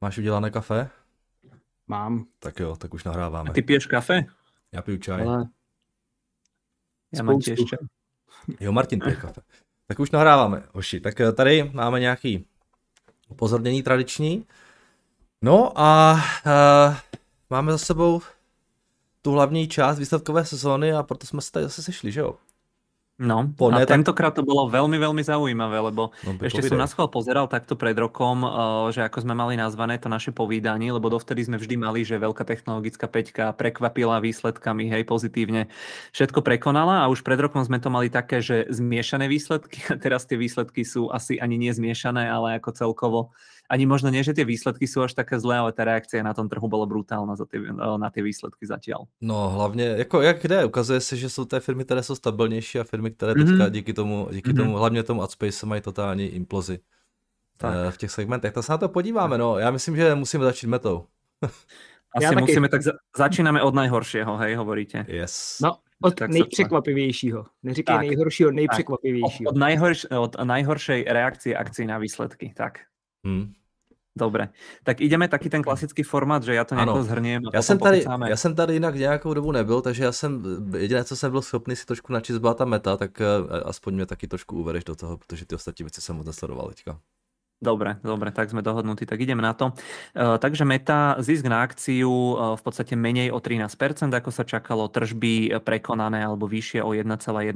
Máš udělané kafe? Mám. Tak jo, tak už nahráváme. A ty piješ kafe? Já piju čaj. Ale Já mám čaj. Jo, Martin pije kafe. Tak už nahráváme, hoši. Tak eh, tady máme nějaký upozornění tradiční. No a uh, máme za sebou tu hlavní část výsledkové sezóny a proto jsme se tady zase sešli, že jo? No, Po a tak- tentokrát to bolo veľmi, veľmi zaujímavé, lebo No, ešte povídej. som na schvál pozeral takto pred rokom, eh, že ako sme mali nazvané to naše povídanie, lebo dovtedy sme vždy mali, že veľká technologická peťka prekvapila výsledkami, hej, pozitívne všetko prekonala a už pred rokom sme to mali také, že zmiešané výsledky a teraz tie výsledky sú asi ani nie zmiešané, ale ako celkovo ani možno nie, že tie výsledky sú až také zlé, ale tá reakcia na tom trhu bola brutálna za tie, eh, na tie výsledky zatiaľ. No hlavně, jako jak jde, ukazuje se, že jsou to firmy, které jsou stabilnější a firmy, které Mhm. teďka díky tomu, díky Mhm. tomu, hlavně tomu Adspace mají totální implozy Tak. eh, v těch segmentech. Tak se na to podíváme, no. Já myslím, že musíme začít metou. Asi Ja taky. musíme, tak za, začíname od najhoršieho, hej, hovoríte. Yes. no, od Tak nejpřekvapivějšího. Neříkej Tak. nejhoršího, Od, nejpřekvapivějšího. od, najhorš, od najhoršej reakcie akcií na výsledky, tak. Hm. Dobre, tak ideme taký ten klasický formát, že ja to zhrniem a Já jsem, tady, pokecáme. já jsem tady jinak nějakou dobu nebyl, takže já jsem, jediné, co jsem byl schopný si trošku načíst, byla ta meta, tak eh, aspoň mě taky trošku uvedeš do toho, protože ty ostatní věci jsem moc nesledoval teďka. Dobre, dobre, tak sme dohodnutí, tak ideme na to. Uh, takže Meta, zisk na akciu uh, v podstate menej o 13%, ako sa čakalo, tržby prekonané alebo vyššie o 1,1%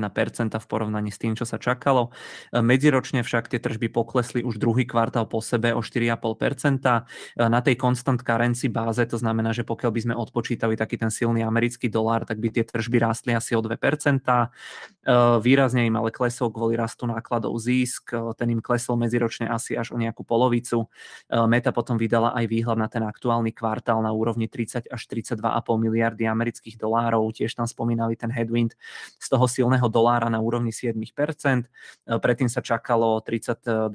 v porovnaní s tým, čo sa čakalo. Uh, medziročne však tie tržby poklesli už druhý kvartál po sebe o 4,5%. Uh, na tej constant currency báze, to znamená, že pokiaľ by sme odpočítali taký ten silný americký dolár, tak by tie tržby rástli asi o 2%. Uh, Výrazne im ale klesol kvôli rastu nákladov zisk, ten im klesol medziročne asi až o nejakú polovicu. Uh, Meta potom vydala aj výhľad na ten aktuálny kvartál na úrovni 30 až 32,5 miliardy amerických dolárov. Tiež tam spomínali ten headwind z toho silného dolára na úrovni 7%. Uh, Predtým sa čakalo 32,2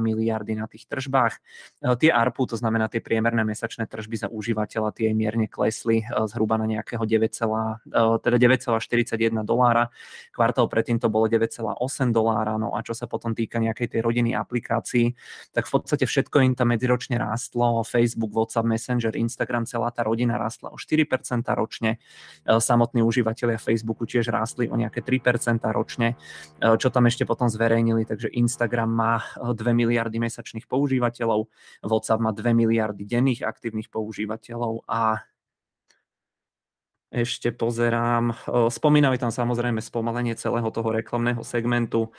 miliardy na tých tržbách. Uh, Tie ARPU, to znamená tie priemerné mesačné tržby za užívateľa, tie mierne klesli zhruba na nejakého 9, uh, teda 9,41 dolára kvartál predtým to bolo 9,8 dolára, no a čo sa potom týka nejakej tej rodiny aplikácií, tak v podstate všetko im tam medziročne rástlo, Facebook, WhatsApp, Messenger, Instagram, celá tá rodina rástla o 4% ročne, E, samotní užívateľia Facebooku tiež rástli o nejaké 3% ročne, E, čo tam ešte potom zverejnili, takže Instagram má e, 2 miliardy mesačných používateľov, WhatsApp má 2 miliardy denných aktívnych používateľov a ešte pozerám. Spomínali tam samozrejme spomalenie celého toho reklamného segmentu.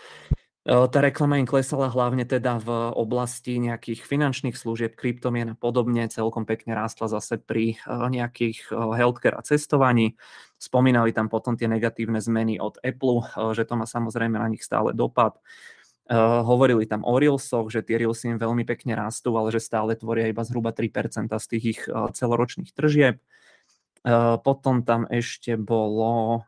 O, Tá reklama im klesala hlavne teda v oblasti nejakých finančných služieb, kryptomien a podobne. Celkom pekne rástla zase pri o, nejakých o, healthcare a cestovaní. Spomínali tam potom tie negatívne zmeny od Apple, že to má samozrejme na nich stále dopad. Hovorili tam o Reelsoch, že tie Reelsy im veľmi pekne rastú, ale že stále tvoria iba zhruba 3% z tých ich celoročných tržieb. Potom tam ešte bolo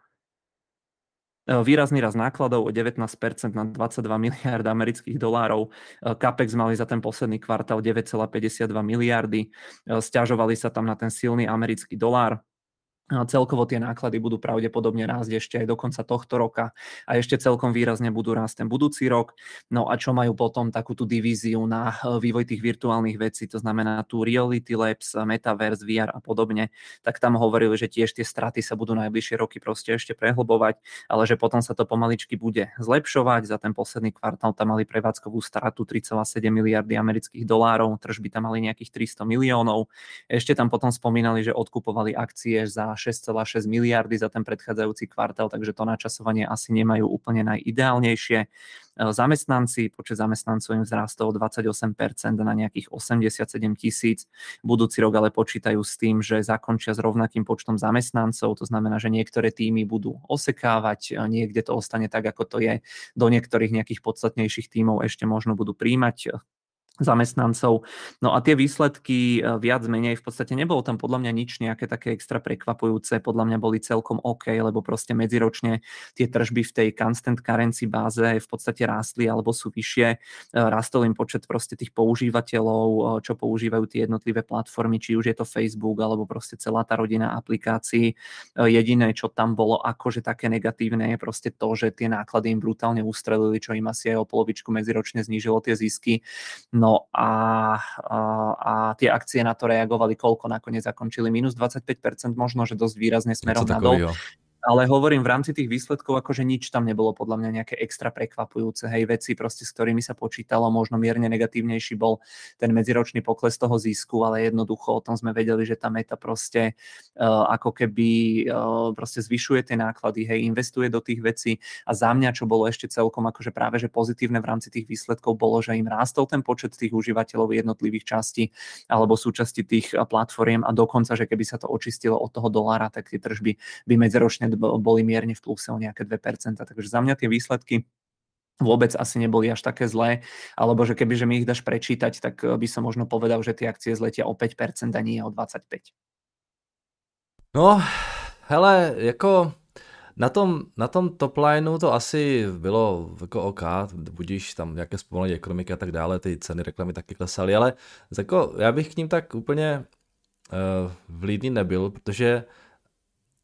výrazný rast nákladov o 19% na 22 miliard amerických dolárov. Uh, CAPEX mali za ten posledný kvartál 9,52 miliardy. Uh, Sťažovali sa tam na ten silný americký dolár. Celkovo tie náklady budú pravdepodobne rásť ešte aj do konca tohto roka a ešte celkom výrazne budú rásť ten budúci rok. No a čo majú potom takú tú divíziu na eh, vývoj tých virtuálnych vecí, to znamená tu Reality Labs, Metaverse, VR a podobne, tak tam hovorili, že tiež tie straty sa budú najbližšie roky proste ešte prehlbovať, ale že potom sa to pomaličky bude zlepšovať. Za ten posledný kvartál tam mali prevádzkovú stratu 3,7 miliardy amerických dolárov, tržby tam mali nejakých 300 miliónov. Ešte tam potom spomínali, že odkupovali akcie za 6,6 miliardy za ten predchádzajúci kvartál, takže to načasovanie asi nemajú úplne najideálnejšie. E, Zamestnanci, počet zamestnancov im vzrástol o 28% na nejakých 87 tisíc. Budúci rok ale počítajú s tým, že zakončia s rovnakým počtom zamestnancov, to znamená, že niektoré týmy budú osekávať, e, niekde to ostane tak, ako to je. Do niektorých nejakých podstatnejších tímov ešte možno budú príjmať e, zamestnancov. No a tie výsledky e, viac menej v podstate nebolo tam podľa mňa nič nejaké také extra prekvapujúce, podľa mňa boli celkom OK, lebo proste medziročne tie tržby v tej constant currency báze v podstate rástli alebo sú vyššie. E, Rastol im počet proste tých používateľov, e, čo používajú tie jednotlivé platformy, či už je to Facebook alebo proste celá tá rodina aplikácií. Jediné, čo tam bolo akože také negatívne je proste to, že tie náklady im brutálne ustrelili, čo im asi aj o polovičku medziročne znížilo tie zisky. No No a, a, a tie akcie na to reagovali koľko nakoniec zakončili? Minus 25%, možno, že dosť výrazne smerom nadol ale hovorím, v rámci tých výsledkov akože nič tam nebolo podľa mňa nejaké extra prekvapujúce. Hej, veci proste, s ktorými sa počítalo, možno mierne negatívnejší bol ten medziročný pokles toho zisku, ale jednoducho o tom sme vedeli, že tá meta proste uh, ako keby uh, proste zvyšuje tie náklady, hej, investuje do tých vecí a za mňa, čo bolo ešte celkom akože práve že pozitívne v rámci tých výsledkov bolo, že im rástol ten počet tých užívateľov jednotlivých častí alebo súčasti tých platformiem a dokonca, že keby sa to očistilo od toho dolára, tak tie tržby by medziročne boli mierne v pluse o nejaké 2%. Takže za mňa tie výsledky vôbec asi neboli až také zlé, alebo že keby že mi ich dáš prečítať, tak eh, by som možno povedal, že tie akcie zletia o 5% a nie o 25%. No, hele, jako na tom, na tom top lineu to asi bylo jako OK, budíš tam nějaké zpomalení ekonomiky a tak dále, ty ceny reklamy taky klesaly, ale jako já bych k ním tak úplně uh, vlídný nebyl, protože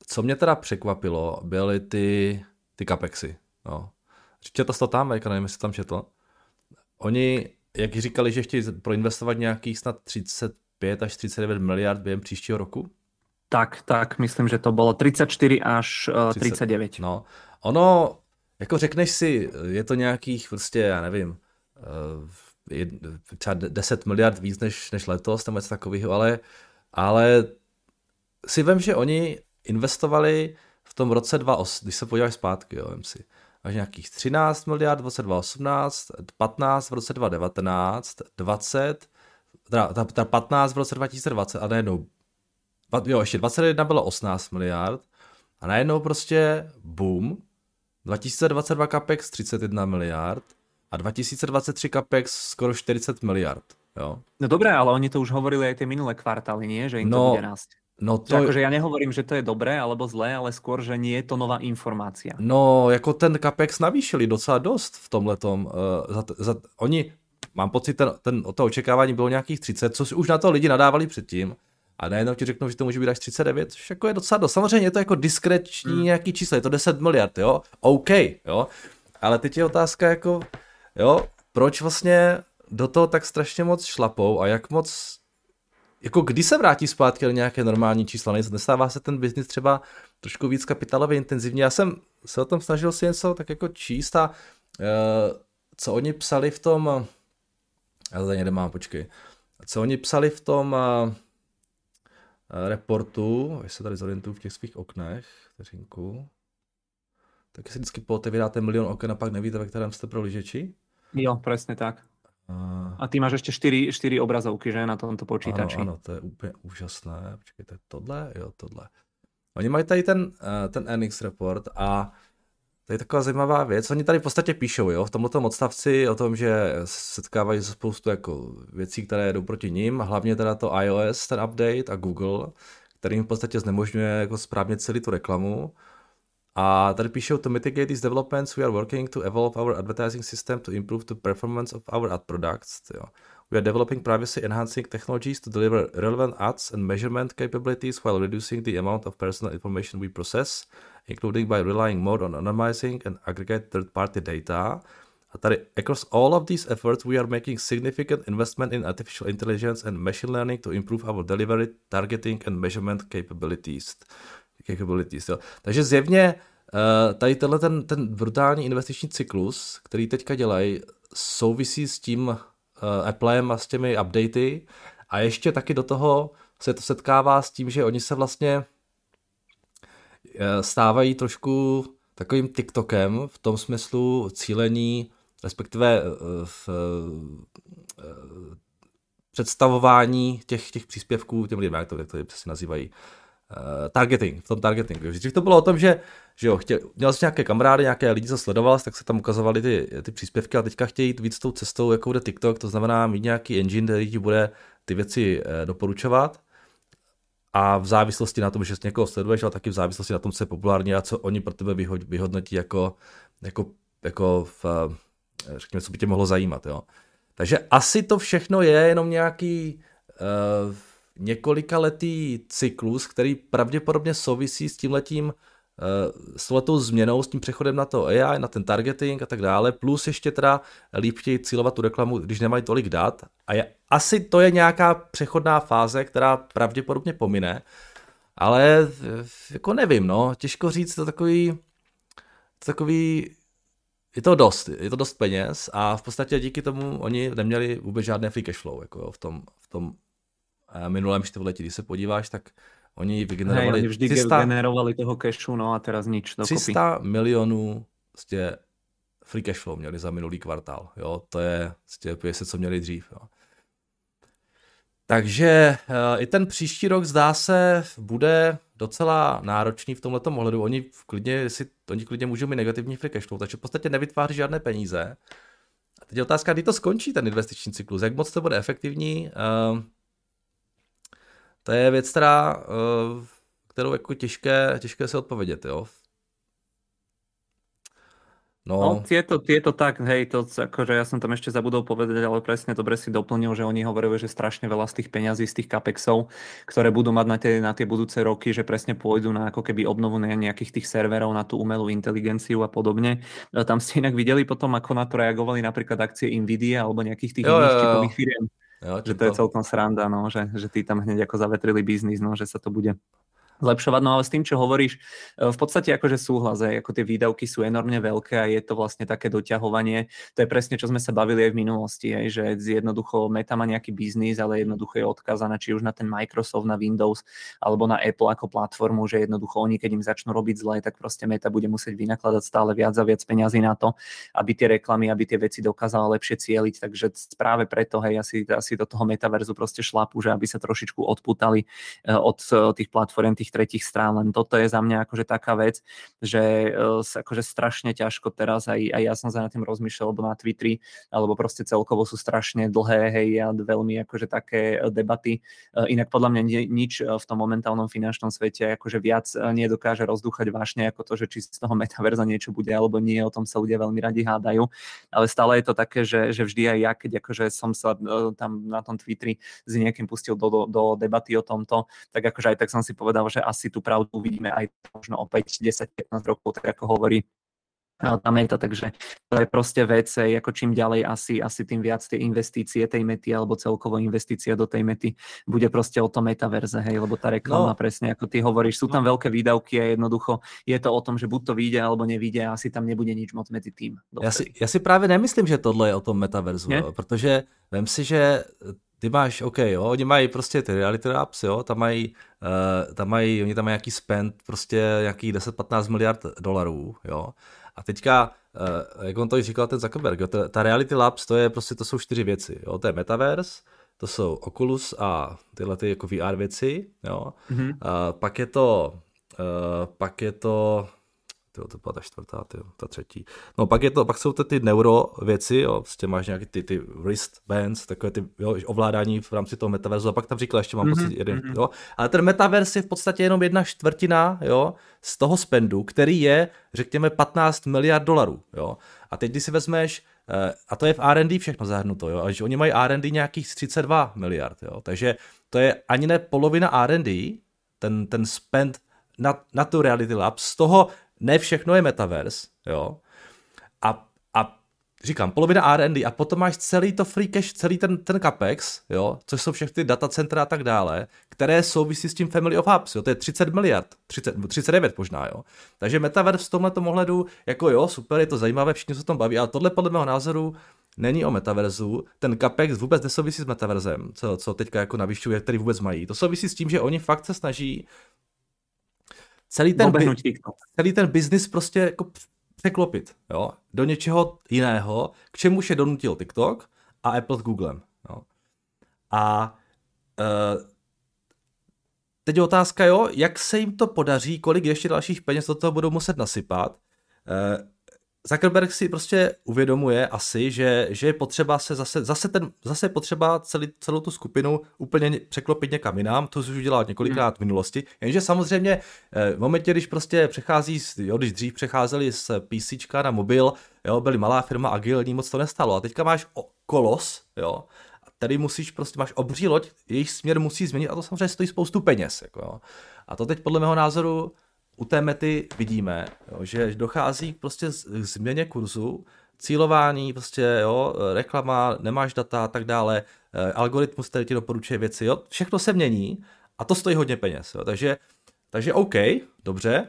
co mě teda překvapilo, byly ty, ty capexy. No. Četl jsi to tam, jako nevím, jestli tam četl. Oni, jak říkali, že chtějí proinvestovat nějakých snad 35 až 39 miliard během příštího roku? Tak, tak, myslím, že to bylo 34 až uh, 39. 30, no, ono, jako řekneš si, je to nějakých prostě, já nevím, uh, třeba 10 miliard víc než, než letos, nebo něco takového, ale, ale si vím, že oni investovali v tom roce 2008, když se podíváš zpátky, jo, si, až nějakých 13 miliard v roce 2018, 15 v roce 2019, 20, teda, teda 15 v roce 2020 a najednou, jo, ještě 21 bylo 18 miliard a najednou prostě boom, 2022 capex 31 miliard a 2023 capex skoro 40 miliard. Jo. No dobré, ale oni to už hovorili aj tie minulé kvartály, nie? Že im no, to bude rásť. No to... Že akože ja nehovorím, že to je dobré alebo zlé, ale skôr, že nie je to nová informácia. No, jako ten Capex navýšili docela dost v tomhletom. Uh, za, za, oni, mám pocit, ten, ten, to očekávání bylo nějakých 30, co už na to lidi nadávali předtím. A najednou ti řeknou, že to může být až 39, což jako je docela dost. Samozřejmě je to jako diskretní hmm. nějaký číslo, je to 10 miliard, jo, OK, jo. Ale teď je otázka jako, jo, proč vlastně do toho tak strašně moc šlapou a jak moc jako kdy se vrátí zpátky nějaké normální čísla? Nestává se ten biznis třeba trošku víc kapitálově intenzivní? Já jsem se o tom snažil si něco tak jako číst a uh, co oni psali v tom, já to někde mám, počkej, co oni psali v tom uh, reportu, jestli se tady zorientuju v těch svých oknech, vteřinku, tak si vždycky pootevíráte milion oken a pak nevíte, ve kterém jste pro ližeči? Jo, přesně tak. A ty máš ještě 4, 4 obrazovky, že, na tomto počítači. Ano, ano, to je úplně úžasné. Počkejte, tohle, jo, tohle. Oni mají tady ten, eh, ten NX report a to je taková zajímavá věc. Oni tady v podstatě píšou, jo, v tomto odstavci o tom, že setkávají se spoustu jako věcí, které jdou proti ním, hlavně teda to iOS, ten update a Google, který jim v podstatě znemožňuje jako správně celý tu reklamu. A tady píšou, to mitigate these developments, we are working to evolve our advertising system to improve the performance of our ad products. Jo. We are developing privacy enhancing technologies to deliver relevant ads and measurement capabilities while reducing the amount of personal information we process, including by relying more on anonymizing and aggregate third-party data. A tady, across all of these efforts, we are making significant investment in artificial intelligence and machine learning to improve our delivery, targeting and measurement capabilities capabilities. Jo. Takže zjevně uh, tady tenhle ten, ten brutální investiční cyklus, který teďka dělají, souvisí s tím uh, Applem a s těmi updaty a ještě taky do toho se to setkává s tím, že oni se vlastně uh, stávají trošku takovým TikTokem v tom smyslu cílení, respektive v představování těch, těch příspěvků těm lidem, jak to, jak to se nazývají, targeting, v tom targetingu. Dřív to bylo o tom, že, že jo, chtěl, měl jsi nějaké kamarády, nějaké lidi, co sledoval, tak se tam ukazovaly ty, ty příspěvky, a teďka chtějí jít víc tou cestou, jako bude TikTok, to znamená mít nějaký engine, který ti bude ty věci uh, doporučovat a v závislosti na tom, že někoho sleduješ, ale taky v závislosti na tom, co je populární a co oni pro tebe vyhodnotí jako, jako, jako v, eh, řekněme, co by tě mohlo zajímat. Jo. Takže asi to všechno je jenom nějaký uh, několikaletý cyklus, který pravděpodobně souvisí s tímhletím s touhletou změnou, s tím přechodem na to AI, na ten targeting a tak dále, plus ještě teda líp chtějí cílovat tu reklamu, když nemají tolik dat. A je, asi to je nějaká přechodná fáze, která pravděpodobně pomine, ale jako nevím, no, těžko říct, to takový, to takový, je to dost, je to dost peněz a v podstatě díky tomu oni neměli vůbec žádné free cash flow, jako v tom, v tom eh, minulém čtvrtletí, když se podíváš, tak Oni vygenerovali oni vždy 300, generovali toho cashu, no a teraz nič dokopy. 300 milionů prostě free cash flow měli za minulý kvartál. Jo? To je prostě se, co měli dřív. Jo? Takže uh, i ten příští rok zdá se bude docela náročný v tomto ohledu. Oni klidně, si, oni klidně můžou mít negativní free cash flow, takže v podstatě nevytváří žádné peníze. A teď je otázka, kdy to skončí ten investiční cyklus, jak moc to bude efektivní. Uh, to je věc, která, eh, kterou jako těžké, těžké se odpovědět, jo. No, no tieto, tieto tak, hej, to akože ja som tam ešte zabudol povedať, ale presne dobre si doplnil, že oni hovorili, že strašne veľa z tých peňazí, z tých capexov, ktoré budú mať na tie, na tie budúce roky, že presne pôjdu na ako keby obnovu nejakých tých serverov, na tú umelú inteligenciu a podobne. Tam ste inak videli potom, ako na to reagovali napríklad akcie Nvidia alebo nejakých tých jo, iných typových firiem. Jo, že to je celkom sranda, no, že, že tí tam hneď ako zavetrili biznis, no, že sa to bude zlepšovať. No ale s tým, čo hovoríš, e, v podstate akože súhlas, aj ako tie výdavky sú enormne veľké a je to vlastne také doťahovanie. To je presne, čo sme sa bavili aj v minulosti, aj, že jednoducho Meta má nejaký biznis, ale jednoducho je odkazaná či už na ten Microsoft, na Windows alebo na Apple ako platformu, že jednoducho oni, keď im začnú robiť zle, tak proste Meta bude musieť vynakladať stále viac a viac peňazí na to, aby tie reklamy, aby tie veci dokázala lepšie cieliť. Takže práve preto, hej, asi, asi do toho metaverzu proste šlapu, že aby sa trošičku odputali e, od e, tých platform, tých tých tretích strán, len toto je za mňa akože taká vec, že uh, akože strašne ťažko teraz, aj, aj ja som sa na tým rozmýšľal, alebo na Twitteri, alebo proste celkovo sú strašne dlhé, hej, a veľmi akože také e, debaty. Uh, inak podľa mňa ni, nič v tom momentálnom finančnom svete akože viac nedokáže rozdúchať vážne ako to, že či z toho metaverza niečo bude alebo nie, o tom sa ľudia veľmi radi hádajú, ale stále je to také, že, že vždy aj ja, keď akože som sa tam na tom Twitteri s niekým pustil do, do, do debaty o tomto, tak akože aj tak som si povedal, že asi tú pravdu uvidíme aj možno opäť 10-15 rokov, tak ako hovorí tá meta, takže to je proste vec, ako čím ďalej asi, asi tým viac tie investície tej mety alebo celkovo investícia do tej mety bude proste o tom metaverze, hej, lebo tá reklama no. presne ako ty hovoríš, sú tam no. veľké výdavky a jednoducho je to o tom, že buď to vyjde alebo nevyjde a asi tam nebude nič moc medzi tým. Já si, já si právě nemyslím, že tohle je o tom metaverzu, protože vem si, že ty máš, OK, jo, oni mají prostě ty reality apps, jo, tam mají, uh, tam mají, oni tam mají nějaký spend, prostě nějaký 10-15 miliard dolarů, jo, a teďka, uh, jak on to říkal ten Zuckerberg, jo, ta, ta reality labs, to je prostě, to jsou čtyři věci, jo, to je metaverse, to jsou Oculus a tyhle ty jako VR věci, jo, mm-hmm. uh, pak je to, uh, pak je to, tyjo, to byla ta čtvrtá, tyjo, ta třetí. No pak, je to, pak jsou to ty neuro věci, jo, prostě máš nějaký ty, ty wristbands, takové ty jo, ovládání v rámci toho metaverzu a pak tam říkal, ještě mám mm-hmm, pocit jeden, mm-hmm. jo. Ale ten metaverse je v podstatě jenom jedna čtvrtina, jo, z toho spendu, který je, řekněme, 15 miliard dolarů, jo. A teď, když si vezmeš, eh, a to je v R&D všechno zahrnuto, jo, a oni mají R&D nějakých 32 miliard, jo, takže to je ani ne polovina R&D, ten, ten spend na, na tu Reality Lab, z toho ne všechno je metaverse, jo. A, a říkám, polovina R&D a potom máš celý to free cash, celý ten, ten capex, jo, což jsou všechny datacentra a tak dále, které souvisí s tím Family of Hubs, jo, to je 30 miliard, 30, 39 možná, jo. Takže metaverse v tomhle ohledu, jako jo, super, je to zajímavé, všichni se o tom baví, ale tohle podle mého názoru není o metaverzu, ten capex vůbec nesouvisí s metaverzem, co, co teďka jako navyšuje, který vůbec mají. To souvisí s tím, že oni fakt se snaží celý ten, bi- celý ten biznis prostě jako překlopit jo, do něčeho jiného, k čemu je donutil TikTok a Apple s Googlem. Jo. A uh, teď je otázka, jo, jak se jim to podaří, kolik ještě dalších peněz do toho budou muset nasypat. Uh, Zuckerberg si prostě uvědomuje asi, že, že je potřeba se zase, zase, ten, zase je potřeba celý, celou tu skupinu úplně překlopit někam jinam, to už udělal několikrát hmm. v minulosti, jenže samozřejmě eh, v momentě, když prostě přechází, jo, když dřív přecházeli z PC na mobil, jo, byly malá firma, agilní, moc to nestalo a teďka máš kolos, jo, a tady musíš prostě, máš obří loď, jejich směr musí změnit a to samozřejmě stojí spoustu peněz, jako jo. A to teď podle mého názoru u té mety vidíme, jo, že dochází prostě k změně kurzu, cílování, prostě jo, reklama, nemáš data a tak dále, eh, algoritmus, který ti doporučuje věci, jo, všechno se mění a to stojí hodně peněz, jo, takže, takže OK, dobře,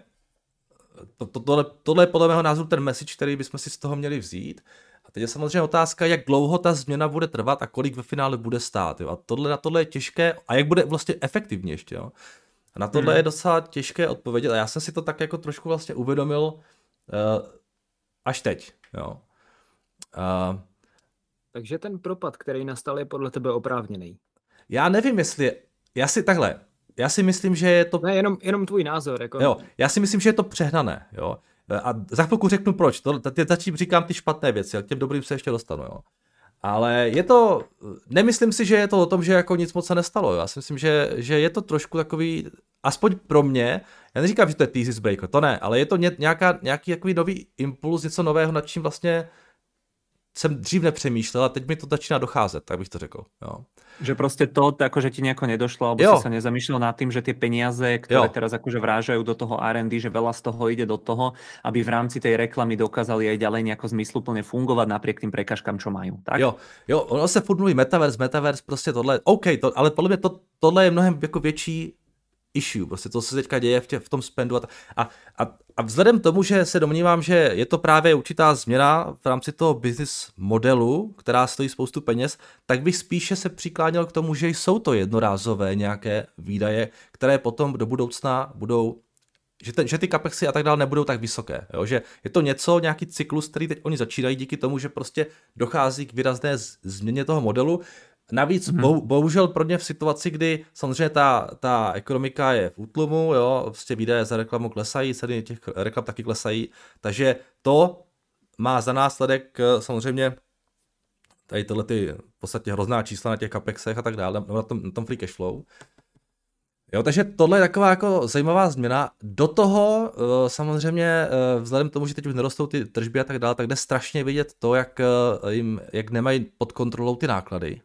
to, to, tohle, tohle je podle mého názoru ten message, který bychom si z toho měli vzít. A teď je samozřejmě otázka, jak dlouho ta změna bude trvat a kolik ve finále bude stát. Jo. A tohle, na tohle je těžké, a jak bude vlastně efektivně ještě. Jo. A na tohle hmm. je docela těžké odpovědět. A já jsem si to tak jako trošku vlastně uvědomil uh, až teď. Jo. Uh, Takže ten propad, který nastal, je podle tebe oprávněný? Já nevím, jestli... Já si takhle, já si myslím, že je to... Ne, jenom, jenom tvůj názor. Jako... Jo, já si myslím, že je to přehnané. Jo. A za chvilku řeknu proč. To, zatím říkám ty špatné věci, a k těm dobrým se ještě dostanu. Jo. Ale je to, nemyslím si, že je to o tom, že jako nic moc se nestalo. Já si myslím, že, že je to trošku takový, aspoň pro mě, já neříkám, že to je thesis breaker, to ne, ale je to nějaká, nějaký takový nový impuls, něco nového, nad čím vlastně jsem dřív nepřemýšlel a teď mi to začíná docházet, tak bych to řekl. Jo. Že prostě to, akože ti nejako nedošlo, alebo jo. si sa nezamýšľal nad tým, že tie peniaze, ktoré jo. teraz akože vrážajú do toho R&D, že veľa z toho ide do toho, aby v rámci tej reklamy dokázali aj ďalej nejako zmysluplne fungovať napriek tým prekažkám, čo majú. Tak? Jo, jo, ono se furt mluví metaverse, metaverse, prostě tohle, OK, to, ale podle mě to, tohle je mnohem jako větší issue, prostě to, co se teďka děje v, tě, v tom spendu a, a, a, a vzhledem tomu, že se domnívám, že je to právě určitá změna v rámci toho business modelu, která stojí spoustu peněz, tak bych spíše se přikláněl k tomu, že jsou to jednorázové nějaké výdaje, které potom do budoucna budou že, ten, že ty kapexy a tak dále nebudou tak vysoké. Jo? Že je to něco, nějaký cyklus, který teď oni začínají díky tomu, že prostě dochází k výrazné změně toho modelu Navíc hmm. bohužel pro ně v situaci, kdy samozřejmě ta, ta ekonomika je v útlumu, jo, prostě výdaje za reklamu klesají, ceny těch reklam taky klesají, takže to má za následek eh, samozřejmě tady tyhle ty v podstatě hrozná čísla na těch capexech a tak dále, na tom, na tom free cash flow. Jo, takže tohle je taková jako zajímavá změna. Do toho eh, samozřejmě eh, vzhledem k tomu, že teď už nerostou ty tržby a tak dále, tak jde strašně vidět to, jak, jim, jak nemají pod kontrolou ty náklady.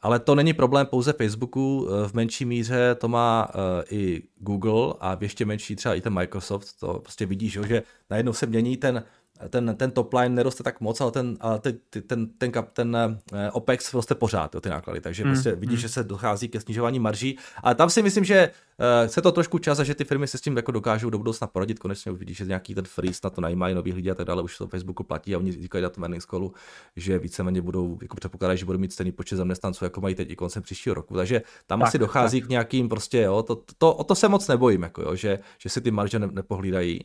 Ale to není problém pouze Facebooku, eh, v menší míře to má uh, i Google a v ještě menší třeba i ten Microsoft, to prostě vidíš, že najednou se mění ten ten, ten top line neroste tak moc, ale ten, ale ten, ten, ten, ten, ten uh, OPEX roste pořád, jo, ty náklady, takže hmm. prostě vidíš, hmm. že se dochází ke snižování marží, ale tam si myslím, že uh, se to trošku čas a že ty firmy se s tím jako dokážou do budoucna poradit, konečně už vidíš, že nějaký ten freeze na to najímají nový lidi a tak dále, už to Facebooku platí a oni říkají na tom earnings callu, že víceméně budou, jako předpokládají, že budou mít stejný počet zaměstnanců, jako mají teď i koncem příštího roku, takže tam tak, asi dochází tak. k nějakým prostě, jo, to, to, to, o to se moc nebojím, jako jo, že, že si ty marže ne, nepohlídají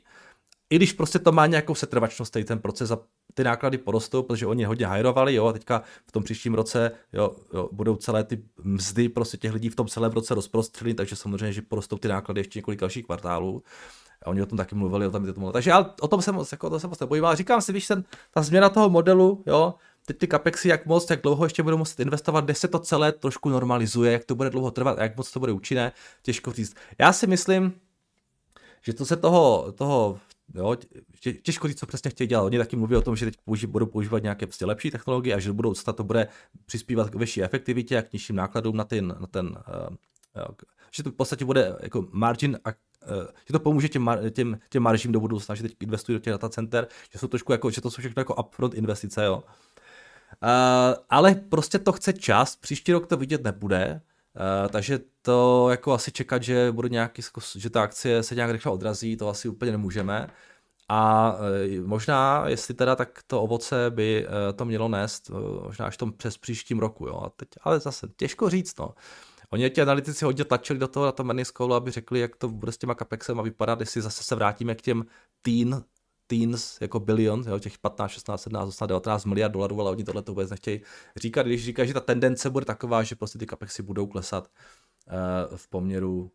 i když prostě to má nějakou setrvačnost, tady ten proces a ty náklady porostou, protože oni hodně hajrovali, jo, a teďka v tom příštím roce jo, jo, budou celé ty mzdy prostě těch lidí v tom celém roce rozprostřeny, takže samozřejmě, že porostou ty náklady ještě několik dalších kvartálů. A oni o tom taky mluvili, o tom, tomu. Takže ale o tom se jako, to se moc nebojím, ale říkám si, víš, ten, ta změna toho modelu, jo, teď ty kapexy, jak moc, jak dlouho ještě budou muset investovat, kde se to celé trošku normalizuje, jak to bude dlouho trvat, jak moc to bude účinné, těžko říct. Já si myslím, že to se toho, toho Jo, těžko říct, co přesně chtějí dělat. Oni taky mluví o tom, že teď použi- budou používat nějaké prostě lepší technologie a že do budoucna to bude přispívat k vyšší efektivitě a k nižším nákladům na ten, na ten uh, že to v podstatě bude jako margin a uh, že to pomůže těm, těm, těm maržím do budoucna, že teď investují do těch data center, že jsou trošku jako, že to jsou všechno jako upfront investice, jo. Uh, ale prostě to chce čas, příští rok to vidět nebude, Uh, takže to jako asi čekat, že bude nějaký, že ta akcie se nějak rychle odrazí, to asi úplně nemůžeme. A uh, možná, jestli teda, tak to ovoce by uh, to mělo nést možná až tom přes příštím roku, jo. A teď, ale zase těžko říct, no. Oni ti analytici hodně tlačili do toho na tom earnings aby řekli, jak to bude s těma capexem a vypadat, jestli zase se vrátíme k těm teen teens, jako bilion, jo, těch 15, 16, 17, 18, 19 miliard dolarů, ale oni tohle to vůbec nechtějí říkat, když říkají, že ta tendence bude taková, že prostě ty capexy budou klesat uh, v poměru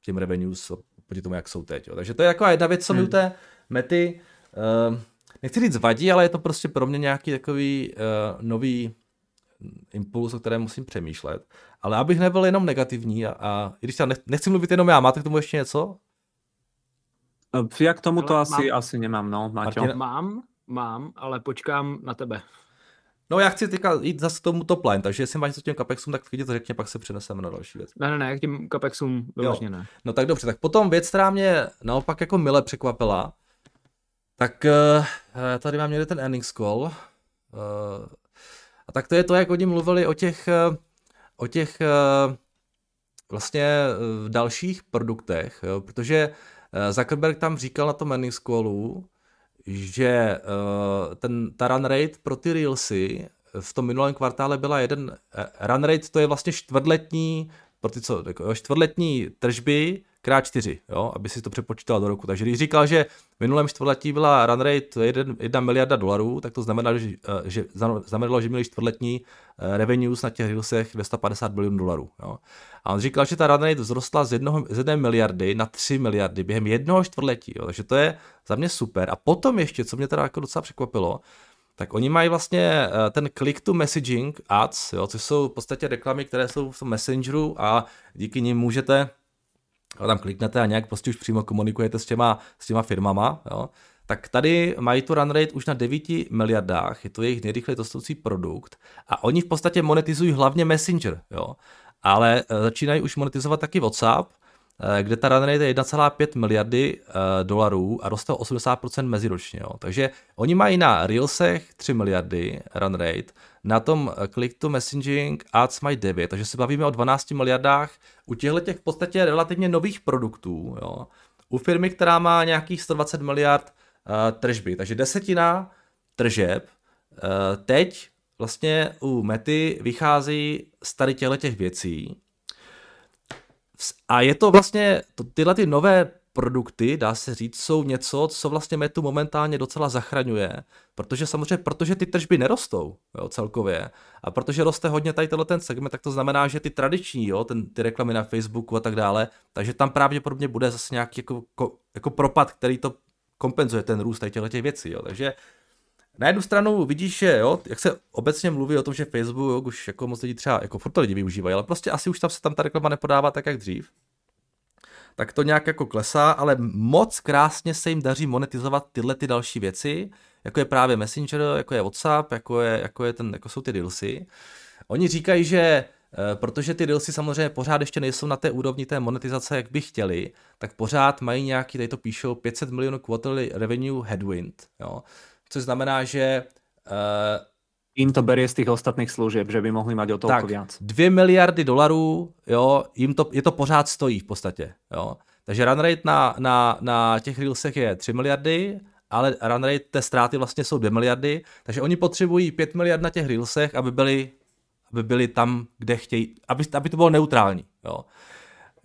k těm revenues proti tomu, jak jsou teď. Jo. Takže to je taková jedna věc, co mi hmm. u té mety, uh, nechci říct vadí, ale je to prostě pro mě nějaký takový uh, nový impuls, o kterém musím přemýšlet. Ale abych nebyl jenom negativní a, a i když já nechci mluvit jenom já, máte k tomu ještě něco? Já k tomu to asi, mám, asi nemám, no, Máťo. Mám, mám, ale počkám na tebe. No já chci teďka jít zase k tomu top line, takže jestli máš něco těm Capexům, tak klidně to řekně, pak se přeneseme na další věc. Ne, ne, ne, k těm Capexům vyloženě ne. No tak dobře, tak potom věc, která mě naopak jako mile překvapila, tak uh, tady mám někde ten earnings call. Uh, a tak to je to, jak oni mluvili o těch, o těch uh, vlastně uh, dalších produktech, jo, protože Zuckerberg tam říkal na tom earnings callu, že uh, ten, ta run rate pro ty Reelsy v tom minulém kvartále byla jeden, run rate to je vlastně čtvrtletní, pro ty co, jako, jo, čtvrtletní tržby krát čtyři, jo, aby si to přepočítal do roku. Takže když říkal, že v minulém čtvrtletí byla run rate 1 miliarda dolarů, tak to znamená, že, eh, že znamenalo, že měli čtvrtletní eh, revenues na těch Reelsech 250 bilionů dolarů. Jo. A on říkal, že ta run rate vzrostla z, jednoho, z jedné miliardy na 3 miliardy během jednoho čtvrtletí. Jo. Takže to je za mě super. A potom ještě, co mě teda jako docela překvapilo, tak oni mají vlastně eh, ten click to messaging ads, jo, což jsou v podstatě reklamy, které jsou v tom messengeru a díky nim můžete tam kliknete a nějak prostě už přímo komunikujete s těma, s těma firmama, jo, tak tady mají tu run rate už na 9 miliardách, je to jejich nejrychleji rostoucí produkt a oni v podstatě monetizují hlavně Messenger, jo, ale eh, začínají už monetizovat taky WhatsApp, kde ta run rate je 1,5 miliardy uh, dolarů a roste o 80% meziročně. Jo. Takže oni mají na Reelsech 3 miliardy run rate, na tom eh, click to messaging ads mají 9, takže se bavíme o 12 miliardách u těchto těch v podstatě relativně nových produktů. Jo. U firmy, která má nějakých 120 miliard uh, tržby, takže desetina tržeb uh, teď vlastně u Mety vychází z tady těch věcí. A je to vlastně, to, tyhle ty nové produkty, dá se říct, jsou něco, co vlastně Metu momentálně docela zachraňuje, protože samozřejmě, protože ty tržby nerostou jo, celkově a protože roste hodně tady ten segment, tak to znamená, že ty tradiční, jo, ten, ty reklamy na Facebooku a tak dále, takže tam pravděpodobně bude zase nějaký jako, jako propad, který to kompenzuje ten růst tady těch věcí, jo. takže na jednu stranu vidíš, že jo, jak se obecně mluví o tom, že Facebook jo, už jako moc lidí třeba, jako furt to lidi využívají, ale prostě asi už tam se tam ta reklama nepodává tak, jak dřív tak to nějak jako klesá, ale moc krásně se jim daří monetizovat tyhle ty další věci, jako je právě Messenger, jako je WhatsApp, jako, je, jako, je ten, jako jsou ty Reelsy. Oni říkají, že eh, protože ty Reelsy samozřejmě pořád ještě nejsou na té úrovni té monetizace, jak by chtěli, tak pořád mají nějaký, tady to píšou, 500 milionů quarterly revenue headwind, jo? Což znamená, že uh, jim to berie z těch ostatních služeb, že by mohli mít o toľko viac. 2 miliardy dolarů, jo, jim to, je to pořád stojí v podstatě, jo. Takže run rate na, na, na těch reelsech je 3 miliardy, ale run rate té ztráty vlastně jsou 2 miliardy, takže oni potřebují 5 miliard na těch reelsech, aby byli, aby byli tam, kde chtějí, aby, aby to bylo neutrální, jo.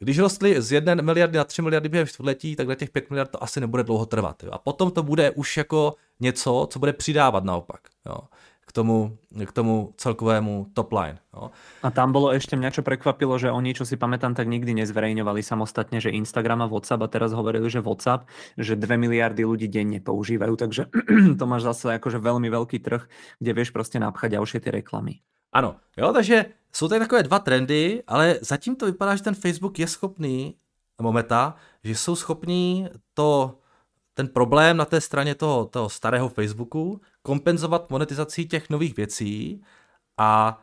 Když rostly z 1 miliardy na 3 miliardy během čtvrtletí, tak na těch 5 miliard to asi nebude dlouho trvat. Jo. A potom to bude už jako něco, co bude přidávat naopak. Jo k tomu, k tomu celkovému top line. No. A tam bolo ešte mňa, čo prekvapilo, že oni, čo si pamätám, tak nikdy nezverejňovali samostatne, že Instagram a WhatsApp a teraz hovorili, že WhatsApp, že 2 miliardy ľudí denne používajú, takže to máš zase akože veľmi veľký trh, kde vieš prostě napchať ďalšie ty reklamy. Ano, jo, takže jsou tady takové dva trendy, ale zatím to vypadá, že ten Facebook je schopný, nebo Meta, že jsou schopní to ten problém na té straně toho, toho starého Facebooku kompenzovat monetizací těch nových věcí a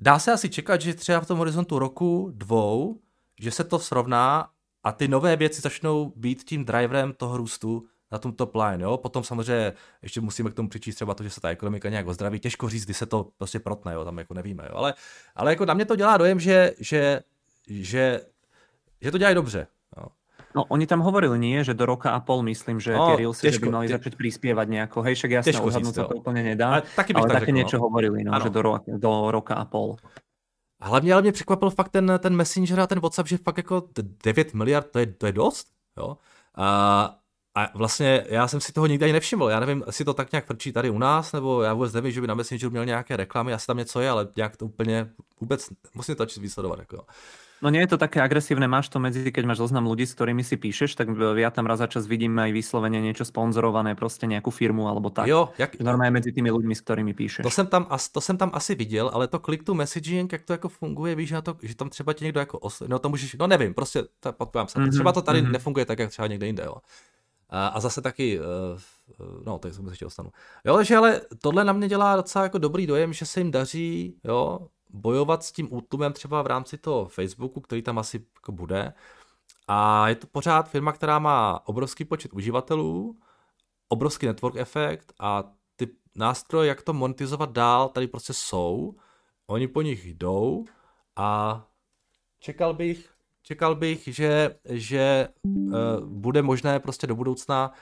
dá se asi čekat, že třeba v tom horizontu roku, dvou, že se to srovná a ty nové věci začnou být tím driverem toho růstu na tom top line, jo. Potom samozřejmě ještě musíme k tomu přičíst třeba to, že se ta ekonomika nějak ozdraví. Těžko říct, kdy se to prostě protne, jo, tam jako nevíme, jo. Ale, ale jako na mě to dělá dojem, že, že, že, že to dělají dobře, jo. No oni tam hovorili nie, že do roka a pol myslím, že no, tie Reelsy by mali tie... začať prispievať nejako. Hej, však jasne, odhadnúť to úplne nedá, ale, taky ale také řekl, niečo no. hovorili, no, že do, ro- do roka a pol. A hlavně, ale mě překvapil fakt ten, ten Messenger a ten WhatsApp, že fakt jako 9 miliard, to je, to je dost, jo. A, a vlastně já jsem si toho nikdy ani nevšiml. Já nevím, jestli to tak nějak frčí tady u nás, nebo já vůbec nevím, že by na Messengeru měl nějaké reklamy, asi tam něco je, ale nějak to úplně vůbec musím to vysledovat. Jako. No nie je to také agresívne, máš to medzi, keď máš zoznam ľudí, s ktorými si píšeš, tak ja tam raz za čas vidím aj vyslovene niečo sponzorované, prostě nejakú firmu alebo tak. Jo, jak... Normálně mezi tými ľuďmi, s ktorými píšeš. To jsem, tam, to jsem tam asi viděl, ale to click to messaging, jak to jako funguje, víš, na to, že tam třeba ti někdo jako os... no to můžeš, no nevím, prostě podpávám se. Mm-hmm, třeba to tady mm-hmm. nefunguje tak, jak třeba někde jinde, jo. A, zase taky uh, no, tak se ještě dostanu. Jo, takže ale tohle na mě dělá docela jako dobrý dojem, že se jim daří, jo, bojovat s tím útlumem třeba v rámci toho Facebooku, který tam asi jako bude. A je to pořád firma, která má obrovský počet uživatelů, obrovský network efekt a ty nástroje, jak to monetizovat dál, tady prostě jsou. Oni po nich jdou a čekal bych, čekal bych, že, že uh, bude možné prostě do budoucna,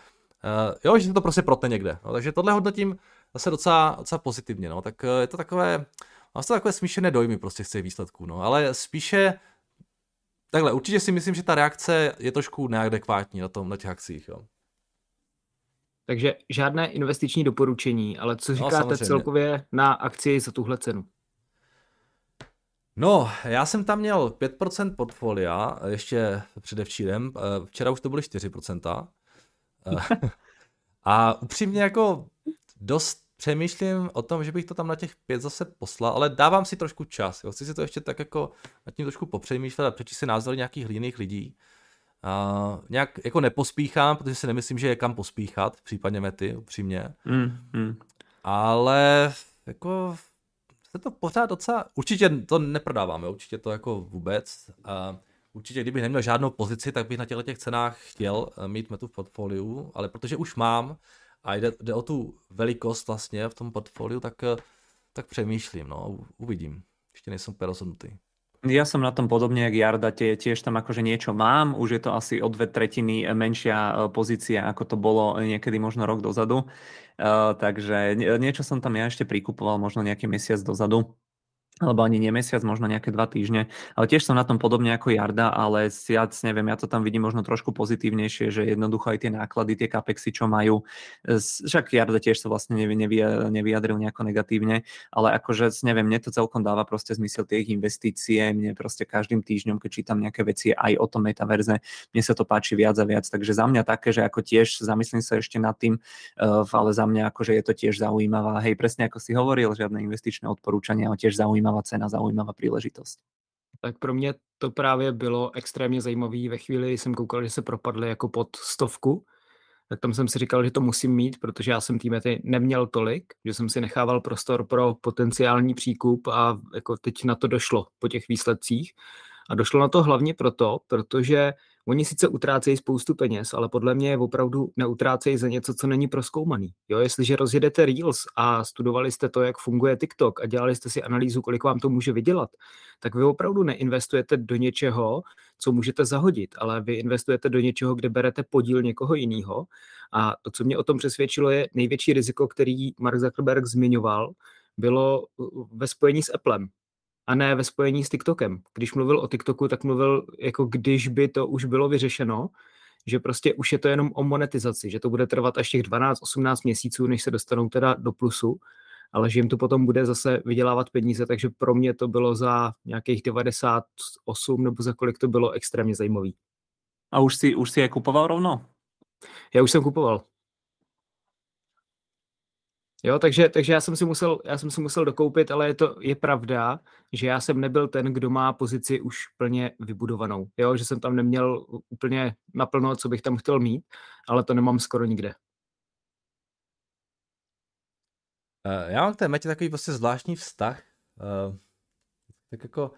uh, jo, že se to prostě protne někde. No, takže tohle hodnotím zase docela, docela pozitivně. No. Tak uh, je to takové, mám to takové smíšené dojmy prostě z těch výsledků. No. Ale spíše, takhle, určitě si myslím, že ta reakce je trošku neadekvátní na, tom, na těch akcích. Jo. Takže žádné investiční doporučení, ale co no, říkáte no, celkově na akci za tuhle cenu? No, já jsem tam měl 5% portfolia, ještě předevčírem, eh, včera už to byly 4%. Eh, a upřímně jako dost přemýšlím o tom, že bych to tam na těch pět zase poslal, ale dávám si trošku čas. Jo. Chci si to ještě tak jako nad tím trošku popřemýšlet a přečíst si názory nějakých jiných lidí. A nějak jako nepospíchám, protože si nemyslím, že je kam pospíchat v případě mety, upřímně. Mm, mm. Ale jako se to pořád docela, určitě to neprodáváme, určitě to jako vůbec. A určitě, kdybych neměl žádnou pozici, tak bych na těchto těch cenách chtěl eh, mít metu v portfoliu, ale protože už mám a jde, jde o tu velikost vlastně v tom portfoliu, tak, eh, tak přemýšlím, no, uvidím. Ještě nejsem rozhodnutý. Ja som na tom podobne, jak Jarda, tie, tiež tam akože niečo mám, už je to asi o dve tretiny menšia eh, pozícia, ako to bolo niekedy možno rok dozadu. Uh, takže niečo som tam ja ešte prikupoval možno nejaký mesiac dozadu alebo ani nie mesiac, možno nejaké dva týždne. Ale tiež som na tom podobne ako Jarda, ale ja neviem, ja to tam vidím možno trošku pozitívnejšie, že jednoducho aj tie náklady, tie kapexy, čo majú, však Jarda tiež sa vlastne nevyjadril nejako negatívne, ale akože neviem, mne to celkom dáva proste zmysel tie ich investície, mne proste každým týždňom, keď čítam nejaké veci aj o tom metaverze, mne sa to páči viac a viac, takže za mňa také, že ako tiež zamyslím sa ešte nad tým, eh, ale za mňa akože je to tiež zaujímavá, hej, presne ako si hovoril, žiadne investičné odporúčania, ale tiež zaujímavá zaujímavá cena, zaujímavá příležitost. Tak pro mě to právě bylo extrémně zajímavé. Ve chvíli, jsem koukal, že se propadly jako pod stovku, tak tam jsem si říkal, že to musím mít, protože já jsem týmety neměl tolik, že jsem si nechával prostor pro potenciální příkup a jako teď na to došlo po těch výsledcích. A došlo na to hlavně proto, protože Oni sice utrácejí spoustu peněz, ale podle mě je opravdu neutrácejí za něco, co není proskoumaný. Jo, jestliže rozjedete Reels a studovali jste to, jak funguje TikTok a dělali jste si analýzu, kolik vám to může vydělat, tak vy opravdu neinvestujete do něčeho, co můžete zahodit, ale vy investujete do něčeho, kde berete podíl někoho jiného. A to, co mě o tom přesvědčilo, je největší riziko, který Mark Zuckerberg zmiňoval, bylo ve spojení s Applem a ne ve spojení s TikTokem. Když mluvil o TikToku, tak mluvil jako když by to už bylo vyřešeno, že prostě už je to jenom o monetizaci, že to bude trvat až těch 12-18 měsíců, než se dostanou teda do plusu, ale že jim to potom bude zase vydělávat peníze, takže pro mě to bylo za nějakých 98 nebo za kolik to bylo extrémně zajímavý. A už si, už si je kupoval rovno? Já už jsem kupoval. Jo, takže, takže já, jsem si musel, já jsem si musel dokoupit, ale je to je pravda, že já jsem nebyl ten, kdo má pozici už plně vybudovanou. Jo, že jsem tam neměl úplně naplno, co bych tam chtěl mít, ale to nemám skoro nikde. Uh, já mám k té metě takový prostě zvláštní vztah. Uh, tak jako,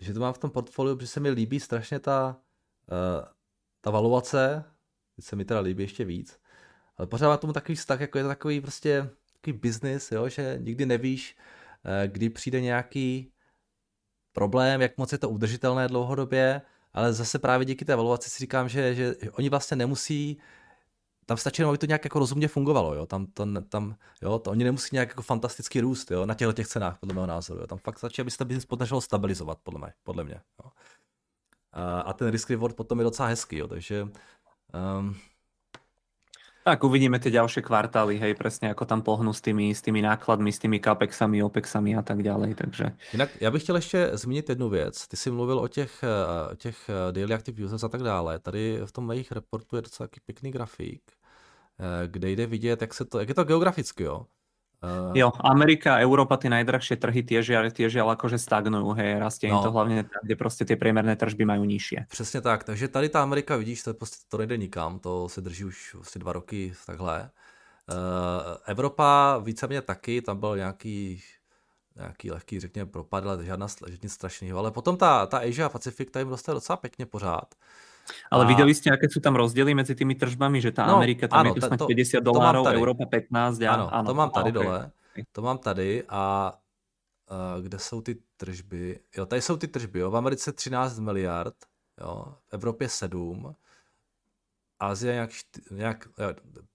že to mám v tom portfoliu, protože se mi líbí strašně ta, uh, ta valuace, se mi teda líbí ještě víc, ale pořád má tomu takový vztah, jako je to takový prostě takový business, jo, že nikdy nevíš, eh, kdy přijde nějaký problém, jak moc je to udržitelné dlouhodobě, ale zase právě díky té evaluaci si říkám, že, že oni vlastně nemusí tam stačí jenom, aby to nějak jako rozumně fungovalo, jo, tam, to, tam, jo, to oni nemusí nějak jako fantasticky růst, jo, na těchto těch cenách, podle mého názoru, jo. tam fakt stačí, aby se ten business podařilo stabilizovat, podle mě, podle mě, jo. A, a ten risk reward potom je docela hezký, jo, takže um, tak uvidíme tie ďalšie kvartály, hej, presne ako tam pohnú s tými, s tými nákladmi, s tými capexami, opexami a tak ďalej, takže... Jinak já bych chtěl ještě zmínit jednu věc. Ty jsi mluvil o těch, eh, těch eh, daily active users a tak dále. Tady v tom jejich reportu je docela pěkný grafik, eh, kde jde vidět, jak, se to, jak je to geograficky, jo. Uh, jo, Amerika a Európa, tie najdrahšie trhy tiež, tiež ale akože stagnujú, hej, rastie no. to hlavne tam, kde prostě ty priemerné tržby mají nižší. Přesně tak, takže tady ta Amerika, vidíš, to, prostě, to nejde nikam, to se drží už asi dva roky takhle. Uh, Evropa víceméně taky, tam byl nějaký nějaký lehký, řekněme, propad, ale žádná, nic strašného. Ale potom ta, ta Asia a Pacific, ta jim roste docela pěkně pořád. Ale a... viděli jste, jaké jsou tam rozdíly mezi těmi tržbami, že ta no, Amerika tam ano, je to 50 dolarů, Evropa 15. A, ano, ano, to mám tady a, dole. Okay. To mám tady a uh, kde jsou ty tržby? Jo, tady jsou ty tržby, jo. V Americe 13 miliard, jo. V Evropě 7. Asie nějak, nějak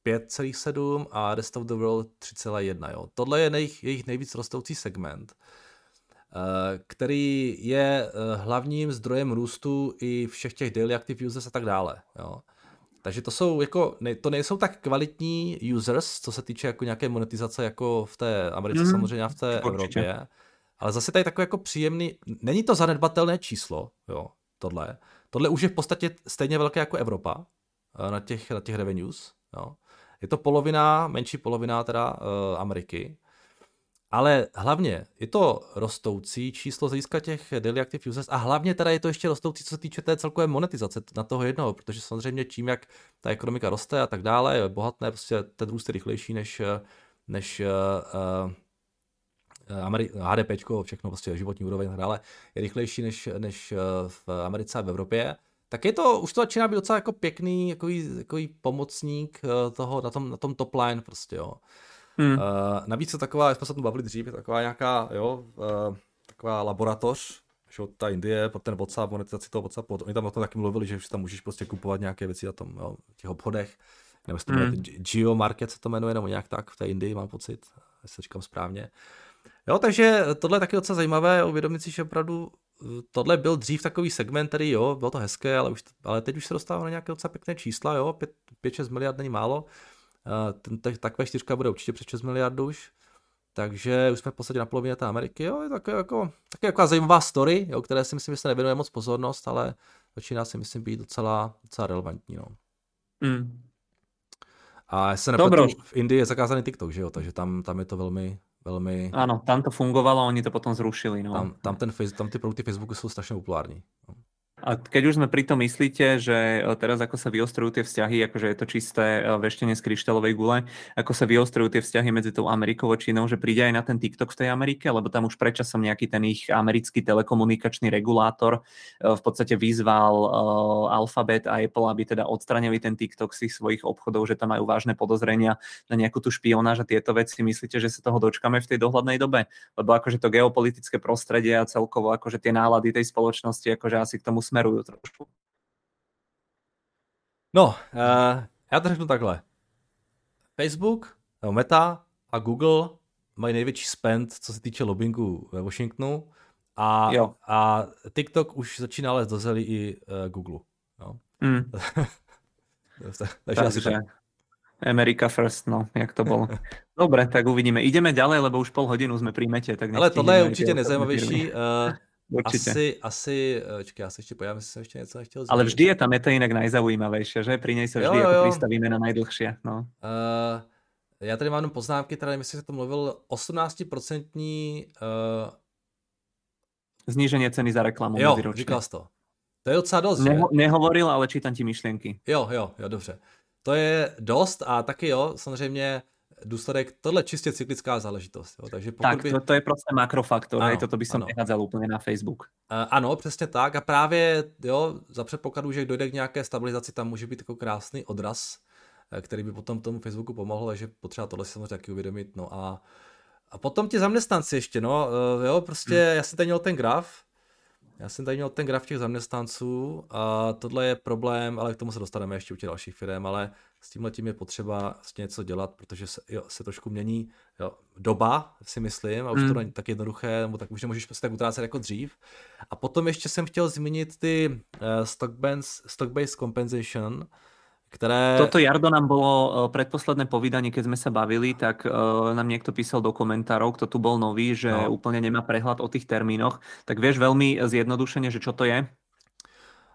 5,7 a Rest of the World 3,1. Jo. Tohle je nejich, jejich nejvíc rostoucí segment. Eh, který je eh, hlavním zdrojem růstu i všech těch daily active users a tak dále. Jo. Takže to jsou jako, ne, to nejsou tak kvalitní users, co se týče jako nějaké monetizace jako v té Americe mm, samozřejmě a v té Určitě. Evropě. Ale zase tady takový jako příjemný, není to zanedbatelné číslo, jo, tohle. Tohle už je v podstatě stejně velké jako Evropa eh, na těch, na těch revenues, jo. Je to polovina, menší polovina teda uh, Ameriky, ale hlavně je to rostoucí číslo z hlediska těch daily active users a hlavně teda je to ještě rostoucí, co se týče té celkové monetizace na toho jednoho, protože samozřejmě tím, jak ta ekonomika roste a tak dále, je bohatné, prostě ten růst je rychlejší než, než uh, uh, HDP, všechno prostě životní úroveň a tak dále, je rychlejší než, než v Americe a v Evropě, tak je to, už to začíná být docela jako pěkný, jako jako pomocník toho na tom, na tom top line prostě, jo. Hmm. Uh, navíc je taková, jsme se tu bavili dřív, taková nějaká, jo, uh, taková laboratoř, že ta Indie, pro ten WhatsApp, monetizaci toho WhatsAppu, oni tam o tom taky mluvili, že tam můžeš prostě kupovat nějaké věci na tom, jo, v těch obchodech, nebo se to jmenuje, hmm. Geo Market se to jmenuje, nebo nějak tak v té Indii, mám pocit, jestli říkám správně. Jo, takže tohle je taky docela zajímavé, uvědomit si, že opravdu eh, tohle byl dřív takový segment, který jo, bylo to hezké, ale, už, ale teď už se dostává na nějaké docela pěkné čísla, jo, 5-6 miliard není málo. Ten, takové čtyřka bude určitě přes 6 miliardů už. Takže už jsme v podstatě na polovině té Ameriky. Jo, je tak jako, taky jako zajímavá story, jo, které si myslím, že se nevěnuje moc pozornost, ale začíná si myslím být docela, docela relevantní. No. Mm. A se nepletu, v Indii je zakázaný TikTok, že jo, takže tam, tam je to velmi, velmi... Ano, tam to fungovalo, oni to potom zrušili. No. Tam, tam, ten, tam ty produkty Facebooku jsou strašně populární. No. A keď už sme pri tom myslíte, že e, teraz ako sa vyostrujú tie vzťahy, akože je to čisté e, veštenie z kryštálovej gule, ako sa vyostrujú tie vzťahy medzi tou Amerikou a Čínou, že príde aj na ten TikTok v tej Amerike, lebo tam už predčasom nejaký ten ich americký telekomunikačný regulátor e, v podstate vyzval Alphabet a Apple, aby teda odstranili ten TikTok z ich svojich obchodov, že tam majú vážne podozrenia na nejakú tú špionáž a tieto veci. Myslíte, že sa toho dočkame v tej dohľadnej dobe? Lebo akože to geopolitické prostredie a celkovo akože tie nálady tej spoločnosti akože asi k tomu smeruju trošku. No, uh, já to řeknu takhle. Facebook, nebo Meta a Google mají největší spend, co se týče lobbingu ve Washingtonu a, jo. a TikTok už začíná lézt do zelí i uh, Google. No. Mm. Takže asi tak. America first, no, jak to bylo. Dobre, tak uvidíme. Ideme ďalej, lebo už pol hodinu jsme pri mete. Tak Ale tohle je určitě nejzajímavější. Uh, Určite. Asi, asi, eh, čekaj, já se ještě pojďám, jestli jsem ještě něco nechtěl zmínit. Ale vždy je ta meta jinak najzaujímavejšia, že? Pri nej se vždy jo, jo, jo. pristavíme na najdlhšie. No. Uh, já tady mám poznámky, teda nevím, jestli se to mluvil, 18% uh... Znížení ceny za reklamu. Jo, říkal jsi to. To je docela dost, Neho, Nehovoril, ale čítam ti myšlenky. Jo, jo, jo, dobře. To je dost a taky jo, samozřejmě důsledek, tohle čistě cyklická záležitost. Jo. Takže pokud tak, by... to, to je prostě makrofaktor, ano, toto by som nehádzal úplně na Facebook. Uh, ano, přesně tak a právě jo, za předpokladu, že dojde k nějaké stabilizaci, tam může být jako krásný odraz, eh, který by potom tomu Facebooku pomohl, takže potřeba tohle si samozřejmě taky uvědomit. No a, a potom ti zaměstnanci ještě, no, uh, jo, prostě hmm. já jsem tady měl ten graf, já jsem tady měl ten graf těch zaměstnanců a tohle je problém, ale k tomu se dostaneme ještě u těch dalších firm, ale s tímhle tím je potřeba něco dělat, protože se, jo, se trošku mění jo, doba, si myslím, a už mm. to hmm. není tak jednoduché, nebo tak už nemůžeš prostě tak utrácet jako dřív. A potom ještě jsem chtěl zmínit ty uh, stock-based stock compensation, které... Toto Jardo nám bolo uh, predposledné povídanie, keď sme sa bavili, tak uh, nám niekto písal do komentárov, kto tu bol nový, že no. úplne nemá prehľad o tých termínoch. Tak vieš veľmi zjednodušene, že čo to je?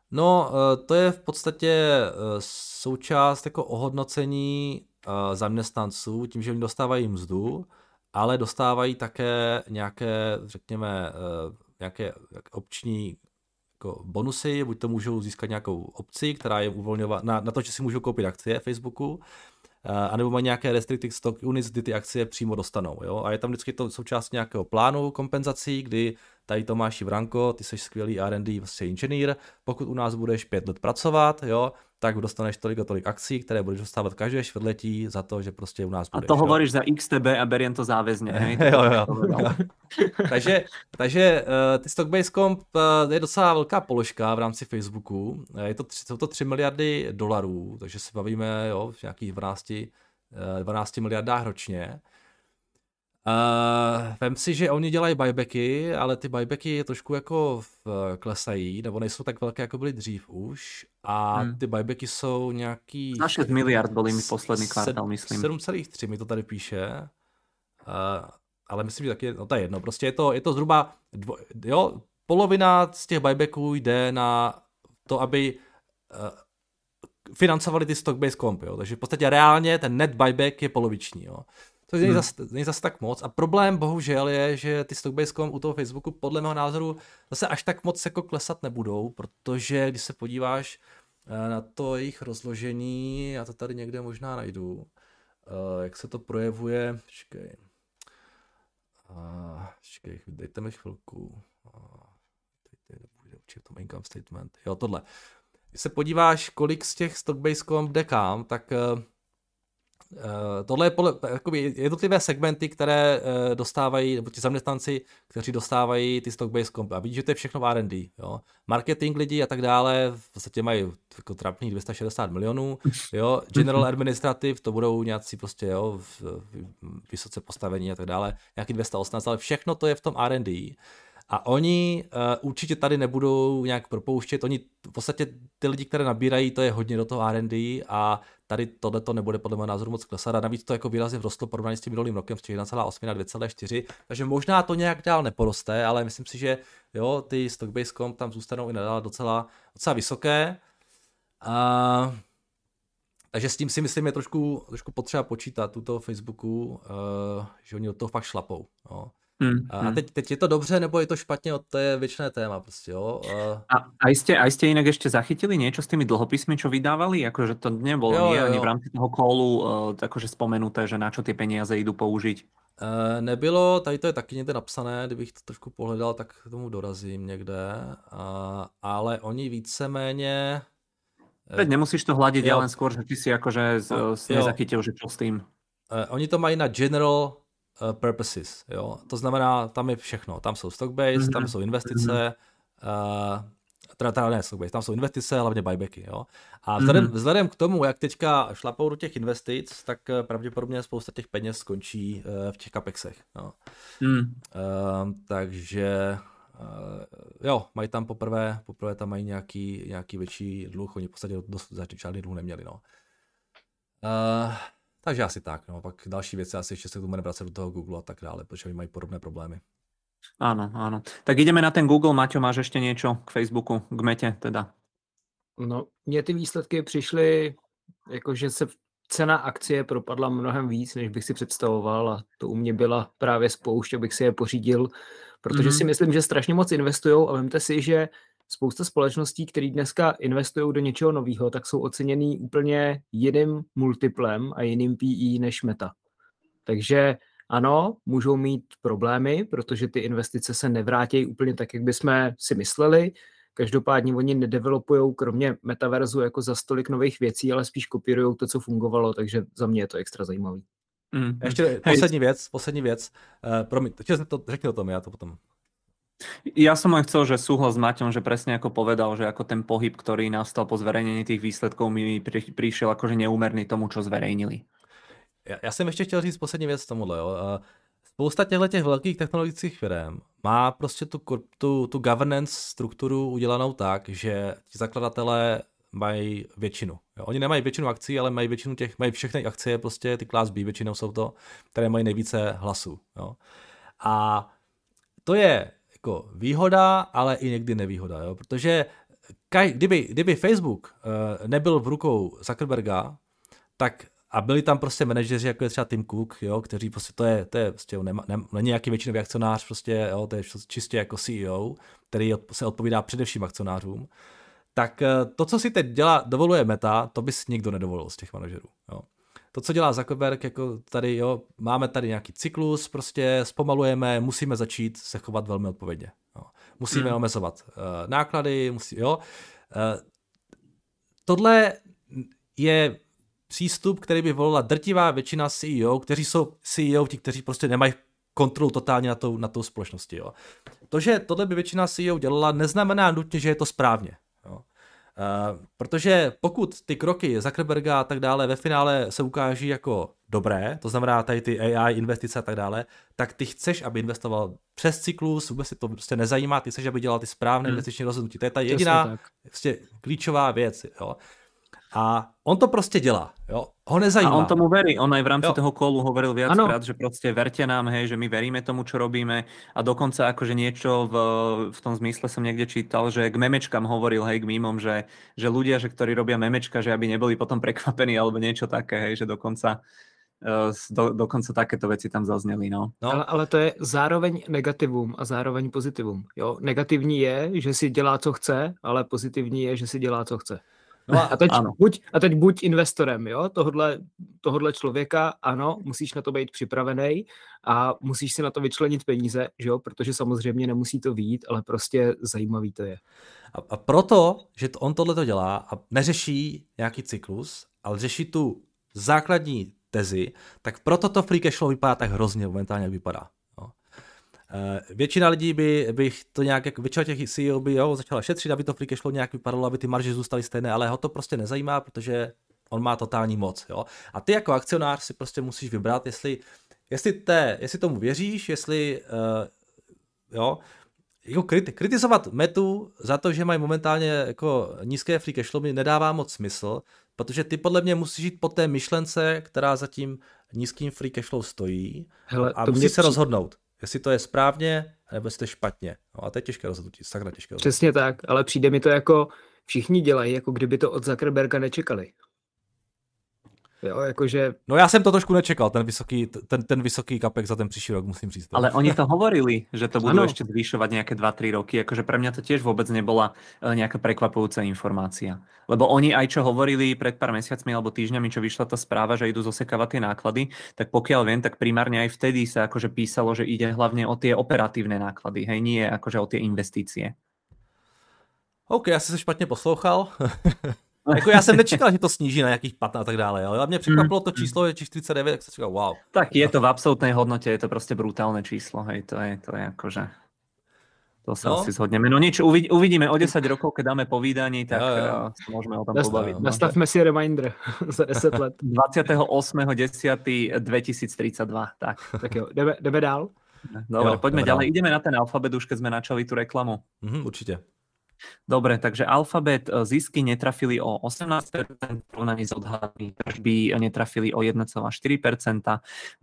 No, eh, to je v podstatě součást jako ohodnocení zaměstnanců, tím, že oni dostávají mzdu ale dostávají také nějaké, řekněme, nějaké opční jako bonusy, buď to můžou získat nějakou opci, která je uvolňová na, na to, že si můžou koupit akcie Facebooku, eh, anebo mají nějaké restricted stock units, kdy ty akcie přímo dostanou. Jo? A je tam vždycky to součást nějakého plánu kompenzací, kdy tady Tomáši Vranko, ty jsi skvělý R&D vlastně inženýr, pokud u nás budeš pět let pracovat, jo, tak dostaneš tolik a tolik akcí, které budeš dostávat každé čtvrtletí za to, že prostě u nás budeš. A to hovoríš za XTB a beriem to závězně. jo, jo, jo. takže, takže uh, ty stock-based comp uh, je docela velká položka v rámci Facebooku. Je to, jsou to 3 miliardy dolarů, takže se bavíme jo, v nějakých 12, uh, 12 miliardách ročně. Uh, vem si, že oni dělají buybacky, ale ty buybacky trošku jako v, klesají, nebo nejsou tak velké, jako byly dřív už. A hmm. ty buybacky jsou nějaký... Na 6 miliard byly mi poslední kvartál, myslím. 7,3 mi to tady píše. Uh, ale myslím, že taky, no to je jedno, prostě je to, je to zhruba, dvo, jo, polovina z těch buybacků jde na to, aby uh, financovali ty stock-based comp, jo. takže v podstatě reálně ten net buyback je poloviční. Jo. To není, hmm. zase, není zase tak moc. A problém bohužel je, že ty stockbase.com u toho Facebooku podle mého názoru zase až tak moc jako klesat nebudou, protože když se podíváš eh, na to jejich rozložení, já to tady někde možná najdu, eh, jak se to projevuje, počkej, počkej, dejte mi chvilku, určitě to income statement, jo tohle. Když se podíváš, kolik z těch stockbase.com jde kam, tak eh, tohle je podle, jakoby jednotlivé segmenty, které uh, dostávají, nebo ti zaměstnanci, kteří dostávají ty stock-based comp. A vidíš, že to je všechno v R&D. Jo? Marketing lidi a tak dále, v podstatě mají jako trapných 260 milionů. Jo? General Administrative, to budou nějací prostě jo, v, v, vysoce postavení a tak dále, nějaký 218, ale všechno to je v tom R&D. A oni uh, určitě tady nebudou nějak propouštět, oni v podstatě ty lidi, které nabírají, to je hodně do toho R&D a tady tohle to nebude podle mého názoru moc klesat a navíc to jako výrazně vzrostlo porovnání s tím minulým rokem z 1,8 na 2,4, takže možná to nějak dál neporoste, ale myslím si, že jo, ty stock-based comp tam zůstanou i nadále docela, docela vysoké. A, takže s tím si myslím je trošku, trošku potřeba počítat tuto Facebooku, uh, že oni od toho fakt šlapou. Jo. Hmm, a hmm. teď, teď je to dobře, nebo je to špatně, to je věčné téma prostě, jo. A, a jste, a jste jinak ještě zachytili něco s těmi dlhopismi, čo vydávali? Jakože to nebylo jo, jo, ani v rámci toho kolu uh, jakože spomenuté, že na čo ty peníze jdou použít? Uh, nebylo, tady to je taky někde napsané, kdybych to trošku pohledal, tak k tomu dorazím někde, uh, ale oni víceméně... Teď nemusíš to hladit, já len skôr, že ty si jakože no, nezachytil, že čo s tím. Uh, oni to mají na general purposes, jo. To znamená, tam je všechno. Tam jsou stock-based, mm-hmm. tam mhm. jsou investice, uh, teda, teda ne stock-based, tam jsou investice, hlavně buybacky, jo. A vzhledem, mm-hmm. vzhledem k tomu, jak teďka šlapou do těch investic, tak uh, pravděpodobně spousta těch peněz skončí uh, v těch capexech, jo. Mm. Uh, takže uh, jo, mají tam poprvé, poprvé tam mají nějaký, nějaký větší dluh, oni v podstatě dost žádný dluh neměli, no. Uh, takže asi tak, no. Pak další věci, asi ještě se k tomu nevracet do toho Google a tak dále, protože oni mají podobné problémy. Áno, áno. Tak ideme na ten Google. Maťo, máš ještě něco k Facebooku, k Mete teda? No, mně ty výsledky přišly, jakože se cena akcie propadla mnohem víc, než bych si představoval a to u mě byla právě spoušť, abych si je pořídil, protože mm-hmm. si myslím, že strašně moc investují a vemte si, že spousta společností, které dneska investují do něčeho nového, tak jsou oceněný úplně jiným multiplem a jiným PE než Meta. Takže ano, můžou mít problémy, protože ty investice se nevrátí úplně tak, jak bychom si mysleli. Každopádně oni nedevelopují kromě metaverzu jako za stolik nových věcí, ale spíš kopírují to, co fungovalo, takže za mě je to extra zajímavý. Mm. Ještě poslední věc, poslední věc. Uh, promiň, to, řekni o tom, já to potom ja som len chcel, že súhlas s Maťom, že presne ako povedal, že ako ten pohyb, ktorý nastal po zverejnení tých výsledkov mi pri, prišiel akože neúmerný tomu, čo zverejnili. Já, já jsem ještě chtěl říct poslední věc tomuhle. Jo. Spousta těchto těch velkých technologických firm má prostě tu, tu, tu governance strukturu udělanou tak, že ti zakladatelé mají většinu. Jo. Oni nemají většinu akcí, ale mají většinu těch, mají všechny akcie, prostě ty class B většinou jsou to, které mají nejvíce hlasů. Jo. A to je jako výhoda, ale i někdy nevýhoda, jo? protože kdyby, kdyby Facebook uh, nebyl v rukou Zuckerberga, tak a byli tam prostě manažeři, jako je třeba Tim Cook, jo, kteří prostě to je, to je prostě ne, ne, není nějaký většinový akcionář, prostě, jo, to je čistě jako CEO, který se odpovídá především akcionářům. Tak eh, to, co si teď dělá, dovoluje Meta, to by si nikdo nedovolil z těch manažerů. Jo. To, co dělá Zuckerberg, jako tady, jo, máme tady nějaký cyklus, prostě zpomalujeme, musíme začít se chovat velmi odpovědně. Jo. Musíme hmm. omezovat uh, náklady, musí, jo. Uh, tohle je přístup, který by volila drtivá většina CEO, kteří jsou CEO, ti, kteří prostě nemají kontrolu totálně na tou, na tou společnosti. Jo. To, že tohle by většina CEO dělala, neznamená nutně, že je to správně. Uh, protože pokud ty kroky Zuckerberga a tak dále ve finále se ukáží jako dobré, to znamená tady ty AI investice a tak dále, tak ty chceš, aby investoval přes cyklus, vůbec si to prostě nezajímá, ty chceš, aby dělal ty správné hmm. investiční rozhodnutí. To je ta jediná prostě klíčová věc. Jo. A on to prostě dělá, jo. Ho nezajímá. A on tomu verí, on aj v rámci jo. toho kolu hovoril viackrát, že prostě verte nám, hej, že my veríme tomu, čo robíme a dokonca akože niečo v, v tom zmysle som niekde čítal, že k memečkám hovoril, hej, k mýmom, že, že ľudia, že ktorí robia memečka, že aby neboli potom prekvapení alebo niečo také, hej, že dokonca uh, do, dokonca takéto veci tam zazneli, no. no. Ale, ale to je zároveň negativum a zároveň pozitivum, jo. Negativní je, že si dělá, co chce, ale pozitivní je, že si dělá, co chce. No a, teď ano. buď, a teď buď investorem, jo, tohodle, tohodle člověka, ano, musíš na to být připravený a musíš si na to vyčlenit peníze, že jo, protože samozřejmě nemusí to výjít, ale prostě zajímavý to je. A, a proto, že to, on tohle to dělá a neřeší nějaký cyklus, ale řeší tu základní tezi, tak proto to free cash flow vypadá tak hrozně momentálně, jak vypadá. Uh, většina lidí by, by to nějak, jako většina těch CEO by jo, začala šetřit, aby to free cash flow nějak vypadalo, aby ty marže zůstaly stejné, ale ho to prostě nezajímá, protože on má totální moc. Jo? A ty jako akcionář si prostě musíš vybrat, jestli, jestli, té, jestli tomu věříš, jestli uh, jo, jako kriti- kritizovat Metu za to, že mají momentálně jako nízké free cash flow, mi nedává moc smysl, protože ty podle mě musíš jít po té myšlence, která za tím nízkým free cash flow stojí Hele, a musíš se při... rozhodnout jestli to je správně, nebo jestli to je špatně. No a to je těžké rozhodnutí, sakra těžké rozhodnutí. Přesně tak, ale přijde mi to jako, všichni dělají, jako kdyby to od Zuckerberga nečekali. Jo, jakože... No já jsem to trošku nečekal, ten vysoký, ten, ten vysoký kapek za ten příští rok, musím říct. Ale oni to hovorili, že to budú ano. ešte zvyšovať nejaké 2-3 roky, akože pre mňa to tiež vôbec nebola eh, nejaká prekvapujúca informácia. Lebo oni aj čo hovorili pred pár mesiacmi alebo týždňami, čo vyšla tá správa, že idú zosekávať tie náklady, tak pokiaľ viem, tak primárne aj vtedy sa akože písalo, že ide hlavne o tie operatívne náklady, hej, nie akože o tie investície. OK, já jsem se špatně poslouchal. jako já jsem nečekal, že to sníží na nějakých 15 a tak dále, jo. A mě překvapilo to mm. číslo, je 49, tak jsem říkal, wow. Tak je to v absolutnej hodnotě, je to prostě brutálne číslo, hej, to je, to je akože... To sa no. asi zhodneme. No nič, uvidí, uvidíme o 10 rokov, keď dáme povídaní, tak jo, jo. Uh, môžeme o tom Nastav, pobaviť. No. Nastavme si reminder za 10 let. 28.10.2032, tak. Tak jo, jdeme, jdeme dál? Dobre, jo, poďme ďalej. Dál. Ideme na ten alfabet už, keď sme načali tú reklamu. Mhm, určite. Dobre, takže Alphabet e, zisky netrafili o 18%, v porovnaní s odhadmi tržby netrafili o 1,4%,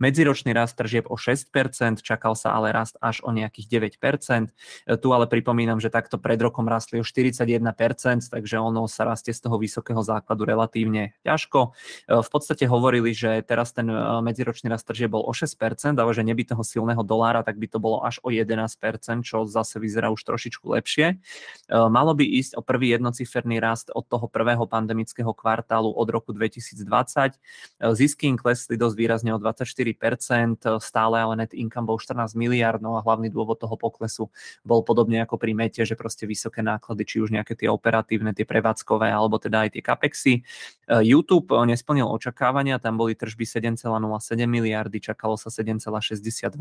medziročný rast tržieb o 6%, čakal sa ale rast až o nejakých 9%. E, tu ale pripomínam, že takto pred rokom rastli o 41%, takže ono sa rastie z toho vysokého základu relatívne ťažko. E, v podstate hovorili, že teraz ten medziročný rast tržieb bol o 6%, ale že neby toho silného dolára, tak by to bolo až o 11%, čo zase vyzerá už trošičku lepšie. Malo by ísť o prvý jednociferný rast od toho prvého pandemického kvartálu od roku 2020. Zisky im klesli dosť výrazne o 24%, stále ale net income bol 14 miliard, no a hlavný dôvod toho poklesu bol podobne ako pri Mete, že proste vysoké náklady, či už nejaké tie operatívne, tie prevádzkové, alebo teda aj tie capexy. YouTube nesplnil očakávania, tam boli tržby 7,07 miliardy, čakalo sa 7,62.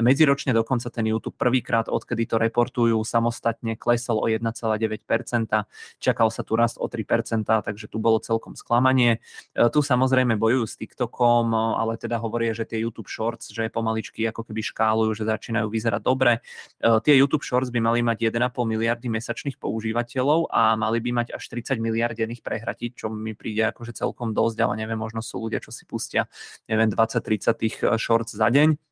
Medziročne dokonca ten YouTube prvýkrát, odkedy to reportujú samostatne, klesol o 1, 1,9%, čakal sa tu rast o 3%, takže tu bolo celkom sklamanie. E, tu samozrejme bojujú s TikTokom, ale teda hovoria, že tie YouTube Shorts, že pomaličky ako keby škálujú, že začínajú vyzerať dobre. E, tie YouTube Shorts by mali mať 1,5 miliardy mesačných používateľov a mali by mať až 30 miliardených prehratí, čo mi príde akože celkom dosť, ale neviem, možno sú ľudia, čo si pustia, neviem, 20-30 tých e, shorts za deň.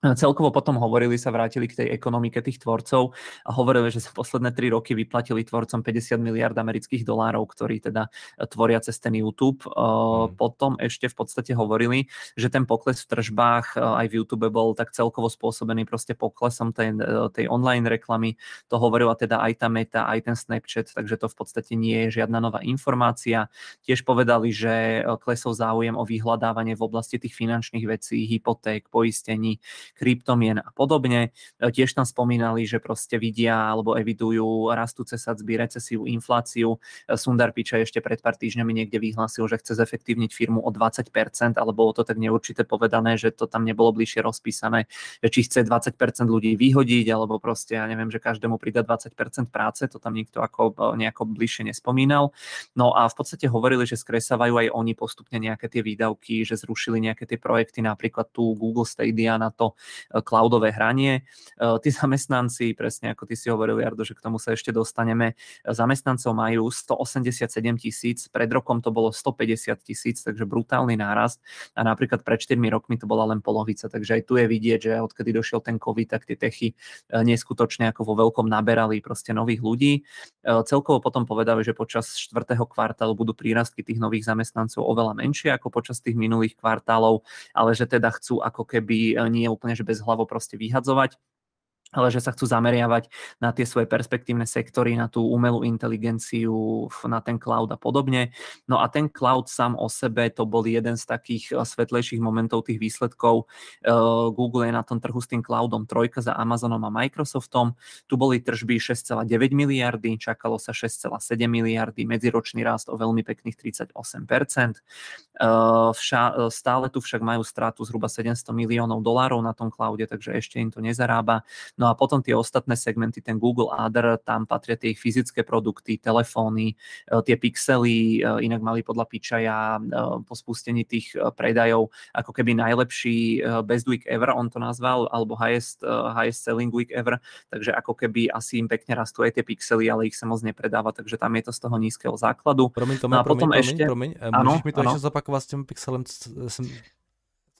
Celkovo potom hovorili, sa vrátili k tej ekonomike tých tvorcov a hovorili, že sa posledné tri roky vyplatili tvorcom 50 miliard amerických dolárov, ktorí teda tvoria cez ten YouTube. Mm. Potom ešte v podstate hovorili, že ten pokles v tržbách aj v YouTube bol tak celkovo spôsobený proste poklesom tej, tej online reklamy. To hovorila teda aj tá Meta, aj ten Snapchat, takže to v podstate nie je žiadna nová informácia. Tiež povedali, že klesol záujem o vyhľadávanie v oblasti tých finančných vecí, hypoték, poistení, kryptomien a podobne. E, tiež tam spomínali, že proste vidia alebo evidujú rastúce sadzby, recesiu, infláciu. E, Sundar Pichai ešte pred pár týždňami niekde vyhlásil, že chce zefektívniť firmu o 20%, ale to tak neurčite povedané, že to tam nebolo bližšie rozpísané, že či chce 20% ľudí vyhodiť, alebo proste, ja neviem, že každému prida 20% práce, to tam nikto ako e, nejako bližšie nespomínal. No a v podstate hovorili, že skresávajú aj oni postupne nejaké tie výdavky, že zrušili nejaké tie projekty, napríklad tu Google Stadia na to, cloudové hranie. E, tí zamestnanci, presne ako ty si hovoril, Jardo, že k tomu sa ešte dostaneme, e, zamestnancov majú 187 tisíc, pred rokom to bolo 150 tisíc, takže brutálny nárast a napríklad pred 4 rokmi to bola len polovica, takže aj tu je vidieť, že odkedy došiel ten COVID, tak tie techy neskutočne ako vo veľkom naberali proste nových ľudí. Celkovo potom povedali, že počas 4. kvartálu budú prírastky tých nových zamestnancov oveľa menšie ako počas tých minulých kvartálov, ale že teda chcú ako keby nie úplne že bez hlavo proste vyhadzovať ale že sa chcú zameriavať na tie svoje perspektívne sektory, na tú umelú inteligenciu, na ten cloud a podobne. No a ten cloud sám o sebe, to bol jeden z takých eh, svetlejších momentov tých výsledkov. Eh, Google je na tom trhu s tým cloudom trojka za Amazonom a Microsoftom. Tu boli tržby 6,9 miliardy, čakalo sa 6,7 miliardy, medziročný rast o veľmi pekných 38%. Eh, stále tu však majú stratu zhruba 700 miliónov dolárov na tom cloude, takže ešte im to nezarába. No a potom tie ostatné segmenty, ten Google Other, tam patria tie ich fyzické produkty, telefóny, e, tie pixely, e, inak mali podľa Pičaja e, po spustení tých predajov ako keby najlepší best week ever, on to nazval, alebo highest, highest selling week ever, takže ako keby asi im pekne rastú aj tie pixely, ale ich sa moc nepredáva, takže tam je to z toho nízkeho základu. Promiň, to no a promiň, potom promiň, ešte... promiň, promiň. Môžeš mi to ano. ešte zopakovať s tým pixelem?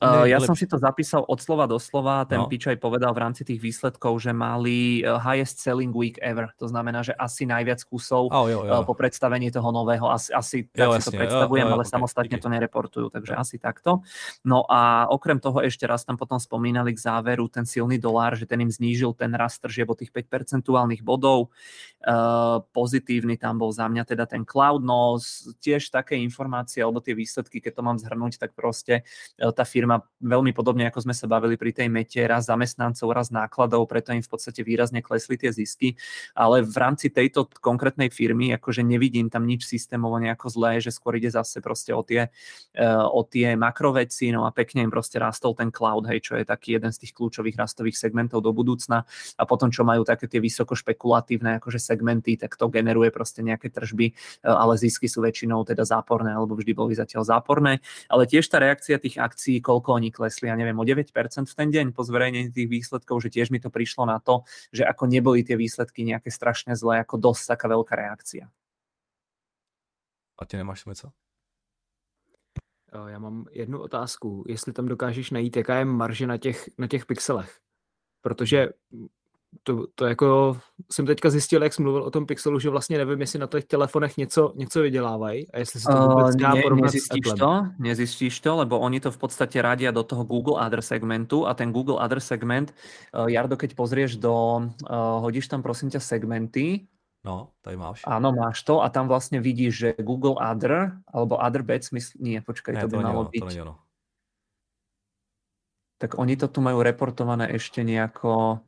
Uh, ja som si to zapísal od slova do slova. Ten no. Pičaj povedal v rámci tých výsledkov, že mali uh, highest selling week ever. To znamená, že asi najviac kusov oh, jo, jo. Uh, po predstavení toho nového. Asi, asi jo, tak si to predstavujem, jo, jo, ale okay, samostatne okay. to nereportujú, takže okay. asi takto. No a okrem toho ešte raz tam potom spomínali k záveru ten silný dolár, že ten im znížil ten rast tržieb o tých 5 percentuálnych bodov. Uh, pozitívny tam bol za mňa teda ten cloud, no tiež také informácie alebo tie výsledky, keď to mám zhrnúť, tak proste uh, tá firma firma veľmi podobne, ako sme sa bavili pri tej mete, raz zamestnancov, raz nákladov, preto im v podstate výrazne klesli tie zisky, ale v rámci tejto konkrétnej firmy akože nevidím tam nič systémovo nejako zlé, že skôr ide zase proste o tie, uh, o tie makroveci, no a pekne im proste rastol ten cloud, hej, čo je taký jeden z tých kľúčových rastových segmentov do budúcna a potom, čo majú také tie vysoko špekulatívne akože segmenty, tak to generuje proste nejaké tržby, uh, ale zisky sú väčšinou teda záporné, alebo vždy boli zatiaľ záporné, ale tiež tá reakcia tých akcií, koľko oni klesli, ja neviem, o 9% v ten deň po zverejnení tých výsledkov, že tiež mi to prišlo na to, že ako neboli tie výsledky nejaké strašne zlé, ako dosť taká veľká reakcia. A ty nemáš něco? Já mám jednu otázku, jestli tam dokážeš najít, jaká je marže na těch, na těch pixelech. Protože to, to jako jsem teďka zjistil, jak jsem mluvil o tom Pixelu, že vlastně nevím, jestli na těch telefonech něco, něco vydělávají a jestli se to vůbec dá uh, porovnat nezistíš s to, nezistíš to, lebo oni to v podstatě radia do toho Google Other segmentu a ten Google Other segment, uh, Jardo, keď pozrieš do, uh, hodíš tam prosím ťa segmenty, No, tady máš. Áno, máš to a tam vlastne vidíš, že Google Other, alebo Other Bets, mysl... nie, počkaj, ne, to by to malo byť. To. Tak oni to tu majú reportované ešte nejako...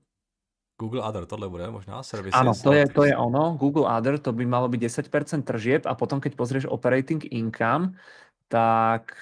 Google Other, tohle bude možná servisy. Áno, to je, to je ono. Google Other, to by malo byť 10% tržieb a potom, keď pozrieš operating income, tak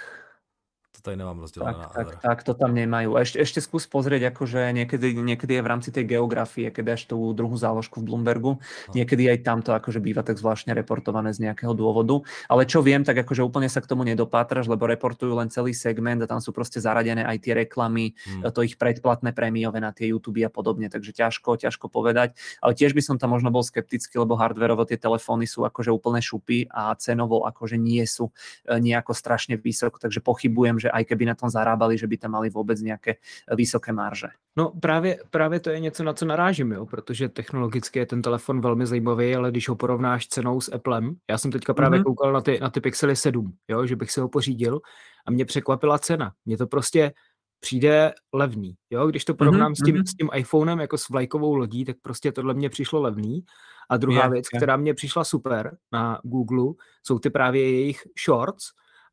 to tady nemám rozdelené tak, tak, tak, to tam nemajú. Ešte, ešte skús pozrieť, akože niekedy, niekedy je v rámci tej geografie, keď dáš tú druhú záložku v Bloombergu, no. niekedy aj tamto akože býva tak zvláštne reportované z nejakého dôvodu. Ale čo viem, tak akože úplne sa k tomu nedopátraš, lebo reportujú len celý segment a tam sú proste zaradené aj tie reklamy, hmm. to ich predplatné prémiové na tie YouTube a podobne, takže ťažko, ťažko povedať. Ale tiež by som tam možno bol skeptický, lebo hardverovo tie telefóny sú akože úplne šupy a cenovo akože nie sú e, nejako strašne vysoko, takže pochybujem, že že aj keby na tom zarábali, že by tam mali vůbec nějaké vysoké marže. No právě, právě to je něco, na co narážím, jo? protože technologicky je ten telefon velmi zajímavý, ale když ho porovnáš cenou s Applem, já jsem teďka právě mm-hmm. koukal na ty, na ty Pixely 7, jo? že bych si ho pořídil a mě překvapila cena. Mě to prostě přijde levný. Jo? Když to porovnám mm-hmm. s, tím, s tím iPhonem jako s vlajkovou lodí, tak prostě tohle mě přišlo levný. A druhá je, věc, je. která mě přišla super na Google, jsou ty právě jejich shorts.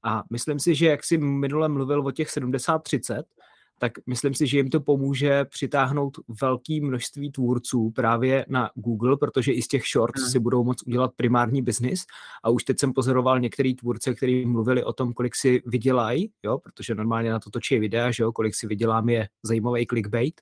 A myslím si, že jak si minule mluvil o těch 70-30, tak myslím si, že jim to pomůže přitáhnout velké množství tvůrců právě na Google, protože i z těch shorts hmm. si budou moct udělat primární biznis. A už teď jsem pozoroval některý tvůrce, kteří mluvili o tom, kolik si vydělají, jo, protože normálně na to točí videa, že jo, kolik si vydělám je zajímavý clickbait.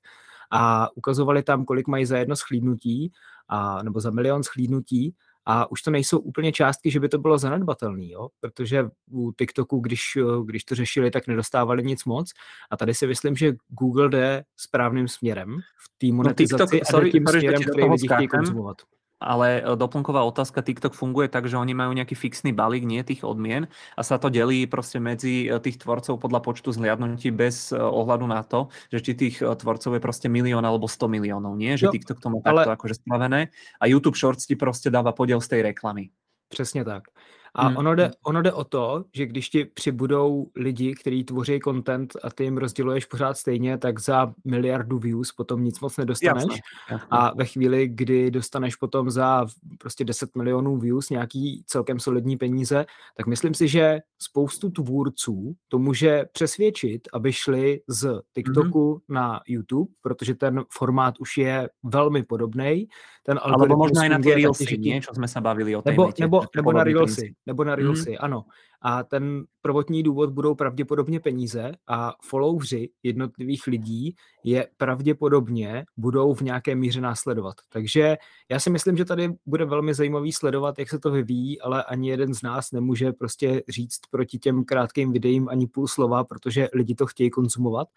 A ukazovali tam, kolik mají za jedno schlídnutí, a, nebo za milion schlídnutí a už to nejsou úplně částky, že by to bylo zanedbatelné, protože u TikToku, když, když to řešili, tak nedostávali nic moc. A tady si myslím, že Google jde správným směrem v té monetizaci no, TikTok, a sorry, tím směrem, který lidi chtějí konzumovat ale e, doplnková otázka, TikTok funguje tak, že oni majú nejaký fixný balík, nie tých odmien a sa to delí prostě medzi e, tých tvorcov podľa počtu zliadnutí bez e, ohľadu na to, že či tých tvorcov je prostě milión alebo 100 miliónov, nie? Že TikTok tomu ale... takto akože spravené a YouTube Shorts ti prostě dáva podiel z tej reklamy. Přesně tak. A hmm. ono, jde, ono jde o to, že když ti přibudou lidi, kteří tvoří content a ty jim rozděluješ pořád stejně, tak za miliardu views potom nic moc nedostaneš. Jasne, jasne. A ve chvíli, kdy dostaneš potom za prostě 10 milionů views nějaký celkem solidní peníze, tak myslím si, že spoustu tvůrců to může přesvědčit, aby šli z TikToku hmm. na YouTube, protože ten formát už je velmi podobný. Ten Alebo možná i na ty Reelsy, nie? Čo jsme se bavili o té nebo, nebo, nebo na Reelsy nebo na Reelsy, mm. ano. A ten prvotní důvod budou pravděpodobně peníze a followři jednotlivých lidí je pravděpodobně budou v nějaké míře následovat. Takže já si myslím, že tady bude velmi zajímavý sledovat, jak se to vyvíjí, ale ani jeden z nás nemůže prostě říct proti těm krátkým videím ani půl slova, protože lidi to chtějí konzumovat.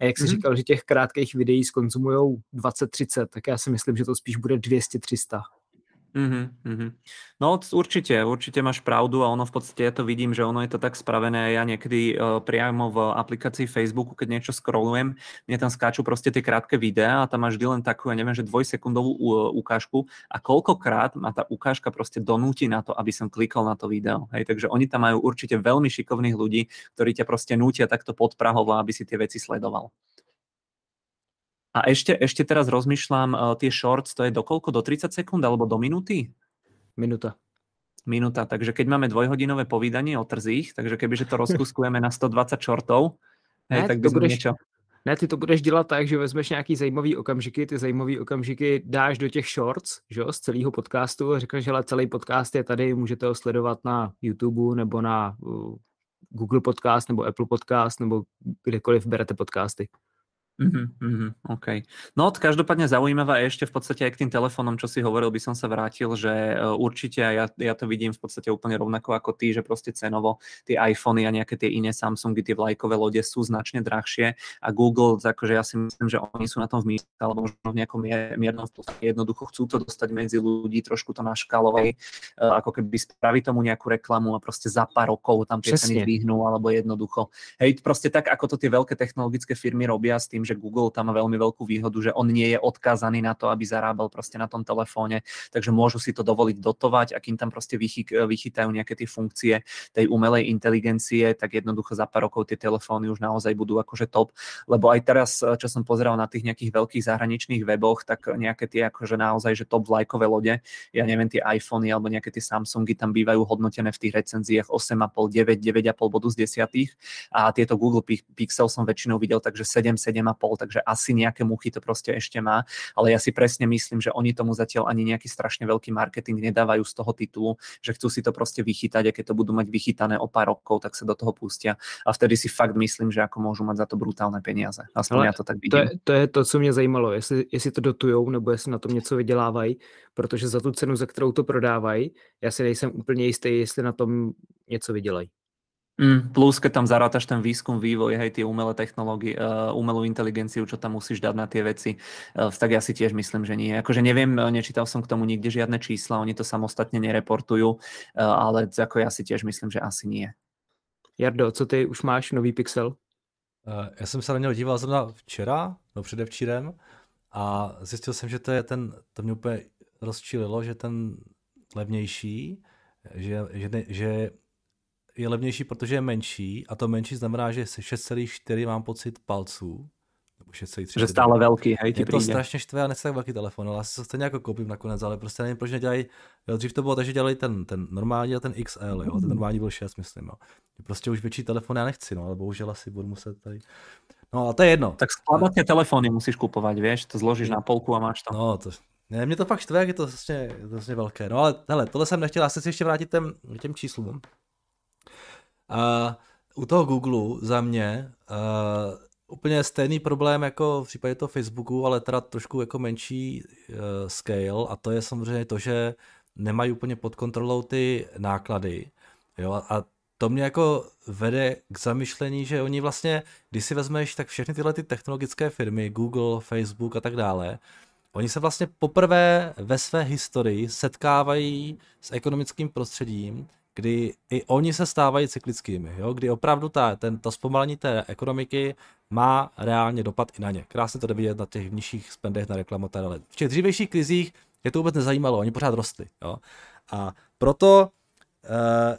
A jak jsi mm. říkal, že těch krátkých videí skonzumujou 20-30, tak já si myslím, že to spíš bude 200-300. Mm-hmm, mm-hmm. No určite, určite máš pravdu a ono v podstate ja to vidím, že ono je to tak spravené, ja niekedy uh, priamo v aplikácii Facebooku, keď niečo scrollujem, mne tam skáču proste tie krátke videá a tam máš vždy len takú, ja neviem, že dvojsekundovú uh, ukážku a koľkokrát ma tá ukážka proste donúti na to, aby som klikol na to video. Hej, takže oni tam majú určite veľmi šikovných ľudí, ktorí ťa proste nútia takto podprahovo, aby si tie veci sledoval. A ešte, ešte teraz rozmýšľam, uh, tie shorts, to je do koľko? Do 30 sekúnd alebo do minúty? Minuta. Minuta, takže keď máme dvojhodinové povídanie o trzích, takže kebyže to rozkuskujeme na 120 shortov, hej, ne, tak by budeš, niečo... Ne, ty to budeš dělat tak, že vezmeš nějaký zajímavý okamžiky, ty zajímavý okamžiky dáš do těch shorts, že jo, z celého podcastu a řekneš, že celý podcast je tady, můžete ho sledovat na YouTube nebo na uh, Google Podcast nebo Apple Podcast nebo kdekoliv berete podcasty. Uh-huh, uh-huh, OK. No každopádne zaujímavé ešte v podstate aj k tým telefónom, čo si hovoril, by som sa vrátil, že uh, určite ja, ja to vidím v podstate úplne rovnako ako ty, že proste cenovo tie iPhony a nejaké tie iné Samsungy, tie vlajkové lode sú značne drahšie a Google, akože ja si myslím, že oni sú na tom v mysle, alebo možno v nejakom miernom jednoducho chcú to dostať medzi ľudí, trošku to naškalovej, uh, ako keby spraví tomu nejakú reklamu a proste za pár rokov tam tie ceny dvihnú, alebo jednoducho. Hej, proste tak, ako to tie veľké technologické firmy robia s tým, že Google tam má veľmi veľkú výhodu, že on nie je odkázaný na to, aby zarábal proste na tom telefóne, takže môžu si to dovoliť dotovať a kým tam proste vychy, vychytajú nejaké tie funkcie tej umelej inteligencie, tak jednoducho za pár rokov tie telefóny už naozaj budú akože top, lebo aj teraz, čo som pozeral na tých nejakých veľkých zahraničných weboch, tak nejaké tie akože naozaj, že top vlajkové lode, ja neviem, tie iPhony alebo nejaké tie Samsungy tam bývajú hodnotené v tých recenziách 8,5, 9, 9,5 bodu z desiatých. A tieto Google Pixel som väčšinou videl takže 7, 7,5 takže asi nejaké muchy to prostě ešte má, ale ja si presne myslím, že oni tomu zatiaľ ani nejaký strašne veľký marketing nedávajú z toho titulu, že chcú si to prostě vychytať a keď to budú mať vychytané o pár rokov, tak sa do toho pustia a vtedy si fakt myslím, že ako môžu mať za to brutálne peniaze. Aspoň ale ja to tak vidím. To je, to je to, co mě zajímalo, jestli, jestli to dotujou nebo jestli na tom něco vydělávají, protože za tu cenu, za kterou to prodávají, já si nejsem úplně jistý, jestli na tom něco vydělají. Mm, plus, keď tam zarátaš ten výskum, vývoj, hej, tie umelé technológie, uh, umelú inteligenciu, čo tam musíš dať na tie veci, uh, tak ja si tiež myslím, že nie. Akože neviem, eh, nečítal som k tomu nikde žiadne čísla, oni to samostatne nereportujú, uh, ale ako ja si tiež myslím, že asi nie. Jardo, co ty už máš nový Pixel? Eh, já jsem se na něj díval zrovna včera, no předevčírem, a zjistil jsem, že to je ten, to mě úplně rozčililo, že ten levnější, že, že, ne, že je levnější, protože je menší a to menší znamená, že 6,4 mám pocit palců, nebo 6,3. Že stále velký, hej, ti Je to strašně štve, já nechci tak velký telefon, ale já se stejně jako koupím nakonec, ale prostě nevím, proč nedělají, jo, dřív to bylo tak, že dělali ten, ten normální a ten XL, jo, ten normální byl 6, myslím, jo. Prostě už větší telefon já nechci, no, ale bohužel asi budu muset tady No a to je jedno. Tak skladaté telefony musíš kupovat, víš, to zložíš na polku a máš to. No, to, ne, mě to fakt štve, jak je to vlastně, vlastně velké. No ale hele, tohle jsem nechtěl, asi si ještě vrátit těm, těm číslům. Uh, u toho Google za mě uh, úplně stejný problém jako v případě toho Facebooku, ale teda trošku jako menší uh, scale a to je samozřejmě to, že nemají úplně pod kontrolou ty náklady. Jo, a to mě jako vede k zamyšlení, že oni vlastně, když si vezmeš, tak všechny tyhle ty technologické firmy, Google, Facebook a tak dále, oni se vlastně poprvé ve své historii setkávají s ekonomickým prostředím, kdy i oni se stávají cyklickými, jo? kdy opravdu ta, ten, to zpomalení té ekonomiky má reálně dopad i na ně. Krásně to jde vidět na těch nižších spendech na reklamu ale v těch dřívějších krizích je to vůbec nezajímalo, oni pořád rostli. Jo? A proto uh,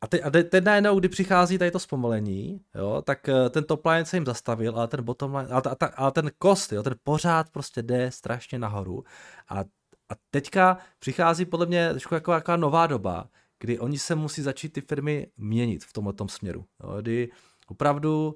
a teď, a teď najednou, kdy přichází tady to zpomalení, jo, tak eh, ten top line se jim zastavil, ale ten bottom line, ale, ale, ale ten cost, jo, ten pořád prostě jde strašně nahoru. A, a teďka přichází podle mě trošku jako jaká nová doba, kdy oni se musí začít ty firmy měnit v tomto směru. Jo, kdy opravdu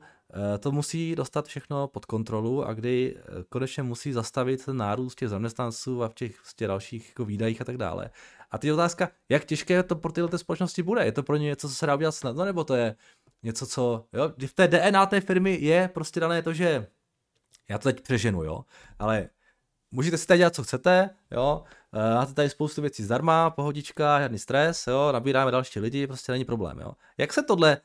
eh, to musí dostat všechno pod kontrolu a kdy eh, konečně musí zastavit ten nárůst těch zaměstnanců a v těch, v těch dalších jako výdajích a tak dále. A teď otázka, jak těžké to pro tyhle společnosti bude? Je to pro ně něco, co se dá udělat snadno, nebo to je něco, co, jo, v té DNA té firmy je prostě dané to, že já to teď přeženu, jo, ale můžete si tady dělat, co chcete, jo, máte tady spoustu věcí zdarma, pohodička, žádný stres, jo, nabíráme další lidi, prostě není problém, jo. Jak se tohle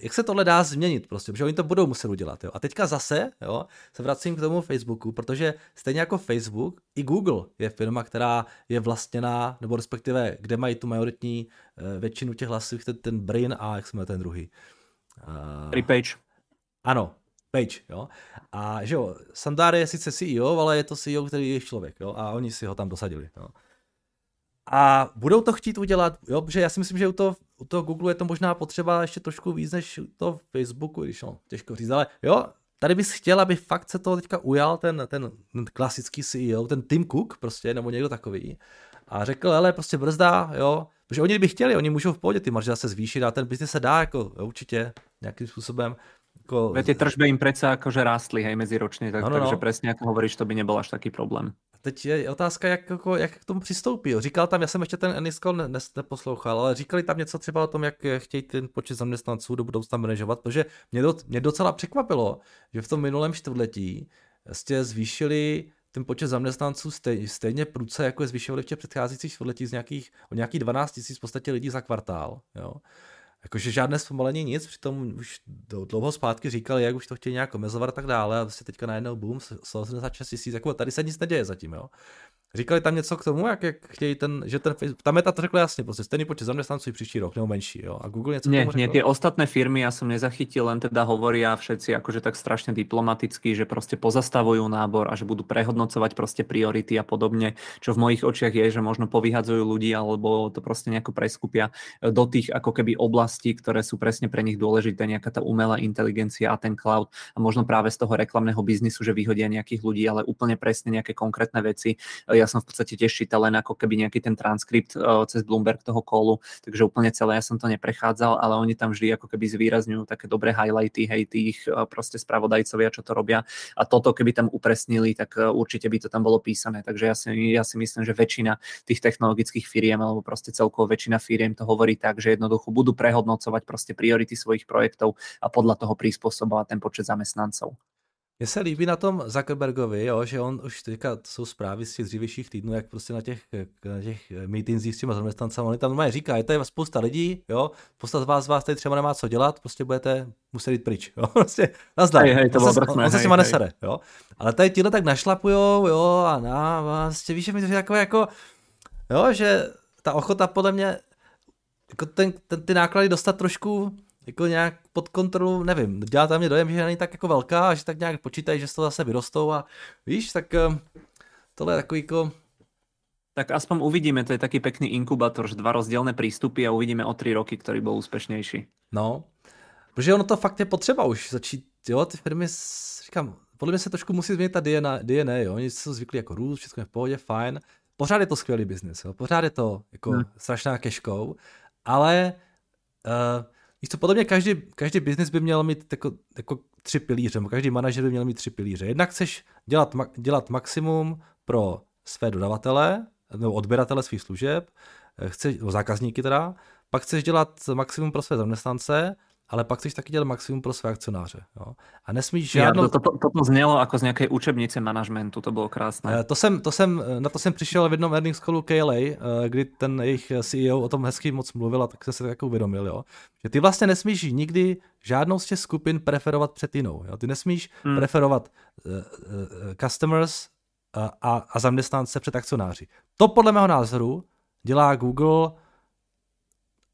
jak se tohle dá změnit prostě, protože oni to budou muset udělat. Jo. A teďka zase jo, se vracím k tomu Facebooku, protože stejně jako Facebook, i Google je firma, která je vlastněná, nebo respektive, kde mají tu majoritní uh, většinu těch hlasů, ten, ten Brain a jak jsme ten druhý. Uh, Page. Ano, Page, jo. A že jo, Sandar je sice CEO, ale je to CEO, který je člověk, jo, a oni si ho tam dosadili, jo. A budou to chtít udělat, jo, protože já si myslím, že u toho, u toho Google je to možná potřeba ještě trošku víc než u toho Facebooku, když no, těžko říct, ale jo, tady bys chtěl, aby fakt se to teďka ujal ten, ten, ten klasický CEO, ten Tim Cook prostě, nebo někdo takový a řekl, ale prostě brzda, jo, protože oni by chtěli, oni můžou v pohodě ty marže zase zvýšit a ten biznis se dá jako jo, určitě nějakým způsobem jako... Tie tržby im predsa akože rástli hej medziročne, tak, no, no, takže no. presne ako hovoríš, to by nebol až taký problém teď je otázka, jak, jako, jak k tomu přistoupí. Říkal tam, já jsem ještě ten Enisko ne, ne, neposlouchal, ale říkali tam něco třeba o tom, jak chtějí ten počet zaměstnanců do budoucna manažovat, protože mě, do, mě docela překvapilo, že v tom minulém čtvrtletí jste zvýšili ten počet zaměstnanců stej, stejně prudce, jako je zvýšili v těch předcházejících čtvrtletích z nějakých, o nějakých 12 000 v podstatě lidí za kvartál. Jo. Jakože žádné zpomalení nic, přitom už dlouho zpátky říkali, jak už to chtějí nějak omezovat a tak dále a vlastně teďka najednou boom, 186 tisíc, jako tady se nic neděje zatím, jo. Říkali tam něco k tomu, jak, jak chtějí ten, že ten Facebook, ta meta to řekla jasně, prostě stejný počet zaměstnanců příští rok, nebo menší, jo. A Google něco Nie, k tomu nie, tie ostatné firmy, ja som nezachytil, len teda hovoria všetci akože tak strašne diplomaticky, že prostě pozastavujú nábor a že budú prehodnocovať prostě priority a podobne, čo v mojich očiach je, že možno povyhadzujú ľudí alebo to prostě nejako preskupia do tých ako keby oblastí, ktoré sú presne pre nich dôležité, nejaká tá umelá inteligencia a ten cloud a možno práve z toho reklamného biznisu, že vyhodia nejakých ľudí, ale úplne presne nejaké konkrétne veci. Ja ja som v podstate tiež čítal len ako keby nejaký ten transkript uh, cez Bloomberg toho kolu, takže úplne celé ja som to neprechádzal, ale oni tam vždy ako keby zvýrazňujú také dobré highlighty, hej, tých uh, proste spravodajcovia, čo to robia a toto keby tam upresnili, tak uh, určite by to tam bolo písané, takže ja si, ja si myslím, že väčšina tých technologických firiem alebo proste celkovo väčšina firiem to hovorí tak, že jednoducho budú prehodnocovať proste priority svojich projektov a podľa toho prispôsobovať ten počet zamestnancov. Mně se líbí na tom Zuckerbergovi, jo, že on už teďka jsou zprávy z těch dřívějších týdnů, jak prostě na těch, na těch meetingsích s těma zaměstnancemi, on tam normálně říká, je tady spousta lidí, jo, spousta z vás, z vás tady třeba nemá co dělat, prostě budete muset jít pryč, jo, prostě nazdar. Hej, hej, to on, se, on, on se s těma nesere, jo. Ale tady tíhle tak našlapujou, jo, a na, vlastně víš, že mi to je takové jako, jo, že ta ochota podle mě, jako ten, ten, ty náklady dostat trošku jako nějak pod kontrolu, nevím, dělá tam mě dojem, že není tak jako velká a že tak nějak počítají, že z toho zase vyrostou a víš, tak eh, tohle je takový jako tak aspoň uvidíme, to je taký pekný inkubátor, že dva rozdielne prístupy a uvidíme o tři roky, ktorý byl úspěšnější. No, protože ono to fakt je potřeba už začít, jo, ty firmy, říkám, podle mě se trošku musí změnit ta DNA, DNA jo, oni jsou zvyklí jako růst, všechno je v pohodě, fajn, pořád je to skvělý biznis, jo, pořád je to jako hmm. strašná keškou, ale uh, víš co, podle mě každý, každý biznis by měl mít jako, jako tři pilíře, každý manažer by měl mít tři pilíře. Jednak chceš dělat, dělat maximum pro své dodavatele, nebo odběratele svých služeb, eh, chceš, zákazníky teda, pak chceš dělat maximum pro své zaměstnance, ale pak chceš taky dělat maximum pro své akcionáře. Jo? A nesmíš žádnou... Ja, to, to, to, to znělo jako z nějaké učebnice managementu, to bylo krásné. Eh, to jsem, to jsem, eh, na to jsem přišel v jednom earnings callu KLA, kdy ten jejich CEO o tom hezky moc mluvil a tak jsem se tak jako uvědomil, jo? že ty vlastně nesmíš nikdy žádnou z těch skupin preferovat před jinou. Jo? Ty nesmíš hmm. preferovat uh, uh, customers a, a zaměstnance před akcionáři. To podle mého názoru dělá Google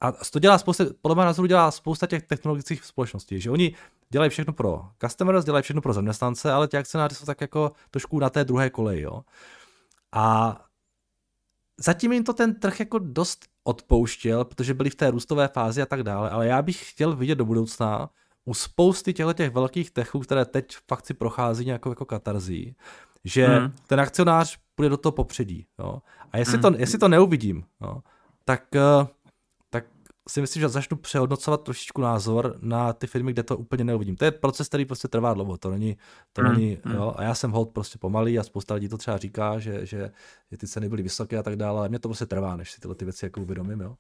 a to dělá spousta, podle mého názoru dělá spousta těch technologických společností, že oni dělají všechno pro customers, dělají všechno pro zaměstnance, ale ti akcionáři jsou tak jako trošku na té druhé koleji, jo. A zatím jim to ten trh jako dost odpouštěl, protože byli v té růstové fázi a tak dále, ale já bych chtěl vidět do budoucna u spousty těchto těch velkých techů, které teď fakt si prochází nějakou jako katarzí, že hmm. ten akcionář bude do toho popředí. Jo? A jestli, hmm. to, jestli to neuvidím, jo, tak, eh, tak si myslím, že začnu přehodnocovat trošičku názor na ty firmy, kde to úplně neuvidím. To je proces, který prostě trvá dlouho, to není, to hmm. není hmm. jo? a já jsem hold prostě pomalý a spousta lidí to třeba říká, že, že, že ty ceny byly vysoké a tak dále, ale mě to prostě trvá, než si tyhle ty věci jako uvědomím, jo.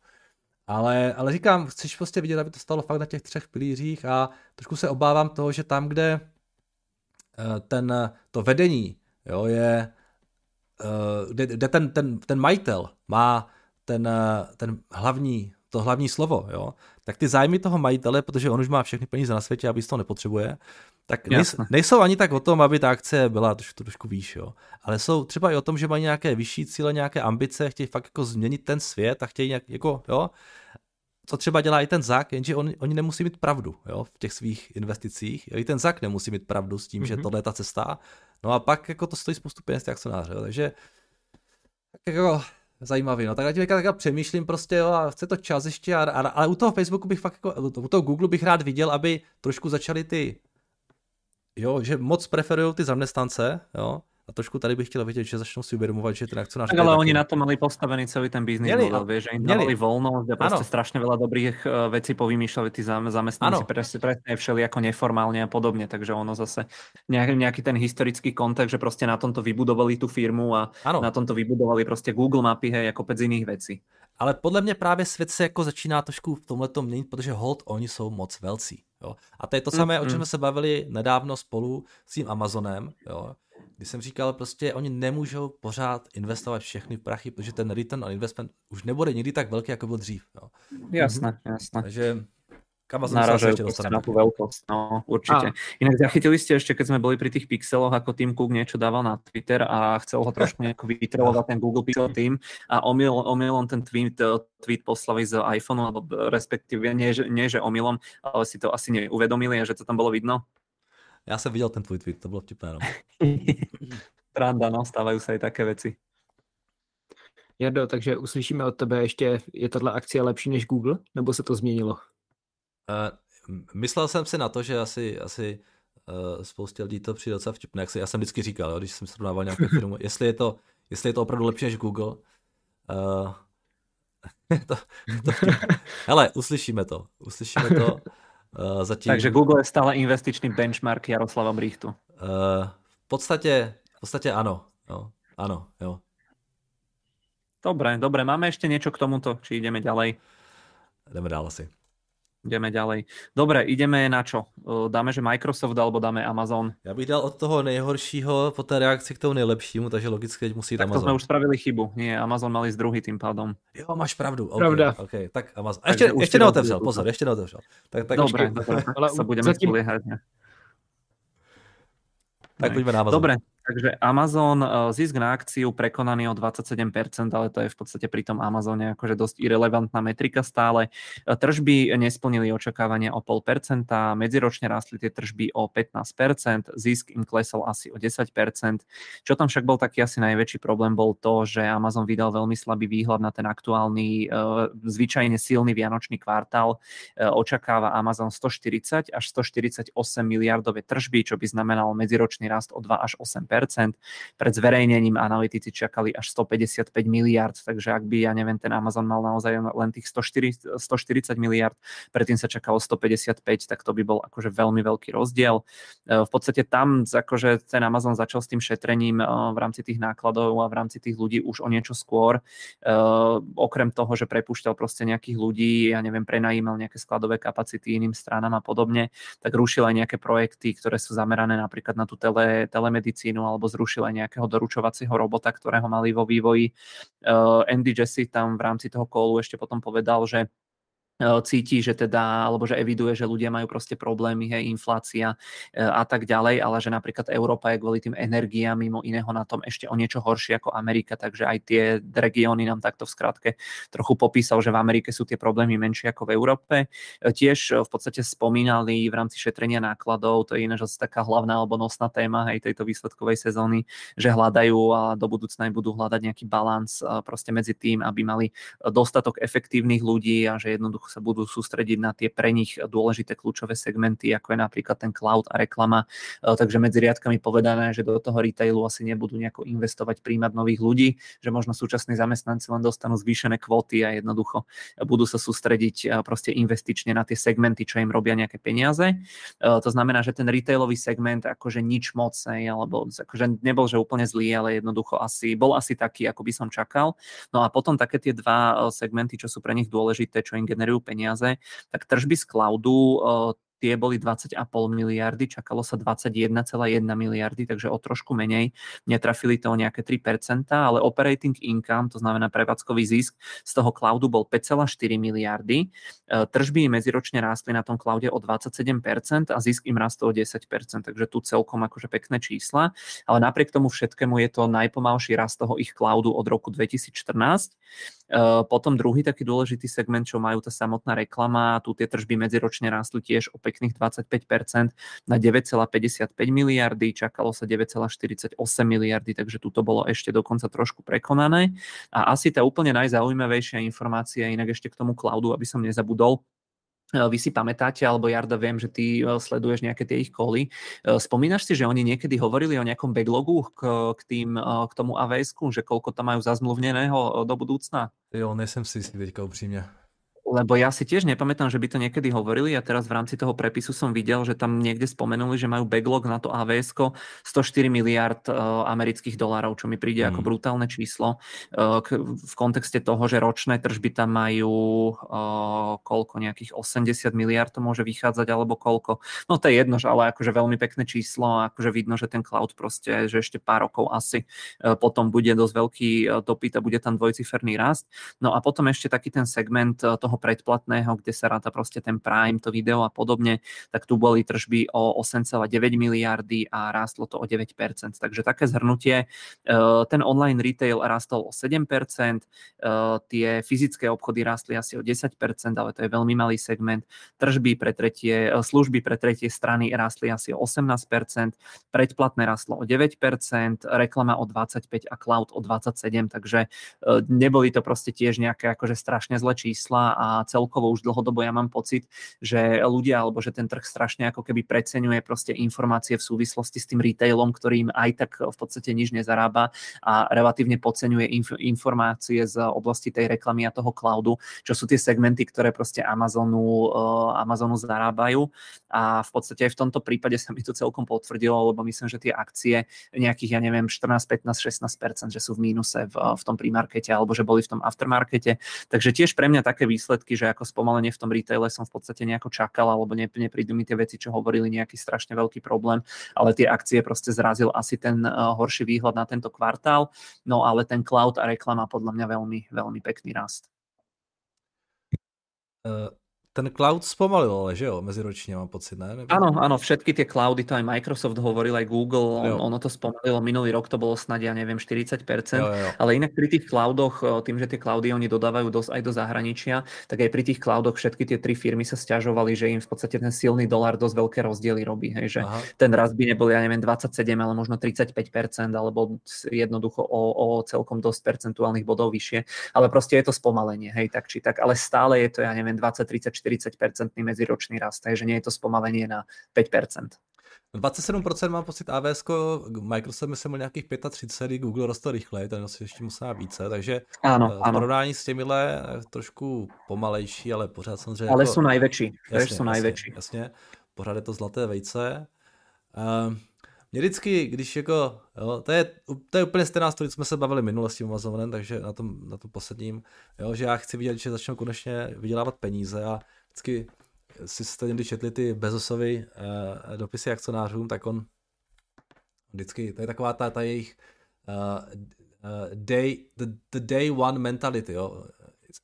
Ale, ale říkám, chceš prostě vidět, aby to stalo fakt na těch třech pilířích a trošku se obávám toho, že tam, kde eh, ten, to vedení jo, je, uh, kde, kde ten, ten, ten majitel má ten, uh, ten hlavní, to hlavní slovo, jo, tak ty zájmy toho majitele, protože on už má všechny peníze na světě, aby toho nepotřebuje, tak nejs, nejsou ani tak o tom, aby ta akce byla trošku, trošku výš, jo. ale jsou třeba i o tom, že mají nějaké vyšší cíle, nějaké ambice, chtějí fakt jako změnit ten svět a chtějí nějak, jako, jo, to třeba dělá i ten ZAK, jenže on, oni nemusí mít pravdu jo, v těch svých investicích. Jo, I ten ZAK nemusí mít pravdu s tím, mm-hmm. že mhm. tohle je ta cesta. No a pak jako to stojí spoustu peněz akcionáře. Jo, takže tak jako zajímavý. No tak já tím tak přemýšlím prostě, jo, a chce to čas ještě, a, a, ale u toho Facebooku bych fakt jako, u toho Google bych rád viděl, aby trošku začaly ty, jo, že moc preferují ty zaměstnance, jo, a trošku tady bych chtěl vidět, že začnou si uvědomovat, že ten akcionář... Tak ale oni na to mali postavený celý ten biznis měli, model, vieš, že im dávali voľnosť a prostě strašně veľa dobrých eh, vecí povymýšľali tí zamestnanci, presne, presne všeli jako neformálně a podobně, takže ono zase nějaký, nějaký ten historický kontext, že prostě na tomto vybudovali tu firmu a ano. na tomto vybudovali prostě Google mapy, hej, jako pec jiných věcí. Ale podle mě právě svět se jako začíná trošku v tomhle měnit, protože hold, oni jsou moc velcí. Jo? A to je to samé, mm, o čem jsme se bavili nedávno spolu s tím Amazonem. Jo? Kdy jsem říkal, prostě oni nemůžou pořád investovat všechny prachy, protože ten return on investment už nebude nikdy tak velký, jako byl dřív. Jo. Jasné, jasné. Takže kam Naražajú na tú veľkosť, no určite. A. Inak zachytili ste ešte, keď sme boli pri tých pixeloch, ako Tim Cook niečo dával na Twitter a chcel ho trošku nejako vytrelovať ten Google Pixel Team a omyl, omylom ten tweet, tweet poslali z iPhoneu, alebo respektíve nie, že, nie, že omylom, ale si to asi neuvedomili a že to tam bolo vidno. Já jsem viděl ten tvůj tweet, to bylo vtipné. No. Tranda, no, stávají se i také věci. Jardo, takže uslyšíme od tebe ještě, je tato akcie lepší než Google, nebo se to změnilo? Uh, myslel jsem si na to, že asi, asi uh, spoustě lidí to přijde docela vtipné, jak si, já jsem vždycky říkal, jo, když jsem srovnával nějakou firmu, jestli je to, jestli je to opravdu lepší než Google. Uh, to, to Hele, uslyšíme to, uslyšíme to. Uh, zatím... Takže Google je stále investičný benchmark Jaroslava Brichtu. Uh, v podstatě, v podstatě ano. Jo. Ano, jo. Dobre, dobre. Máme ešte niečo k tomuto? Či ideme ďalej? Ideme dál asi. Ideme ďalej. Dobre, ideme na čo? Dáme, že Microsoft alebo dáme Amazon? Já bych dal od toho nejhoršího po té reakci k tomu nejlepšímu, takže logicky teď musí tak Amazon. Tak to jsme už spravili chybu. Nie, Amazon mali z druhý tým pádom. Jo, máš pravdu. Okay, Pravda. Okay, tak Amazon. A ještě, ještě neotevřel, pozor, ještě neotevřel. Tak, tak dobre, ještě... dobre, ale se budeme zatím... spoliehať. Tak pojďme na Amazon. Dobre, Takže Amazon, eh, zisk na akciu prekonaný o 27%, ale to je v podstate pri tom Amazone akože dosť irrelevantná metrika stále. Eh, tržby nesplnili očakávania o 0,5%, medziročne rastli tie tržby o 15%, zisk im klesol asi o 10%. Čo tam však bol taký asi najväčší problém, bol to, že Amazon vydal veľmi slabý výhľad na ten aktuálny, zvyčajne silný vianočný kvartál. Očakáva Amazon 140 až 148 miliardové tržby, čo by znamenalo medziročný rast o 2 až 8%. Pred zverejnením analytici čakali až 155 miliard, takže ak by, ja neviem, ten Amazon mal naozaj len tých 140, 140 miliard, predtým sa čakalo 155, tak to by bol akože veľmi veľký rozdiel. E, v podstate tam akože ten Amazon začal s tým šetrením e, v rámci tých nákladov a v rámci tých ľudí už o niečo skôr. E, okrem toho, že prepúšťal proste nejakých ľudí, ja neviem, prenajímal nejaké skladové kapacity iným stranám a podobne, tak rušil aj nejaké projekty, ktoré sú zamerané napríklad na tú tele, telemedicínu alebo zrušil aj nejakého doručovacieho robota, ktorého mali vo vývoji. Uh, Andy Jesse tam v rámci toho kolu ešte potom povedal, že cíti, že teda, alebo že eviduje, že ľudia majú proste problémy, hej, inflácia e, a tak ďalej, ale že napríklad Európa je kvôli tým energiám mimo iného na tom ešte o niečo horšie ako Amerika, takže aj tie regióny nám takto v skratke trochu popísal, že v Amerike sú tie problémy menšie ako v Európe. E, tiež v podstate spomínali v rámci šetrenia nákladov, to je ináč asi taká hlavná alebo nosná téma hej, tejto výsledkovej sezóny, že hľadajú a do budúcna budú hľadať nejaký balans proste medzi tým, aby mali dostatok efektívnych ľudí a že jednoducho sa budú sústrediť na tie pre nich dôležité kľúčové segmenty, ako je napríklad ten cloud a reklama. E, takže medzi riadkami povedané, že do toho retailu asi nebudú nejako investovať, príjmať nových ľudí, že možno súčasní zamestnanci len dostanú zvýšené kvóty a jednoducho budú sa sústrediť e, proste investične na tie segmenty, čo im robia nejaké peniaze. E, to znamená, že ten retailový segment akože nič moc, alebo akože nebol, že úplne zlý, ale jednoducho asi, bol asi taký, ako by som čakal. No a potom také tie dva segmenty, čo sú pre nich dôležité, čo im generujú peniaze, tak tržby z cloudu eh, tie boli 20,5 miliardy, čakalo sa 21,1 miliardy, takže o trošku menej. Netrafili to o nejaké 3%, ale operating income, to znamená prevádzkový zisk, z toho cloudu bol 5,4 miliardy. E, tržby medziročne rástli na tom cloude o 27% a zisk im rastol o 10%, takže tu celkom akože pekné čísla. Ale napriek tomu všetkému je to najpomalší rast toho ich cloudu od roku 2014. E, potom druhý taký dôležitý segment, čo majú tá samotná reklama, tu tie tržby medziročne rástli tiež o pekných 25% na 9,55 miliardy, čakalo sa 9,48 miliardy, takže tu to bolo ešte dokonca trošku prekonané. A asi tá úplne najzaujímavejšia informácia, inak ešte k tomu cloudu, aby som nezabudol, vy si pamätáte, alebo Jarda, viem, že ty e, sleduješ nejaké tie ich koly. E, spomínaš si, že oni niekedy hovorili o nejakom backlogu k, k, tým, k tomu avs že koľko tam majú zazmluvneného do budúcna? Jo, nejsem si si teďka upřímně. Lebo ja si tiež nepamätám, že by to niekedy hovorili a teraz v rámci toho prepisu som videl, že tam niekde spomenuli, že majú backlog na to AVS 104 miliard uh, amerických dolárov, čo mi príde mm. ako brutálne číslo uh, k, v kontexte toho, že ročné tržby tam majú uh, koľko, nejakých 80 miliard to môže vychádzať alebo koľko. No to je jedno, že ale akože veľmi pekné číslo a akože vidno, že ten cloud proste, že ešte pár rokov asi uh, potom bude dosť veľký uh, dopyt a bude tam dvojciferný rast. No a potom ešte taký ten segment uh, toho predplatného, kde sa ráta proste ten Prime, to video a podobne, tak tu boli tržby o 8,9 miliardy a rástlo to o 9%. Takže také zhrnutie. E, ten online retail rastol o 7%, e, tie fyzické obchody rástli asi o 10%, ale to je veľmi malý segment. Tržby pre tretie, e, služby pre tretie strany rástli asi o 18%, predplatné rastlo o 9%, reklama o 25% a cloud o 27%, takže neboli to proste tiež nejaké akože strašne zlé čísla a celkovo už dlhodobo ja mám pocit, že ľudia alebo že ten trh strašne ako keby preceňuje proste informácie v súvislosti s tým retailom, ktorým aj tak v podstate nič nezarába a relatívne podceňuje inf- informácie z oblasti tej reklamy a toho cloudu, čo sú tie segmenty, ktoré proste Amazonu, uh, Amazonu zarábajú a v podstate aj v tomto prípade sa mi to celkom potvrdilo, lebo myslím, že tie akcie nejakých, ja neviem, 14, 15, 16%, že sú v mínuse v, v tom primarkete alebo že boli v tom aftermarkete. Takže tiež pre mňa také výsledky výsledky, že ako spomalenie v tom retaile som v podstate nejako čakal, alebo neprídu mi tie veci, čo hovorili nejaký strašne veľký problém, ale tie akcie proste zrazil asi ten uh, horší výhľad na tento kvartál, no ale ten cloud a reklama podľa mňa veľmi, veľmi pekný rast. Uh, ten cloud zpomalil, ale že jo, meziročně mám pocit, ne? Nebo... Áno, áno, všetky tie cloudy, to aj Microsoft hovoril, aj Google, on, ono to spomalilo, minulý rok to bolo snad, ja neviem, 40%, jo, jo. ale inak pri tých cloudoch, tým, že tie cloudy oni dodávajú dosť aj do zahraničia, tak aj pri tých cloudoch všetky tie tri firmy sa stiažovali, že im v podstate ten silný dolar dosť veľké rozdiely robí, hej, že Aha. ten rast by nebol, ja neviem, 27, ale možno 35%, alebo jednoducho o, o celkom dosť percentuálnych bodov vyššie, ale proste je to spomalenie, hej, tak či tak, ale stále je to, ja neviem, 20, 30, 40% medziročný rast, takže nie je to zpomalenie na 5%. 27% mám pocit AWS, Microsoft myslím nějakých 35, Google rostl rychleji, ten asi ještě musí více, takže ano, v porovnání s těmihle trošku pomalejší, ale pořád samozřejmě. Ale jako, jsou největší, jasně, jsou největší. Jasně, jasně, pořád je to zlaté vejce. Uh, mě vždycky, když jako, jo, to, je, to je úplně stejná story, co jsme se bavili minule s tím Amazonem, takže na tom, na tom posledním, jo, že já chci vidět, že začnou konečně vydělávat peníze a vždycky si jste někdy četli ty Bezosovy uh, dopisy akcionářům, tak on vždycky, to je taková ta, ta jejich uh, uh, day, the, the day one mentality, jo.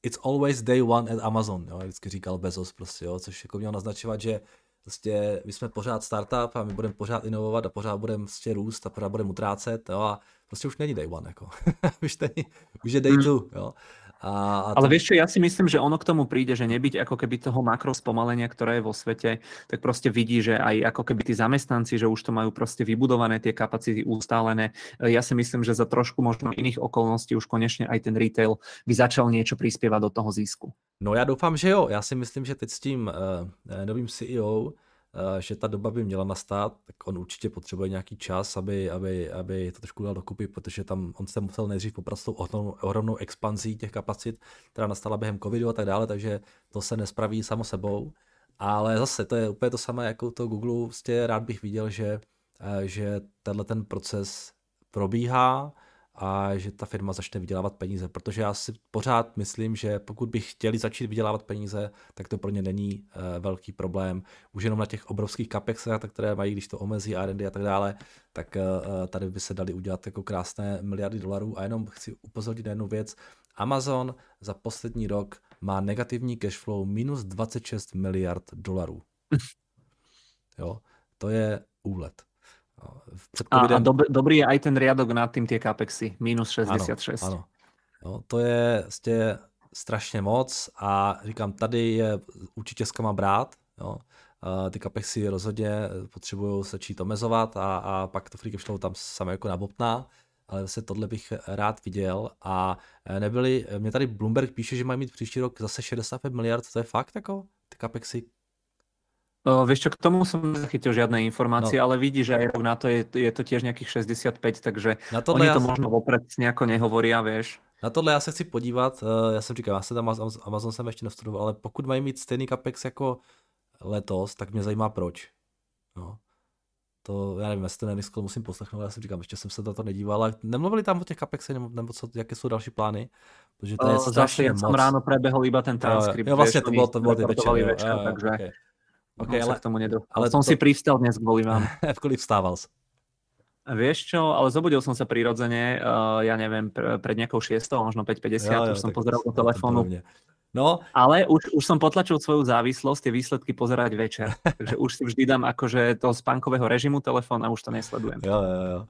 It's always day one at Amazon, jo, vždycky říkal Bezos prostě, jo, což jako měl naznačovat, že prostě my jsme pořád startup a my budeme pořád inovovat a pořád budeme prostě růst a pořád budeme utrácet, jo, a prostě už není day one, jako. už, není, už je day hmm. two, jo. A, a to... Ale vieš čo, ja si myslím, že ono k tomu príde, že nebyť ako keby toho makro spomalenia, ktoré je vo svete, tak proste vidí, že aj ako keby tí zamestnanci, že už to majú proste vybudované, tie kapacity ustálené. Ja si myslím, že za trošku možno iných okolností už konečne aj ten retail by začal niečo prispievať do toho zisku. No já doufám, že jo. Já si myslím, že teď s tím uh, novým CEO že ta doba by měla nastat, tak on určitě potřebuje nějaký čas, aby, aby, aby to trošku dal dokupy, protože tam on se musel nejdřív poprat s tou ohromnou expanzí těch kapacit, která nastala během covidu a tak dále, takže to se nespraví samo sebou. Ale zase to je úplně to samé jako to Google, vlastně rád bych viděl, že, eh, že tenhle ten proces probíhá, a že ta firma začne vydělávat peníze, protože já si pořád myslím, že pokud bych chtěli začít vydělávat peníze, tak to pro ně není uh, velký problém. Už jenom na těch obrovských capexech, které mají, když to omezí R&D a tak dále, tak uh, tady by se dali udělat jako krásné miliardy dolarů a jenom chci upozornit na jednu věc. Amazon za poslední rok má negativní cash flow minus 26 miliard dolarů. jo, to je úlet. Před covidem... A, a dob, dobrý je aj ten riadok nad tým tie capexy, minus 66. Ano, ano. No, to je vlastně strašně moc a říkám, tady je určitě s kama brát, jo. Uh, ty capexy rozhodně potřebují se čít omezovat a, a pak to free flow tam samé jako nabopná, ale zase tohle bych rád viděl a e, nebyli, mě tady Bloomberg píše, že mají mít příští rok zase 65 miliard, to je fakt jako ty capexy Uh, vieš čo, k tomu som zachytil žiadne informácie, no. ale vidí, že aj rok na to je, je to tiež nejakých 65, takže na oni to ja... možno vopred nejako nehovoria, vieš. Na tohle já se chci podívat, uh, já jsem říkal, já jsem tam Amazon jsem ještě nestudoval, ale pokud mají mít stejný capex jako letos, tak mě zajímá proč. No. To, já nevím, jestli ten Enixcall musím poslechnout, já jsem říkám, ještě jsem se na to nedíval, ale nemluvili tam o těch capexech, nebo, nebo co, jaké jsou další plány? Protože to je strašně moc. jsem ráno prebehol iba ten transkript. Jo, vlastně to bylo, to bylo ty večer, večer, takže... Okay. Okay, no, ale, k tomu nedostal. Ale som to... si pristal dnes kvôli vám. v kolik vstával si? Vieš čo, ale zobudil som sa prirodzene, uh, ja neviem, pr- pred nejakou 6, možno 5.50, ja, už som pozeral do telefónu. No. Ale už, už som potlačil svoju závislosť, tie výsledky pozerať večer. Takže už si vždy dám akože toho spánkového režimu telefón a už to nesledujem. Jo, jo, jo.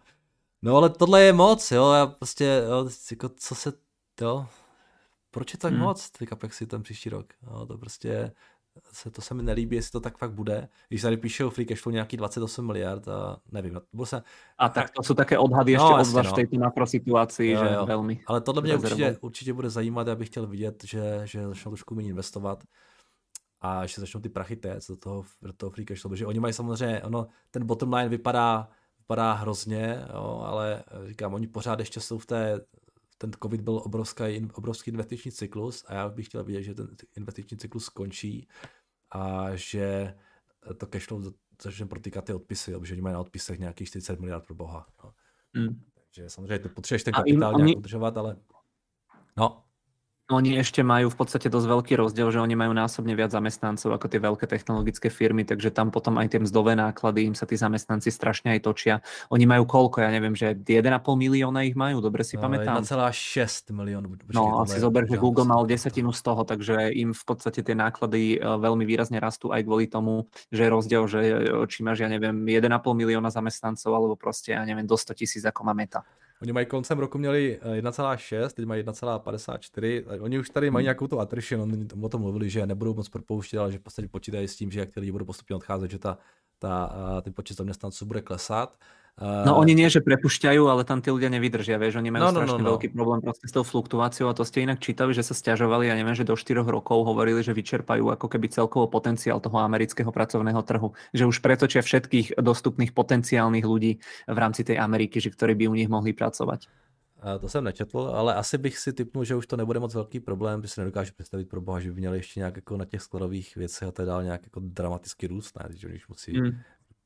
No ale tohle je moc, jo, já prostě, jo, jako co se, jo, proč je tak hmm. moc ty kapexy ten příští rok? Jo, to prostě, se, to se mi nelíbí, jestli to tak fakt bude. Když tady píše o free cashflow nějaký 28 miliard a nevím. Bude se... A tak to jsou také odhady ještě no, obzvlášť no. této makrosituaci, jo, že jo. velmi. Ale tohle mě určitě, určitě bude zajímat, já bych chtěl vidět, že, že začnou trošku méně investovat a že začnou ty prachy téct do toho, do toho free cashflow, protože oni mají samozřejmě, ono, ten bottom line vypadá, vypadá hrozně, jo, ale říkám, oni pořád ještě jsou v té ten covid byl obrovský, obrovský investiční cyklus a já bych chtěl vidět, že ten investiční cyklus skončí a že to cashflow začne protýkat ty odpisy, protože oni mají na odpisech nějakých 40 miliard pro boha. No. Mm. Takže samozřejmě to potřebuješ ten kapitál nějak oni... udržovat, ale no. Oni ešte majú v podstate dosť veľký rozdiel, že oni majú násobne viac zamestnancov ako tie veľké technologické firmy, takže tam potom aj tie mzdové náklady, im sa tí zamestnanci strašne aj točia. Oni majú koľko, ja neviem, že 1,5 milióna ich majú, dobre si no, pamätám. 1,6 miliónov. No, asi zober, že Google mal desatinu z toho, takže im v podstate tie náklady e, veľmi výrazne rastú aj kvôli tomu, že je rozdiel, že e, či máš, ja neviem, 1,5 milióna zamestnancov, alebo proste, ja neviem, do 100 tisíc ako má Meta. Oni mají koncem roku měli 1,6, eh, teď mají 1,54. Oni už tady mají hmm. nějakou tu attrition, oni o tom mluvili, že nebudou moc propouštět, ale že v podstatě počítají s tím, že jak ty lidi budou postupně odcházet, že ta, ta, eh, ten počet zaměstnanců bude klesat. No oni nie, že prepušťajú, ale tam tí ľudia nevydržia, vieš, oni majú no, no, strašne no, no. veľký problém proste s tou fluktuáciou a to ste inak čítali, že sa stiažovali, ja neviem, že do 4 rokov hovorili, že vyčerpajú ako keby celkovo potenciál toho amerického pracovného trhu, že už pretočia všetkých dostupných potenciálnych ľudí v rámci tej Ameriky, že ktorí by u nich mohli pracovať. To jsem nečetl, ale asi bych si typnul, že už to nebude moc velký problém, že si nedokážu představit pro boha, že by měli ještě nějak jako na těch skladových věcech a teda nějak jako dramatický růst, ne? už musí mm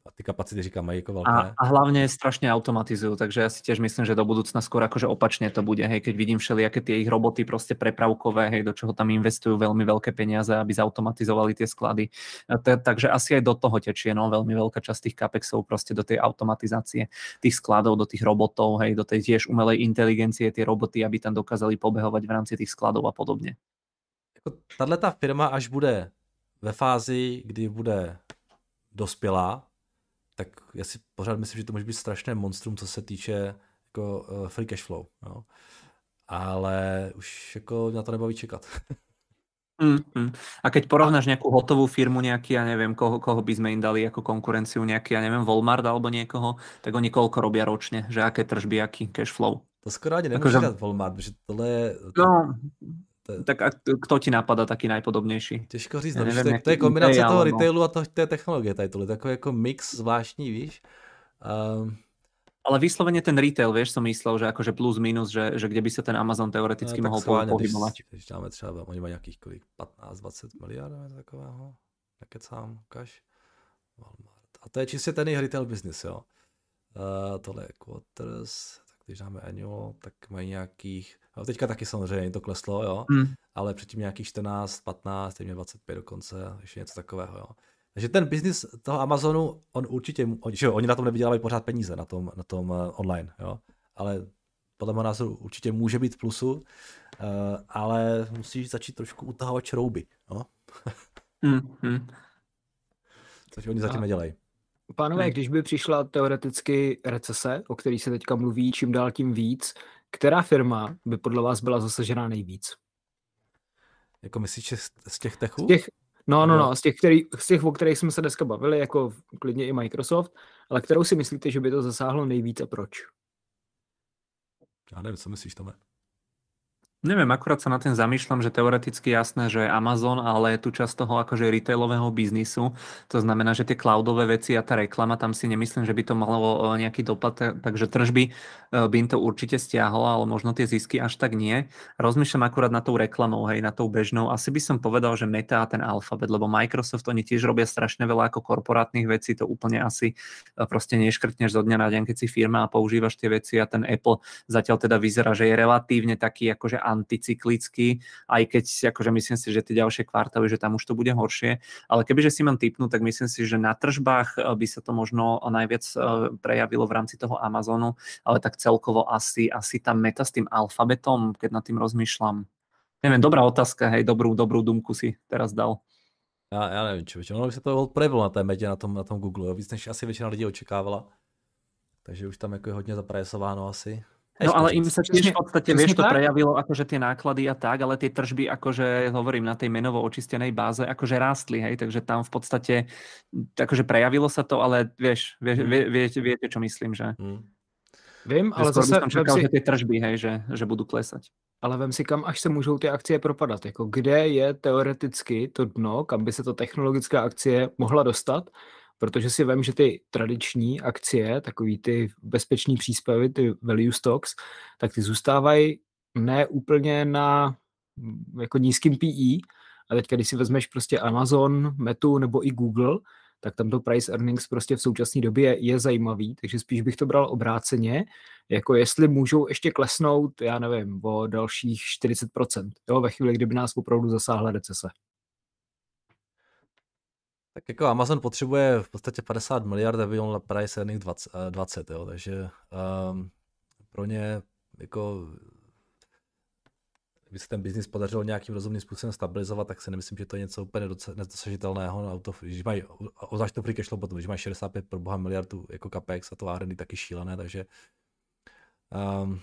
a ty kapacity říkám mají jako velké. A, a hlavne strašne automatizujú, takže ja si tiež myslím, že do budúcna skôr akože opačne to bude, hej, keď vidím všelijaké tie ich roboty proste prepravkové, hej, do čoho tam investujú veľmi veľké peniaze, aby zautomatizovali tie sklady. Takže asi aj do toho tečie, no, veľmi veľká časť tých capexov proste do tej automatizácie tých skladov, do tých robotov, hej, do tej tiež umelej inteligencie, tie roboty, aby tam dokázali pobehovať v rámci tých skladov a podobne. Tahle ta firma, až bude ve fázi, kdy bude dospělá, tak já si pořád myslím, že to může být strašné monstrum, co se týče jako uh, free cash flow. Jo. Ale už jako na to nebaví čekat. Mm, mm. A keď porovnáš nejakú hotovú firmu, nejaký, ja neviem, koho, koho by sme im dali ako konkurenciu, nejaký, ja neviem, Walmart alebo niekoho, tak oni koľko robia ročne, že aké tržby, aký cash flow. To skoro ani nemôžeš že... Walmart, že tohle je... No, tak a kto ti napadá taký najpodobnější? Těžko říct, no, nevím, to, to je kombinace toho no. retailu a to, té technologie tady tohle, takový jako mix zvláštní, víš. Um, ale vyslovene ten retail, vieš, som myslel, že akože plus minus, že, že kde by sa ten Amazon teoreticky no, mohol pohybovať. Když, když dáme třeba, oni mají nějakých kolik, 15-20 miliard takového, nekecám, ukaž. Walmart. A to je čistě ten jejich retail business, jo. Uh, tohle je quarters, když dáme annual, tak mají nějakých, no teďka taky samozřejmě to kleslo, jo, mm. ale předtím nějakých 14, 15, teď mě 25 dokonce, ještě něco takového, jo. Takže ten biznis toho Amazonu, on určitě, on, že jo, oni na tom nevydělávají pořád peníze, na tom, na tom uh, online, jo, ale podle mého názoru určitě může být plusu, uh, ale musíš začít trošku utahovat šrouby, no. mm, mm. Což oni zatím nedělají. Pánové, hmm. když by přišla teoreticky recese, o který se teďka mluví čím dál tím víc, která firma by podle vás byla zasažená nejvíc? Jako myslíš z těch techů? Z těch, no, no, no, z těch, který, z těch, o kterých jsme se dneska bavili, jako klidně i Microsoft, ale kterou si myslíte, že by to zasáhlo nejvíc a proč? Já nevím, co myslíš, Tome? Neviem, akurát sa na ten zamýšľam, že teoreticky jasné, že Amazon, ale je tu časť toho akože retailového biznisu, to znamená, že tie cloudové veci a tá reklama, tam si nemyslím, že by to malo e, nejaký dopad, takže tržby e, by im to určite stiahlo, ale možno tie zisky až tak nie. Rozmýšľam akurát na tou reklamou, hej, na tou bežnou. Asi by som povedal, že Meta a ten Alphabet, lebo Microsoft, oni tiež robia strašne veľa ako korporátnych vecí, to úplne asi e, proste neškrtneš zo dňa na deň, keď si firma a používaš tie veci a ten Apple zatiaľ teda vyzerá, že je relatívne taký akože anticyklický, aj keď akože myslím si, že tie ďalšie kvartály, že tam už to bude horšie. Ale kebyže si mám typnúť, tak myslím si, že na tržbách eh, by sa to možno najviac eh, prejavilo v rámci toho Amazonu, ale tak celkovo asi, asi tá meta s tým alfabetom, keď nad tým rozmýšľam. Neviem, dobrá otázka, hej, dobrú, dobrú dumku si teraz dal. Já, já nevím, čo, ono by se to projevilo na té metě, na tom, na tom Google, jo, víc než asi většina lidí očekávala. Takže už tam jako je hodně zapresováno asi. No ale im sa tiež v podstate, vieš, to prejavilo akože tie náklady a tak, ale tie tržby, akože hovorím na tej menovo očistenej báze, akože rástli, hej, takže tam v podstate, akože prejavilo sa to, ale vieš, vie, vie, viete, viete, čo myslím, že... Hmm. Vím, ale zase... Som čakal, si... že ty tržby, hej, že, že budú klesať. Ale vem si, kam až se můžou ty akcie propadat. Jako kde je teoreticky to dno, kam by se to technologická akcie mohla dostat, protože si vím, že ty tradiční akcie, takový ty bezpečný příspěvy, ty value stocks, tak ty zůstávají ne úplně na jako nízkým PE, a teďka, když si vezmeš prostě Amazon, Metu nebo i Google, tak tam to price earnings prostě v současné době je zajímavý, takže spíš bych to bral obráceně, jako jestli můžou ještě klesnout, já nevím, o dalších 40%, jo, ve chvíli, kdyby nás opravdu zasáhla recese. Tak jako Amazon potřebuje v podstatě 50 miliard, aby on price earnings 20, 20 jo, takže um, pro ně jako kdyby se ten biznis podařilo nějakým rozumným způsobem stabilizovat, tak si nemyslím, že to je něco úplně nedosažitelného na auto, když mají, obzvlášť to free potom, když mají 65 pro boha miliardů jako capex a to R&D taky šílené, takže um,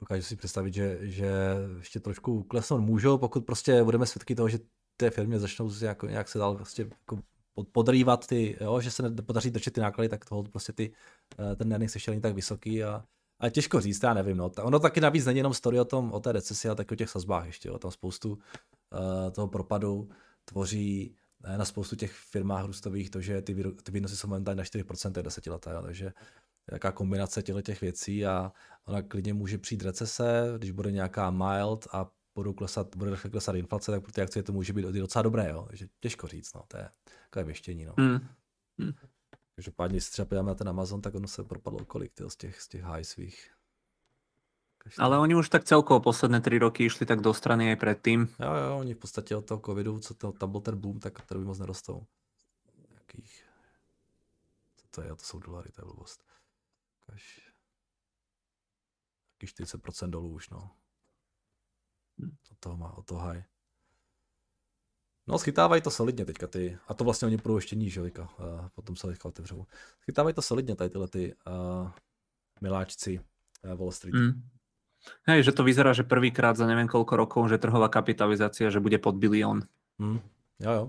dokážu si představit, že, že ještě trošku klesnout můžou, pokud prostě budeme svědky toho, že té firmě začnou nějak, nějak se dál prostě jako podrývat ty, jo, že se nepodaří držet ty náklady, tak toho prostě ty, eh, ten earnings ještě není tak vysoký a ale těžko říct, já nevím. No. Ono taky navíc není jenom story o tom, o té recesi, ale taky o těch sazbách ještě. Jo. Tam spoustu uh, toho propadu tvoří ne, na spoustu těch firmách růstových to, že ty, ty výnosy jsou momentálně na 4% desetileté, jo. takže jaká kombinace těchto těch věcí a ona klidně může přijít recese, když bude nějaká mild a budou klesat, bude klesat inflace, tak pro ty akcie to může být docela dobré, jo. takže těžko říct, no. to je takové věštění. No. Mm. Mm. Každopádně, když se třeba podíváme na ten Amazon, tak ono se propadlo kolik tyjo, z těch, z těch high svých. Každý... Ale oni už tak celkovo posledné tři roky išli tak do strany i předtím. Jo, jo, oni v podstatě od toho covidu, co to, tam byl ten boom, tak to by moc nerostou. Jakých... Co to je? To jsou dolary, to je blbost. Kaž... Jaký 40% dolů už, no. Od toho má, od toho high. No, schytávají to solidně teďka ty, a to vlastně oni půjdou ještě níž, teďka, a potom se teďka otevřou. Schytávají to solidně tady tyhle ty uh, miláčci uh, Wall Street. Mm. Hej, že to vyzerá, že prvýkrát za neviem koľko rokov, že trhová kapitalizácia, že bude pod bilión. Mm. Jo, jo.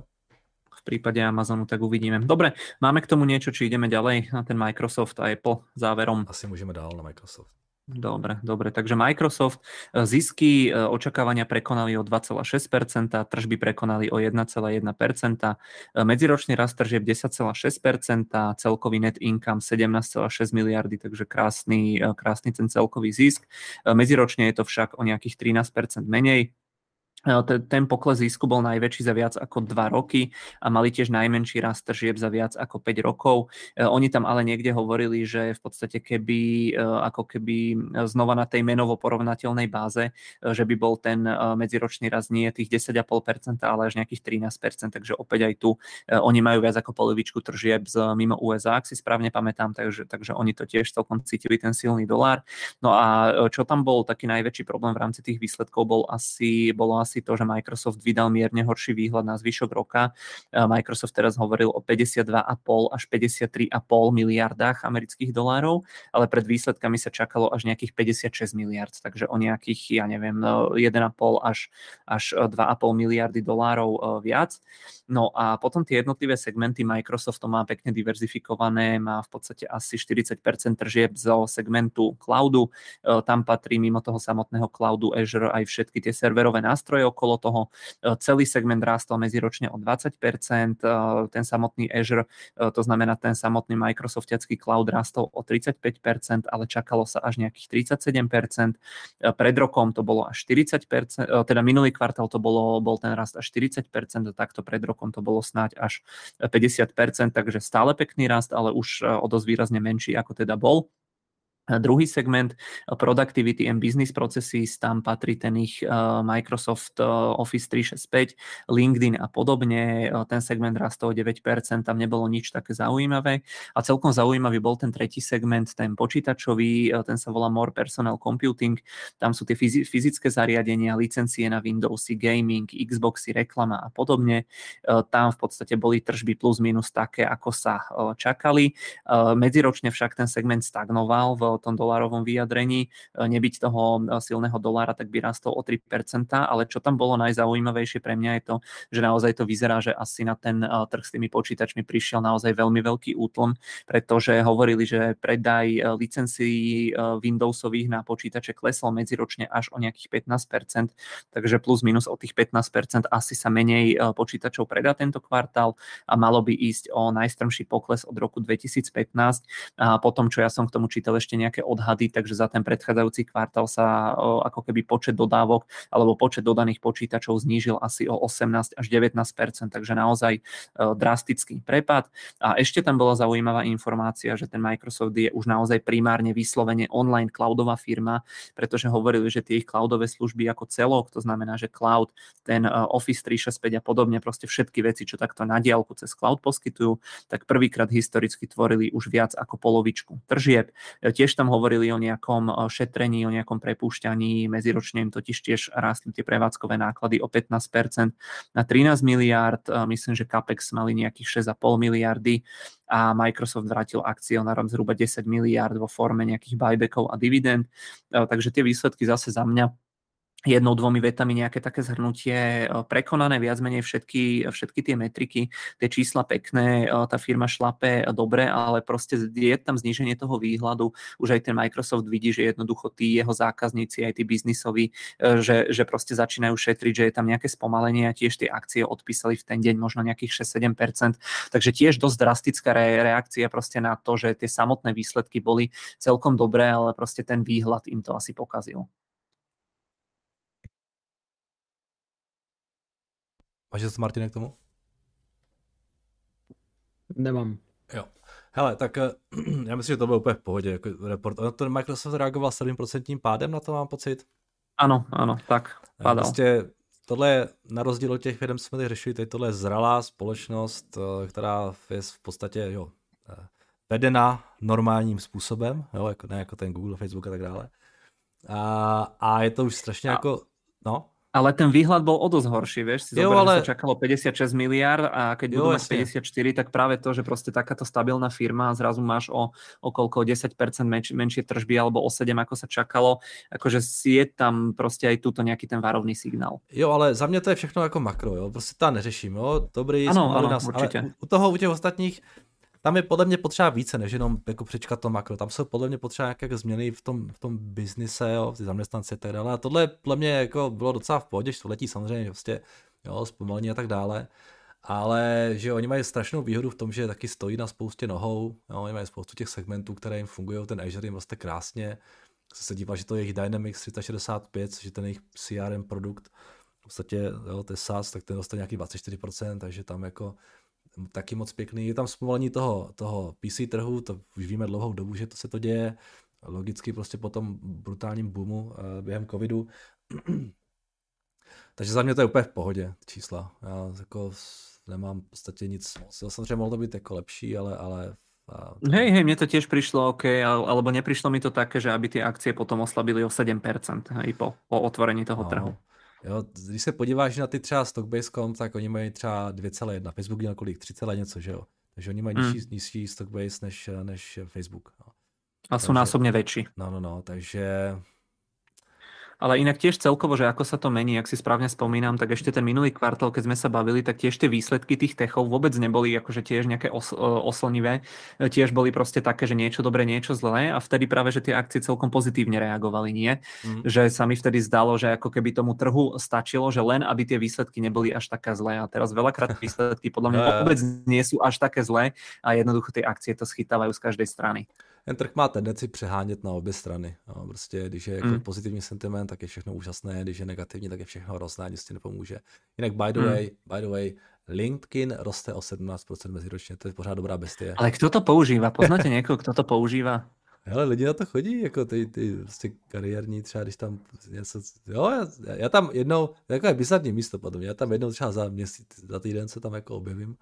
V prípade Amazonu tak uvidíme. Dobre, máme k tomu niečo, či ideme ďalej na ten Microsoft a Apple záverom? Asi můžeme dál na Microsoft. Dobre, dobre. Takže Microsoft e, zisky e, očakávania prekonali o 2,6%, tržby prekonali o 1,1%, e, medziročný rast tržieb 10,6%, celkový net income 17,6 miliardy, takže krásny, krásny ten celkový zisk. Medziročne je to však o nejakých 13% menej. Ten pokles zisku bol najväčší za viac ako 2 roky a mali tiež najmenší rast tržieb za viac ako 5 rokov. E, oni tam ale niekde hovorili, že v podstate keby, e, ako keby znova na tej menovo porovnateľnej báze, e, že by bol ten medziročný rast nie tých 10,5%, ale až nejakých 13%, takže opäť aj tu oni majú viac ako polovičku tržieb z mimo USA, ak si správne pamätám, takže, takže oni to tiež celkom cítili ten silný dolár. No a čo tam bol taký najväčší problém v rámci tých výsledkov bol asi, bolo asi asi to, že Microsoft vydal mierne horší výhľad na zvyšok roka. E, Microsoft teraz hovoril o 52,5 až 53,5 miliardách amerických dolárov, ale pred výsledkami sa čakalo až nejakých 56 miliard, takže o nejakých, ja neviem, 1,5 e, až, až 2,5 miliardy dolárov viac. No a potom tie jednotlivé segmenty Microsoft to má pekne diverzifikované, má v podstate asi 40% tržieb zo segmentu cloudu, tam patrí mimo toho samotného cloudu Azure aj všetky tie serverové nástroje, nástroje okolo toho. E, celý segment rástol medziročne o 20%, e, ten samotný Azure, e, to znamená ten samotný Microsoftiacký cloud rástol o 35%, ale čakalo sa až nejakých 37%. Pred rokom to bolo až 40%, teda minulý kvartál to bolo, bol ten rast až 40%, takto pred rokom to bolo snáď až 50%, takže stále pekný rast, ale už o dosť výrazne menší, ako teda bol. Druhý segment eh, Productivity and Business Processes, tam patrí ten ich eh, Microsoft eh, Office 365, LinkedIn a podobne. Ten segment rastol o 9%, tam nebolo nič také zaujímavé. A celkom zaujímavý bol ten tretí segment, ten počítačový, ten sa volá More Personal Computing. Tam sú tie fyzické zariadenia, licencie na Windowsy, gaming, Xboxy, reklama a podobne. Tam v podstate boli tržby plus minus také, ako sa čakali. Medziročne však ten segment stagnoval v tom dolárovom vyjadrení, e, nebyť toho e, silného dolára, tak by rastol o 3%, ale čo tam bolo najzaujímavejšie pre mňa je to, že naozaj to vyzerá, že asi na ten e, trh s tými počítačmi prišiel naozaj veľmi veľký útlom, pretože hovorili, že predaj licencií Windowsových na počítače klesol medziročne až o nejakých 15%, takže plus minus o tých 15% asi sa menej počítačov predá tento kvartál a malo by ísť o najstrmší pokles od roku 2015 a potom, čo ja som k tomu čítal ešte nejak nejaké odhady, takže za ten predchádzajúci kvartál sa ako keby počet dodávok alebo počet dodaných počítačov znížil asi o 18 až 19% takže naozaj drastický prepad. A ešte tam bola zaujímavá informácia, že ten Microsoft je už naozaj primárne vyslovene online cloudová firma, pretože hovorili, že tie ich cloudové služby ako celok, to znamená, že cloud, ten Office 365 a podobne, proste všetky veci, čo takto na diálku cez cloud poskytujú, tak prvýkrát historicky tvorili už viac ako polovičku tržieb. Tiež tam hovorili o nejakom šetrení, o nejakom prepúšťaní, medziročne im totiž tiež rástli tie prevádzkové náklady o 15% na 13 miliard, myslím, že CAPEX mali nejakých 6,5 miliardy a Microsoft vrátil akcionárom zhruba 10 miliard vo forme nejakých buybackov a dividend. Takže tie výsledky zase za mňa jednou, dvomi vetami nejaké také zhrnutie prekonané, viac menej všetky, všetky tie metriky, tie čísla pekné, tá firma šlape dobre, ale proste je tam zníženie toho výhľadu. Už aj ten Microsoft vidí, že jednoducho tí jeho zákazníci, aj tí biznisoví, že, že proste začínajú šetriť, že je tam nejaké spomalenie a tiež tie akcie odpísali v ten deň možno nejakých 6-7%. Takže tiež dosť drastická re- reakcia proste na to, že tie samotné výsledky boli celkom dobré, ale proste ten výhľad im to asi pokazil. Máš něco, Martine, k tomu? Nemám. Jo. Hele, tak eh, já myslím, že to bylo úplně v pohodě. Jako report. Ono ten Microsoft reagoval 7% pádem na to, mám pocit? Ano, ano, tak padal. Prostě tohle je na rozdíl od těch firm, jsme tady řešili, tady tohle je zralá společnost, eh, která je v podstatě jo, eh, vedena normálním způsobem, jo, jako, ne jako ten Google, Facebook a tak dále. A, a je to už strašně a... jako, no. Ale ten výhľad bol o dosť horší, vieš, si jo, zober, ale... že sa čakalo 56 miliard a keď jo, budú mať 54, tak práve to, že proste takáto stabilná firma a zrazu máš o, o koľko, 10% menš, menšie tržby alebo o 7, ako sa čakalo, akože je tam proste aj túto nejaký ten varovný signál. Jo, ale za mě to je všechno jako makro, jo, prostě ta neřeším, jo, dobrý, ano, ano, nás, určitě. Ale u toho, u těch ostatních, tam je podle mě potřeba více, než jenom jako přečkat to makro. Tam jsou podle mě potřeba nějaké změny v tom, v tom biznise, jo, ty zaměstnance a tak dále. A tohle podle mě jako bylo docela v pohodě, letí samozřejmě prostě, jo, zpomalení a tak dále. Ale že oni mají strašnou výhodu v tom, že taky stojí na spoustě nohou, jo, oni mají spoustu těch segmentů, které jim fungují, ten Azure jim vlastně krásně. Se se díval, že to je jejich Dynamics 365, což je ten jejich CRM produkt, v podstatě jo, to je SaaS, tak ten dostane nějaký 24%, takže tam jako taky moc pěkný. Je tam zpomalení toho, toho PC trhu, to už víme dlouhou dobu, že to se to děje. Logicky prostě po tom brutálním boomu uh, během covidu. Takže za mě to je úplně v pohodě, čísla. Já jako nemám v podstatě nic moc. Samozřejmě mohlo to být jako lepší, ale, ale a... Hej, hej, mne to tiež prišlo OK, alebo neprišlo mi to také, že aby tie akcie potom oslabili o 7%, hej, po, po otvorení toho no. trhu. Jo, když se podíváš na ty třeba Stockbase.com, tak oni mají třeba 2,1, Facebook měl kolik, 3, něco, že jo. Takže oni mají hmm. nižší, nižší Stockbase než, než Facebook. No. A jsou takže, násobně větší. No, no, no, takže ale inak tiež celkovo, že ako sa to mení, ak si správne spomínam, tak ešte ten minulý kvartál, keď sme sa bavili, tak tiež tie výsledky tých techov vôbec neboli akože tiež nejaké os- e, oslnivé. Tiež boli proste také, že niečo dobré, niečo zlé a vtedy práve, že tie akcie celkom pozitívne reagovali, nie? Mm. Že sa mi vtedy zdalo, že ako keby tomu trhu stačilo, že len aby tie výsledky neboli až také zlé. A teraz veľakrát výsledky podľa mňa vôbec nie sú až také zlé a jednoducho tie akcie to schytávajú z každej strany ten trh má tendenci přehánět na obě strany. No, prostě, když je jako mm. pozitivní sentiment, tak je všechno úžasné, když je negativní, tak je všechno hrozné, nic ti nepomůže. Jinak by the mm. way, by the way, LinkedIn roste o 17% meziročně, to je pořád dobrá bestie. Ale kdo to používá? Poznáte někoho, kdo to používá? Hele, lidi na to chodí, jako ty, ty prostě kariérní třeba, když tam něco, jo, já, já tam jednou, jako je bizarní místo potom, já tam jednou třeba za měsíc, za týden se tam jako objevím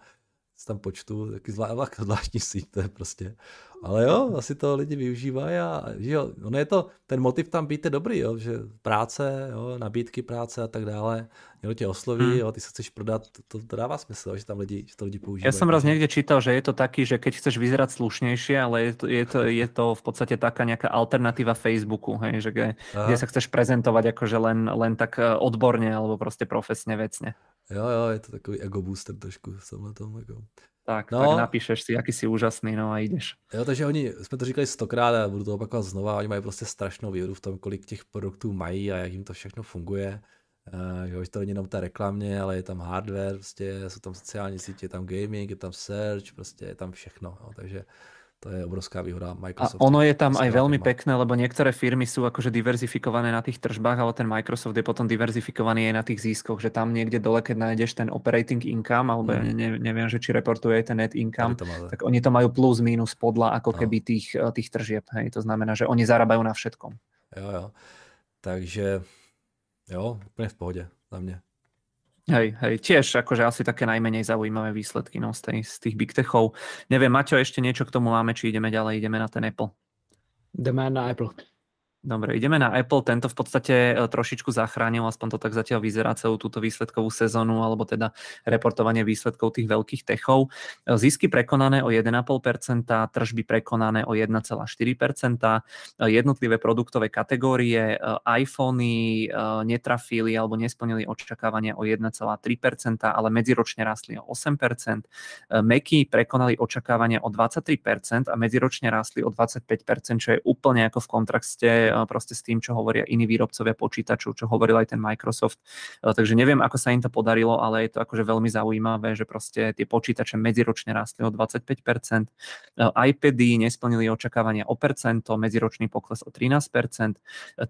tam počtu, taky zvlá, zvláštní síť, to je prostě. Ale jo, asi to lidi využívají a že jo, ono je to, ten motiv tam být je dobrý, jo, že práce, jo, nabídky práce a tak dále, někdo tě osloví, hmm. jo, ty se chceš prodat, to, to dává smysl, že tam lidi, že to lidi používají. Já jsem raz někde čítal, že je to taký, že keď chceš vyzerať slušnejšie, ale je to, je to, je to v podstate taká nejaká alternatíva Facebooku, hej, že kde, kde sa chceš prezentovať akože len, len tak eh, odborne alebo prostě profesně, vecně. Jo, jo, je to takový ego booster trošku v tomhle tom. Jako. Tak, no. tak napíšeš si, jaký si úžasný, no a jdeš. Jo, takže oni, jsme to říkali stokrát a budu to opakovat znova, oni mají prostě strašnou výhodu v tom, kolik těch produktů mají a jak jim to všechno funguje. Uh, jo, že to není jenom ta reklamě, ale je tam hardware, prostě jsou tam sociální sítě, je tam gaming, je tam search, prostě je tam všechno. Jo, takže To je obrovská výhoda Microsoftu. A ono je tam aj veľmi firma. pekné, lebo niektoré firmy sú akože diverzifikované na tých tržbách, ale ten Microsoft je potom diverzifikovaný aj na tých získoch, že tam niekde dole, keď nájdeš ten operating income, alebo mm. ne, neviem, že či reportuje ten net income, tak oni to majú plus minus podľa ako no. keby tých, eh, tých tržieb. Hej. To znamená, že oni zarábajú na všetkom. Jo, jo. Takže jo, úplne v pohode za mňa. Hej, hej, tiež akože asi také najmenej zaujímavé výsledky no, z, tej, z tých big techov. Neviem, Maťo, ešte niečo k tomu máme, či ideme ďalej, ideme na ten Apple. Jdeme na Apple. Dobre, ideme na Apple. Tento v podstate e, trošičku zachránil, aspoň to tak zatiaľ vyzerá celú túto výsledkovú sezónu, alebo teda reportovanie výsledkov tých veľkých techov. E, zisky prekonané o 1,5%, tržby prekonané o 1,4%, e, jednotlivé produktové kategórie, iPhony netrafili alebo nesplnili očakávania o 1,3%, ale medziročne rastli o 8%, Macy prekonali očakávania o 23% a medziročne rastli o 25%, čo je úplne ako v kontrakte proste s tým, čo hovoria iní výrobcovia počítačov, čo hovoril aj ten Microsoft. Takže neviem, ako sa im to podarilo, ale je to akože veľmi zaujímavé, že proste tie počítače medziročne rastli o 25%, iPady nesplnili očakávania o percento, medziročný pokles o 13%,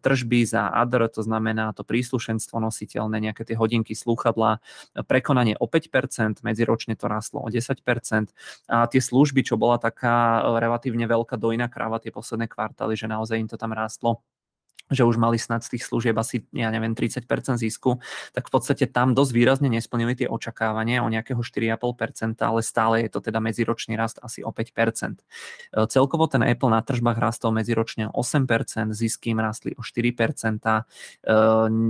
tržby za other, to znamená to príslušenstvo nositeľné, nejaké tie hodinky, slúchadlá, prekonanie o 5%, medziročne to rastlo o 10% a tie služby, čo bola taká relatívne veľká dojná kráva tie posledné kvartály, že naozaj im to tam rástlo že už mali snad z tých služieb asi, ja neviem, 30% zisku, tak v podstate tam dosť výrazne nesplnili tie očakávania o nejakého 4,5%, ale stále je to teda medziročný rast asi o 5%. E, celkovo ten Apple na tržbách rastol medziročne o 8%, zisky im rastli o 4%, e,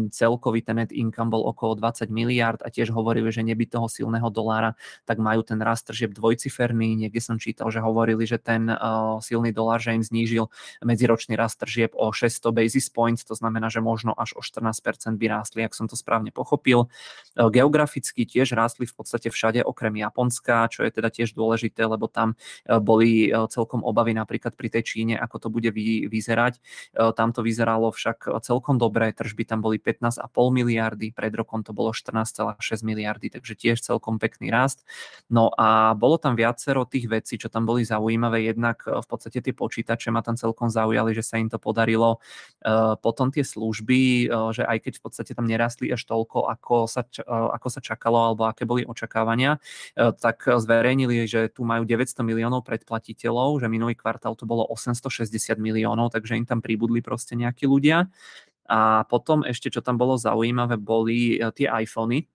celkový ten net income bol okolo 20 miliard a tiež hovorili, že neby toho silného dolára, tak majú ten rast tržieb dvojciferný. Niekde som čítal, že hovorili, že ten e, silný dolár, že im znížil medziročný rast tržieb o 600 basis basis points, to znamená, že možno až o 14% by rástli, ak som to správne pochopil. E, geograficky tiež rástli v podstate všade okrem Japonska, čo je teda tiež dôležité, lebo tam e, boli e, celkom obavy napríklad pri tej Číne, ako to bude vyzerať. Tam to vyzeralo však celkom dobré, tržby tam boli 15,5 miliardy, pred rokom to bolo 14,6 miliardy, takže tiež celkom pekný rast. No a bolo tam viacero tých vecí, čo tam boli zaujímavé, jednak v podstate tie počítače ma tam celkom zaujali, že sa im to podarilo potom tie služby, že aj keď v podstate tam nerastli až toľko, ako sa, ako sa čakalo alebo aké boli očakávania, tak zverejnili, že tu majú 900 miliónov predplatiteľov, že minulý kvartál to bolo 860 miliónov, takže im tam pribudli proste nejakí ľudia. A potom ešte, čo tam bolo zaujímavé, boli tie iPhony,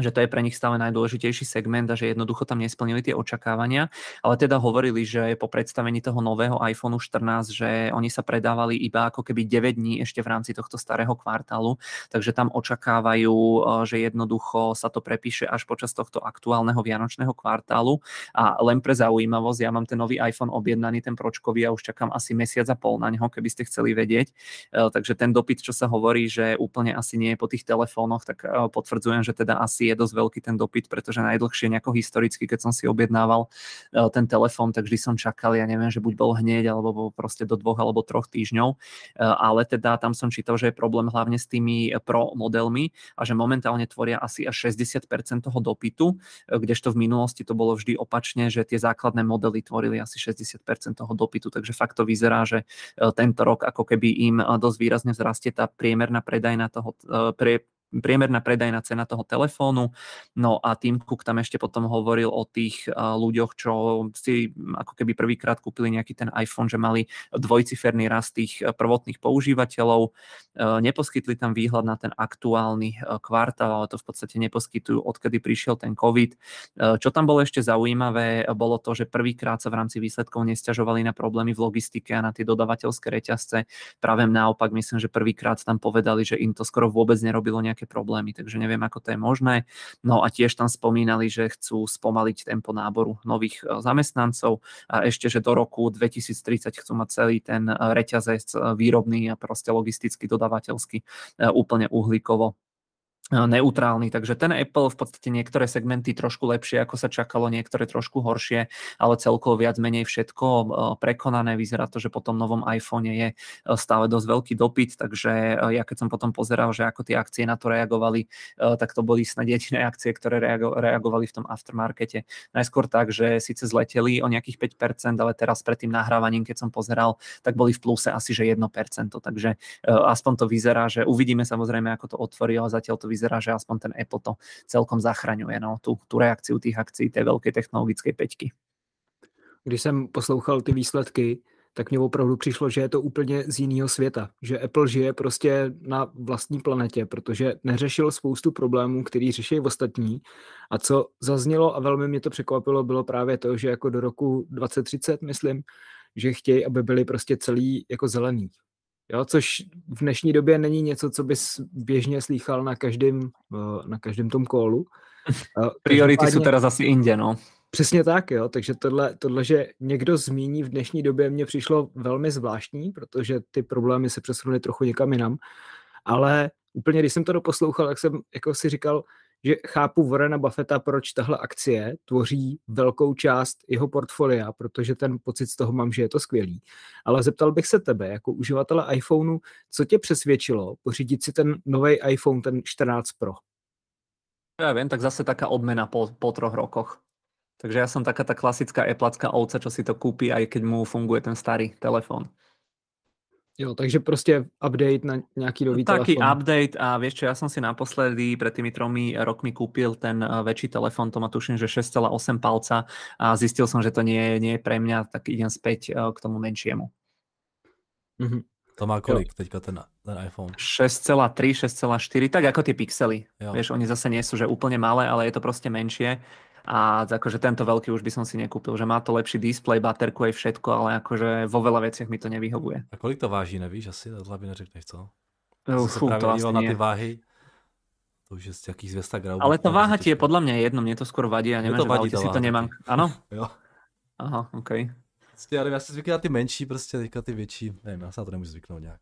že to je pre nich stále najdôležitejší segment a že jednoducho tam nesplnili tie očakávania, ale teda hovorili, že po predstavení toho nového iPhone 14, že oni sa predávali iba ako keby 9 dní ešte v rámci tohto starého kvartálu, takže tam očakávajú, eh, že jednoducho sa to prepíše až počas tohto aktuálneho vianočného kvartálu. A len pre zaujímavosť, ja mám ten nový iPhone objednaný, ten pročkový a už čakám asi mesiac a pol na neho, keby ste chceli vedieť, eh, takže ten dopyt, čo sa hovorí, že úplne asi nie je po tých telefónoch, tak eh, potvrdzujem, že teda asi asi je dosť veľký ten dopyt, pretože najdlhšie nejako historicky, keď som si objednával e, ten telefón, tak vždy som čakal, ja neviem, že buď bol hneď, alebo bol proste do dvoch alebo troch týždňov, e, ale teda tam som čítal, že je problém hlavne s tými pro modelmi a že momentálne tvoria asi až 60% toho dopytu, kdežto v minulosti to bolo vždy opačne, že tie základné modely tvorili asi 60% toho dopytu, takže fakt to vyzerá, že tento rok ako keby im dosť výrazne vzrastie tá priemerná predajná toho, pre, priemerná predajná cena toho telefónu. No a Tim Cook tam ešte potom hovoril o tých ľuďoch, čo si ako keby prvýkrát kúpili nejaký ten iPhone, že mali dvojciferný rast tých prvotných používateľov. Neposkytli tam výhľad na ten aktuálny kvartál, ale to v podstate neposkytujú, odkedy prišiel ten COVID. Čo tam bolo ešte zaujímavé, bolo to, že prvýkrát sa v rámci výsledkov nestiažovali na problémy v logistike a na tie dodavateľské reťazce. Práve naopak, myslím, že prvýkrát tam povedali, že im to skoro vôbec nerobilo nejaké nejaké problémy, takže neviem, ako to je možné. No a tiež tam spomínali, že chcú spomaliť tempo náboru nových e, zamestnancov a ešte, že do roku 2030 chcú mať celý ten e, reťazec e, výrobný a proste logisticky, dodavateľsky úplne uhlíkovo neutrálny, takže ten Apple v podstate niektoré segmenty trošku lepšie, ako sa čakalo, niektoré trošku horšie, ale celkovo viac menej všetko prekonané. Vyzerá to, že po tom novom iPhone je stále dosť veľký dopyt, takže ja keď som potom pozeral, že ako tie akcie na to reagovali, tak to boli snad jediné akcie, ktoré reagovali v tom aftermarkete. Najskôr tak, že síce zleteli o nejakých 5%, ale teraz pred tým nahrávaním, keď som pozeral, tak boli v pluse asi že 1%, takže aspoň to vyzerá, že uvidíme samozrejme, ako to otvorí, ale zatiaľ to vyzerá vyzerá, že aspoň ten Apple to celkom zachraňuje, no, tú, tú reakciu tých akcií té velké technologické peťky. Když jsem poslouchal ty výsledky, tak mně opravdu přišlo, že je to úplně z jiného světa. Že Apple žije prostě na vlastní planetě, protože neřešil spoustu problémů, který řeší ostatní. A co zaznělo a velmi mě to překvapilo, bylo právě to, že jako do roku 2030, myslím, že chtějí, aby byli prostě celý jako zelený. Jo, což v dnešní době není něco, co bys běžně slýchal na každém, eh, na každém tom kolu. Eh, Priority jsou teda zase jinde, no. Přesně tak, jo. Takže tohle, tohle, že někdo zmíní v dnešní době, mně přišlo velmi zvláštní, protože ty problémy se přesunuly trochu někam jinam. Ale úplně, když jsem to doposlouchal, tak jsem jako si říkal, že chápu Warrena Buffetta, proč tahle akcie tvoří velkou část jeho portfolia, protože ten pocit z toho mám, že je to skvělý. Ale zeptal bych se tebe, jako uživatele iPhoneu, co tě přesvědčilo pořídit si ten nový iPhone, ten 14 Pro? Ja viem, tak zase taká odmena po, po troch rokoch. Takže ja som taká tá klasická Applecká ovca, čo si to kúpi, aj keď mu funguje ten starý telefon. Jo, takže prostě update na nějaký nový Taký telefon. update a vieš čo, ja som si naposledy pred tými tromi rokmi kúpil ten eh, väčší telefon, to má tuším, že 6,8 palca a zistil som, že to nie, nie je pre mňa, tak idem späť eh, k tomu menšiemu. Mm-hmm. To má kolik jo. teďka ten, ten iPhone? 6,3, 6,4, tak ako tie pixely. Jo. Vieš, oni zase nie sú že úplne malé, ale je to proste menšie a akože tento veľký už by som si nekúpil, že má to lepší display, baterku aj všetko, ale akože vo veľa veciach mi to nevyhovuje. A kolik to váží, nevíš asi? To by neřekneš, co? Uh, fú, to asi na ty váhy. To už je z jakých 200 gramů. Ale to váha ti je podľa mňa jedno, mne to skôr vadí, ja neviem, to že vadí, si to nemám. Áno? jo. Aha, OK. Prostě, já, já si zvykl na ty menší, prostě teďka ty větší, nevím, já se na to nemůžu zvyknout nějak.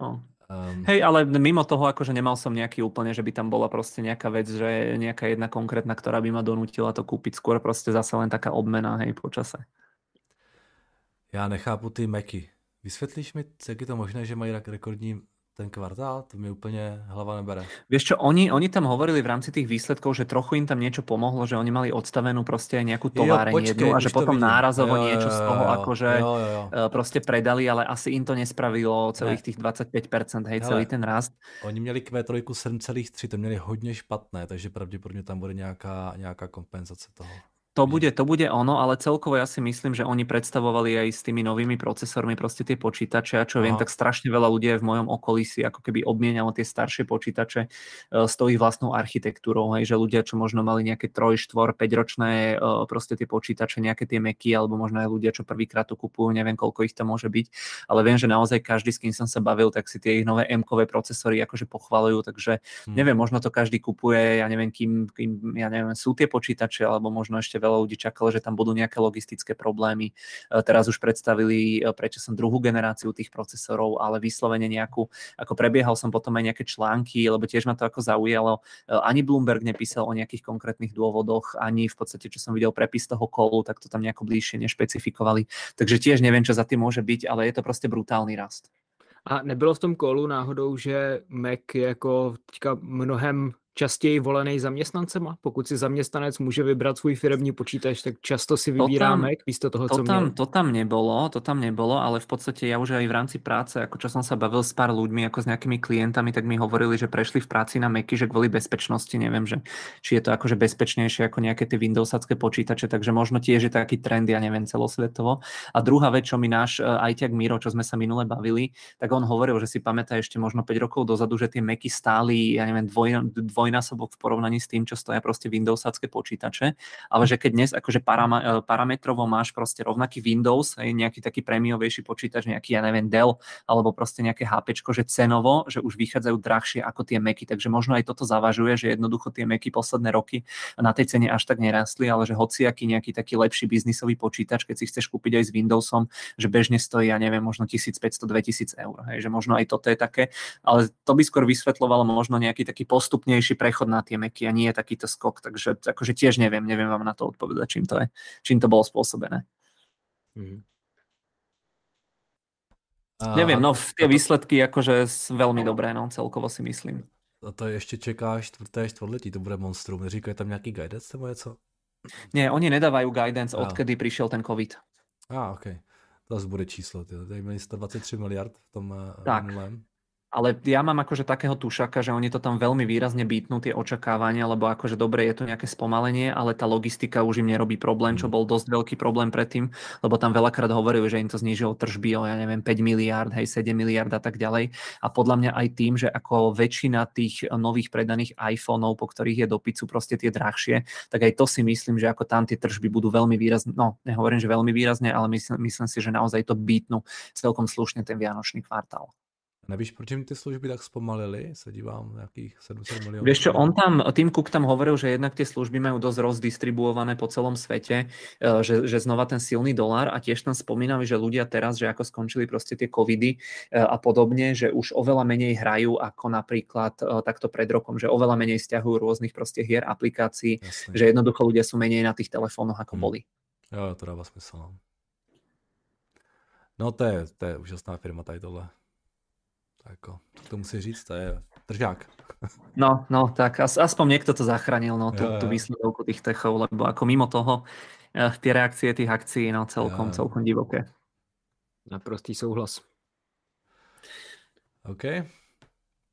No. Um, Hej, ale mimo toho, akože nemal som nejaký úplne, že by tam bola proste nejaká vec, že nejaká jedna konkrétna, ktorá by ma donútila to kúpiť skôr proste zase len taká obmena, hej, po čase. Já nechápu ty Macy. Vysvětlíš mi, jak je to možné, že mají rekordní ten kvartál, to mi úplne hlava nebere. Vieš čo, oni, oni tam hovorili v rámci tých výsledkov, že trochu im tam niečo pomohlo, že oni mali odstavenú proste nejakú továreň jednu a že potom nárazovo jo, niečo jo, z toho jo, akože jo, jo, jo. Eh, proste predali, ale asi im to nespravilo celých ne. tých 25%, hej, Hele, celý ten rast. Oni měli Q3 7,3, to měli hodně špatné, takže pravděpodobně tam bude nějaká, nějaká kompenzace toho. To bude, to bude ono, ale celkovo ja si myslím, že oni predstavovali aj s tými novými procesormi proste tie počítače a čo Aha. viem, tak strašne veľa ľudí v mojom okolí si ako keby obmienialo tie staršie počítače uh, s tou ich vlastnou architektúrou, hej, že ľudia, čo možno mali nejaké 3, 4, 5 ročné uh, proste tie počítače, nejaké tie meky, alebo možno aj ľudia, čo prvýkrát to kupujú, neviem koľko ich tam môže byť, ale viem, že naozaj každý, s kým som sa bavil, tak si tie ich nové M-kové procesory akože pochvalujú, takže hmm. neviem, možno to každý kupuje, ja neviem, kým, kým ja neviem, sú tie počítače, alebo možno ešte veľa ľudí čakalo, že tam budú nejaké logistické problémy. E, teraz už predstavili e, prečo som druhú generáciu tých procesorov, ale vyslovene nejakú, ako prebiehal som potom aj nejaké články, lebo tiež ma to ako zaujalo. E, ani Bloomberg nepísal o nejakých konkrétnych dôvodoch, ani v podstate, čo som videl prepis toho kolu, tak to tam nejako bližšie nešpecifikovali. Takže tiež neviem, čo za tým môže byť, ale je to prostě brutálny rast. A nebylo v tom kolu náhodou, že Mac je jako teďka mnohem častěji volený zaměstnancema? Pokud si zaměstnanec může vybrat svůj firmní počítač, tak často si vybírá Mac místo toho, to co tam, měl. To tam nebolo, to tam nebolo, ale v podstate ja už aj v rámci práce, ako čo som sa bavil s pár ľuďmi, ako s nejakými klientami, tak mi hovorili, že prešli v práci na Macy, že kvôli bezpečnosti, neviem, že či je to akože bezpečnejšie ako nejaké tie Windowsacké počítače, takže možno tiež je taký trend, ja neviem, celosvetovo. A druhá vec, čo mi náš uh, ajťak Miro, čo sme sa minule bavili, tak on hovoril, že si pamätá ešte možno 5 rokov dozadu, že tie Macy stáli, ja neviem, dvoj, dvoj dvojnásobok v porovnaní s tým, čo stoja proste Windowsácké počítače, ale že keď dnes akože parama, e, parametrovo máš proste rovnaký Windows, aj nejaký taký prémiovejší počítač, nejaký, ja neviem, Dell, alebo proste nejaké HP, že cenovo, že už vychádzajú drahšie ako tie Macy, takže možno aj toto zavažuje, že jednoducho tie Macy posledné roky na tej cene až tak nerastli, ale že hociaký nejaký taký lepší biznisový počítač, keď si chceš kúpiť aj s Windowsom, že bežne stojí, ja neviem, možno 1500-2000 eur, hej, že možno aj toto je také, ale to by skôr vysvetľovalo možno nejaký taký postupnejší prechod na tie Macy a nie takýto skok, takže akože tiež neviem, neviem vám na to odpovedať, čím to je, čím to bolo spôsobené. Mm. A, Neviem, no tie výsledky akože veľmi dobré, no celkovo si myslím. A to ještě čeká čtvrté čtvrtletí, to bude monstrum. Neříkají tam nějaký guidance nebo něco? Nie, oni nedávajú guidance, a. odkedy prišiel ten COVID. A, ah, ok. To zase bude číslo. Tady měli 123 miliard v tom eh, tak. minulém. Ale ja mám akože takého tušaka, že oni to tam veľmi výrazne bytnú tie očakávania, lebo akože dobre je tu nejaké spomalenie, ale tá logistika už im nerobí problém, čo mm. bol dosť veľký problém predtým, lebo tam veľakrát hovorili, že im to znížilo tržby o, ja neviem, 5 miliard, hej, 7 miliard a tak ďalej. A podľa mňa aj tým, že ako väčšina tých nových predaných iPhoneov, po ktorých je dopyt, sú proste tie drahšie, tak aj to si myslím, že ako tam tie tržby budú veľmi výrazne, no nehovorím, že veľmi výrazne, ale myslím, myslím si, že naozaj to bytnú celkom slušne ten vianočný kvartál. Nevíš, proč im ty služby tak spomalili? Se dívám nejakých 700 miliónov. Vieš čo, on tam, Tim Cook tam hovoril, že jednak tie služby majú dosť rozdistribuované po celom svete, eh, že, že znova ten silný dolár a tiež tam spomínali, že ľudia teraz, že ako skončili proste tie covidy eh, a podobne, že už oveľa menej hrajú ako napríklad eh, takto pred rokom, že oveľa menej stiahujú rôznych proste hier, aplikácií, Jasne. že jednoducho ľudia sú menej na tých telefónoch ako hmm. boli. Jo, to dává smysl. No, no to je, to je úžasná firma tady tohle ako, to musí říct, to je držák. No, no, tak as, aspoň niekto to zachránil, no, tú, tú výsledovku tých techov, lebo ako mimo toho eh, tie reakcie tých akcií, no, celkom, jo. celkom divoké. Naprostý souhlas. OK.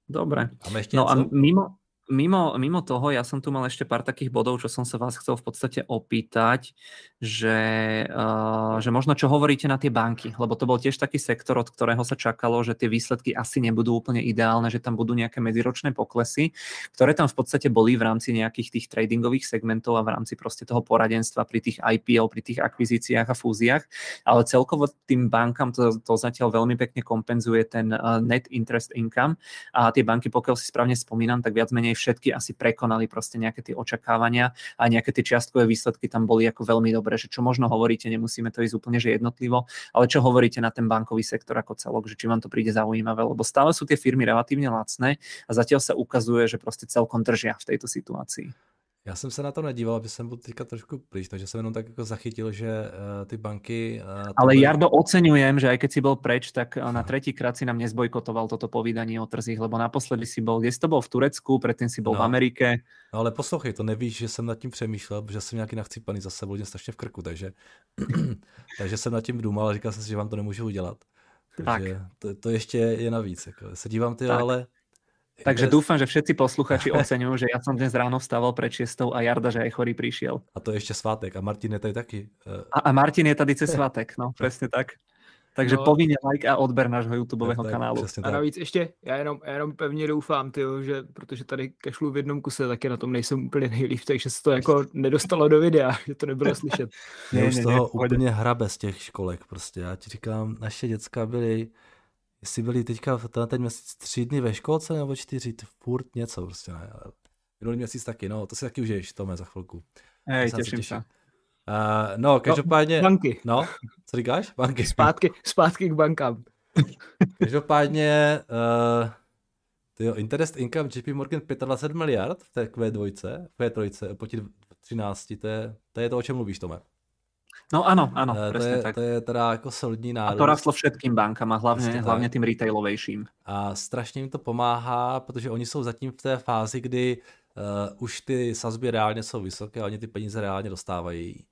Dobre. Máme ešte no a mimo, Mimo, mimo toho, ja som tu mal ešte pár takých bodov, čo som sa vás chcel v podstate opýtať, že, uh, že možno čo hovoríte na tie banky, lebo to bol tiež taký sektor, od ktorého sa čakalo, že tie výsledky asi nebudú úplne ideálne, že tam budú nejaké medziročné poklesy, ktoré tam v podstate boli v rámci nejakých tých tradingových segmentov a v rámci proste toho poradenstva pri tých IPO, pri tých akvizíciách a fúziách, ale celkovo tým bankám to, to zatiaľ veľmi pekne kompenzuje ten uh, net interest income a tie banky, pokiaľ si správne spomínam, tak viac menej všetky asi prekonali proste nejaké tie očakávania a nejaké tie čiastkové výsledky tam boli ako veľmi dobré, že čo možno hovoríte, nemusíme to ísť úplne že jednotlivo, ale čo hovoríte na ten bankový sektor ako celok, že či vám to príde zaujímavé, lebo stále sú tie firmy relatívne lacné a zatiaľ sa ukazuje, že proste celkom držia v tejto situácii. Já jsem se na to nedíval, aby jsem byl teďka trošku pryč, takže jsem jenom tak jako zachytil, že uh, ty banky... Uh, Ale byly... Jardo, oceňujem, že aj keď si bol preč, tak uh, na tretí krát si nám nezbojkotoval toto povídanie o trzích, lebo naposledy si bol, kde si to bol v Turecku, predtým si bol no. v Amerike. No ale poslouchej, to nevíš, že jsem nad tím přemýšlel, že jsem nějaký nachcípaný za sebou, strašně v krku, takže, takže jsem nad tím důmal a říkal jsem si, že vám to nemůžu udělat. Takže tak. To, to ještě je navíc. Jako. Se dívám ty, tak. ale Takže dúfam, že všetci posluchači oceňujú, že ja som dnes ráno vstával pred 6 a Jarda, že aj chorý prišiel. A to je ešte svátek a Martin je tady taky. Eh. A, a Martin je tady cez svátek, no presne tak. Takže no. povinně like a odber nášho YouTubeového tak, kanálu. A navíc ještě, já jenom, já jenom pevně doufám, tyjo, že protože tady kašlu v jednom kuse, taky na tom nejsem úplně nejlíp, takže se to jako nedostalo do videa, že to nebylo slyšet. Mě už z toho ne, úplně hrabe z těch školek prostě. Já ti říkám, naše děcka byly jestli byli teďka ten, ten měsíc tři dny ve školce nebo čtyři, to furt něco prostě ne. Minulý měsíc taky, no, to si taky užiješ, Tome, za chvilku. Hej, těším se. Uh, no, no každopádně... No, banky. No, co říkáš? Banky. Zpátky, zpátky k bankám. každopádně, uh, tyjo, interest income JP Morgan 25 miliard v té Q2, Q3, oproti 13, to je, to je to, o čem mluvíš, Tome. No áno, uh, presne to je, tak. To je teda ako solidní nárůst. A to rastlo všetkým bankám a hlavně, hlavně tým retailovejším. A strašně jim to pomáhá, protože oni jsou zatím v té fázi, kdy uh, už ty sazby reálně jsou vysoké a oni ty peníze reálně dostávají.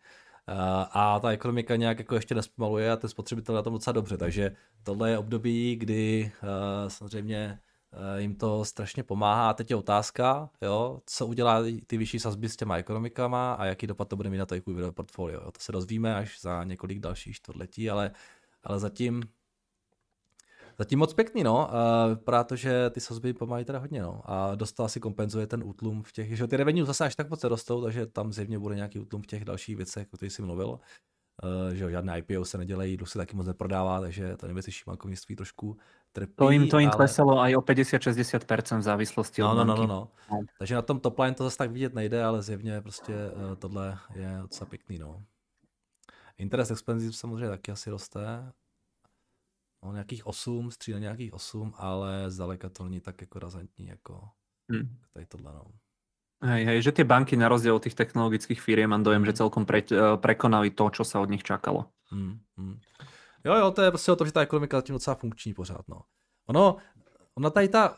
Uh, a ta ekonomika nějak jako ještě nespomaluje a ten spotřebitel na tom docela dobře, takže tohle je období, kdy uh, samozřejmě Eh, jim to strašně pomáhá. A teď je otázka, jo, co udělá ty vyšší sazby s těma ekonomikama a jaký dopad to bude mít na to jejich portfolio. Jo. To se dozvíme až za několik dalších čtvrtletí, ale, ale zatím Zatím moc pěkný, no. Vypadá to, že ty sazby pomáhají teda hodně, no. A dost asi kompenzuje ten útlum v těch, že ty revenue zase až tak moc rostou, takže tam zjevně bude nějaký útlum v těch dalších věcech, o kterých jsi mluvil. Uh, že žádné IPO se nedělají, dluh se taky moc neprodává, takže to investiční bankovnictví trošku trpí. To jim, to jim ale... klesalo aj o 50-60% v závislosti no, od no, no, no, no, no. Takže na tom top line to zase tak vidět nejde, ale zjevně prostě uh, tohle je docela pěkný, no. Interest expensive samozřejmě taky asi roste. No, nějakých 8, střídá nějakých 8, ale zdaleka to není tak jako razantní jako hmm. tady tohle. No. Hej, hej, že tie banky na rozdiel od tých technologických firiem mám dojem, že celkom pre, eh, prekonali to, čo sa od nich čakalo. Hmm, hmm. Jo, jo, to je prostě o tom, že ta ekonomika zatím docela funkční pořád, no. Ono, ona tady ta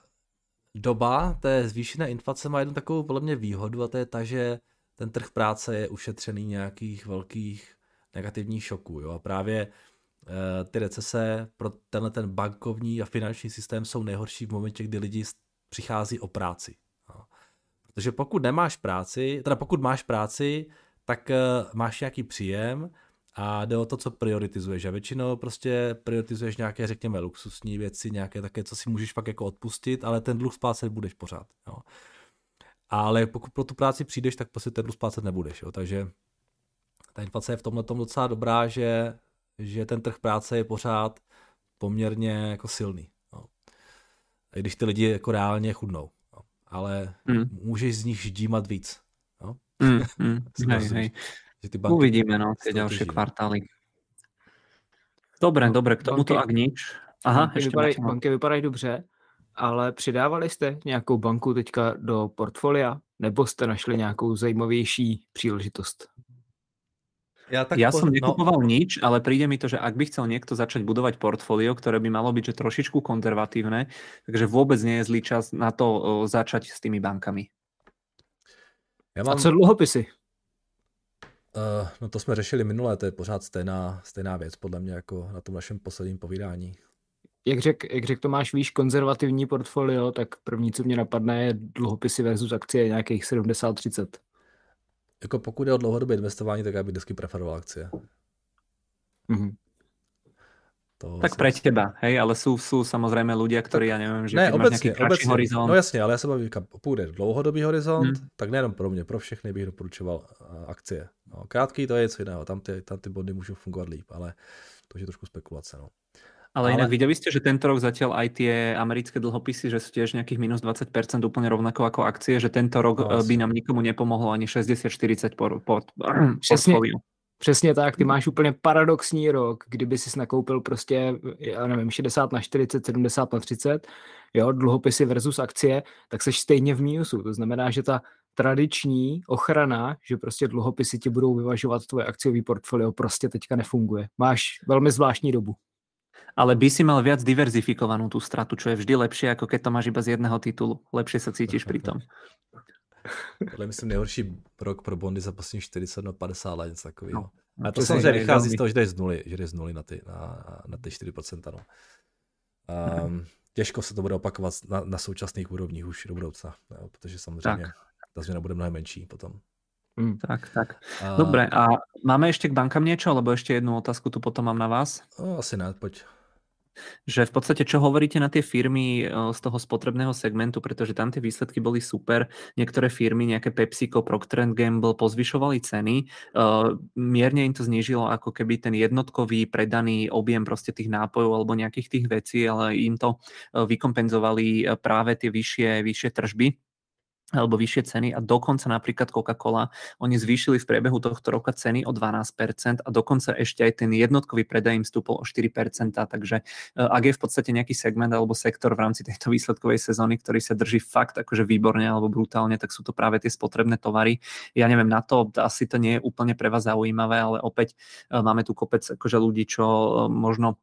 doba té zvýšené inflace má jednu takovou podle mě výhodu a to je ta, že ten trh práce je ušetřený nějakých velkých negativních šoků. Jo? A právě e, ty recese pro tenhle ten bankovní a finanční systém jsou nejhorší v momentě, kdy lidi přichází o práci. Jo? Protože pokud nemáš práci, teda pokud máš práci, tak e, máš nějaký příjem a jde o to, co prioritizuješ. A většinou prostě prioritizuješ nějaké, řekněme, luxusní věci, nějaké také, co si můžeš fakt jako odpustit, ale ten dluh splácet budeš pořád. Jo? Ale pokud pro tu práci přijdeš, tak prostě ten dluh splácet nebudeš. Jo? Takže ta inflace je v tomhle tom docela dobrá, že, že ten trh práce je pořád poměrně jako silný. No. I když ty lidi jako reálně chudnou. No. Ale mm. můžeš z nich ždímat víc. No. Mm, mm. hej, hej. Že ty banky Uvidíme no, tie ďalšie kvartály. Dobre, dobre, k tomuto ak nič. Aha, banky, vypadají, banky vypadají dobře, ale přidávali jste nějakou banku teďka do portfolia, nebo jste našli nějakou zajímavější příležitost? Ja, tak ja po... som no. nekupoval no. nič, ale príde mi to, že ak by chcel niekto začať budovať portfólio, ktoré by malo byť že trošičku konzervatívne, takže vôbec nie je zlý čas na to začať s tými bankami. Já mám... A co dluhopisy? Uh, no to jsme řešili minule, to je pořád stejná, stejná věc, podle mě, jako na tom našem posledním povídání. Jak řekl jak řek Tomáš, víš, konzervativní portfolio, tak první, co mě napadne, je dluhopisy versus akcie nějakých 70-30 jako pokud je o dlouhodobé investování, tak já bych vždycky preferoval akcie. Mm-hmm. To tak pre teba, hej, ale sú, sú samozrejme ľudia, ktorí, ja neviem, že ne, obecně, obecně, horizont. No jasně, ale já se bavím, pokud je dlouhodobý horizont, hmm. tak nejenom pro mě, pro všechny bych doporučoval uh, akcie. No, krátký to je něco jiného, tam ty, tam ty body můžou fungovat líp, ale to je trošku spekulace. No. Ale, ale inak videli ste, že tento rok zatiaľ aj tie americké dlhopisy, že sú tiež nejakých minus 20% úplne rovnako ako akcie, že tento rok no, by nám nikomu nepomohlo ani 60-40 por, por, Přesně, Přesně tak, ty máš úplně paradoxní rok, kdyby si nakoupil prostě, já nevím, 60 na 40, 70 na 30, jo, dluhopisy versus akcie, tak seš stejně v mínusu. To znamená, že ta tradiční ochrana, že prostě dluhopisy ti budou vyvažovat tvoje akciový portfolio, prostě teďka nefunguje. Máš velmi zvláštní dobu ale by si mal viac diverzifikovanú tú stratu, čo je vždy lepšie, ako keď to máš iba z jedného titulu. Lepšie sa cítiš pri tom. Tohle myslím nejhorší rok pro bondy za poslední 40 na 50 let, něco takového. No, a to, samozřejmě vychází z toho, že jdeš z nuly, že jdeš z nuly na ty, na, na ty 4%. No. Um, těžko se to bude opakovat na, na současných úrovních už do budoucna, jo, protože samozřejmě tak. ta změna bude mnohem menší potom. Mm, tak, tak. A... Dobre, a máme ešte k bankám niečo, alebo ešte jednu otázku tu potom mám na vás? No, asi ne, poď že v podstate čo hovoríte na tie firmy z toho spotrebného segmentu, pretože tam tie výsledky boli super. Niektoré firmy, nejaké PepsiCo, Procter Gamble pozvyšovali ceny. Mierne im to znížilo ako keby ten jednotkový predaný objem proste tých nápojov alebo nejakých tých vecí, ale im to vykompenzovali práve tie vyššie, vyššie tržby alebo vyššie ceny a dokonca napríklad Coca-Cola, oni zvýšili v priebehu tohto roka ceny o 12% a dokonca ešte aj ten jednotkový predaj im stúpol o 4%, takže e, ak je v podstate nejaký segment alebo sektor v rámci tejto výsledkovej sezóny, ktorý sa drží fakt akože výborne alebo brutálne, tak sú to práve tie spotrebné tovary. Ja neviem, na to asi to nie je úplne pre vás zaujímavé, ale opäť e, máme tu kopec akože ľudí, čo e, možno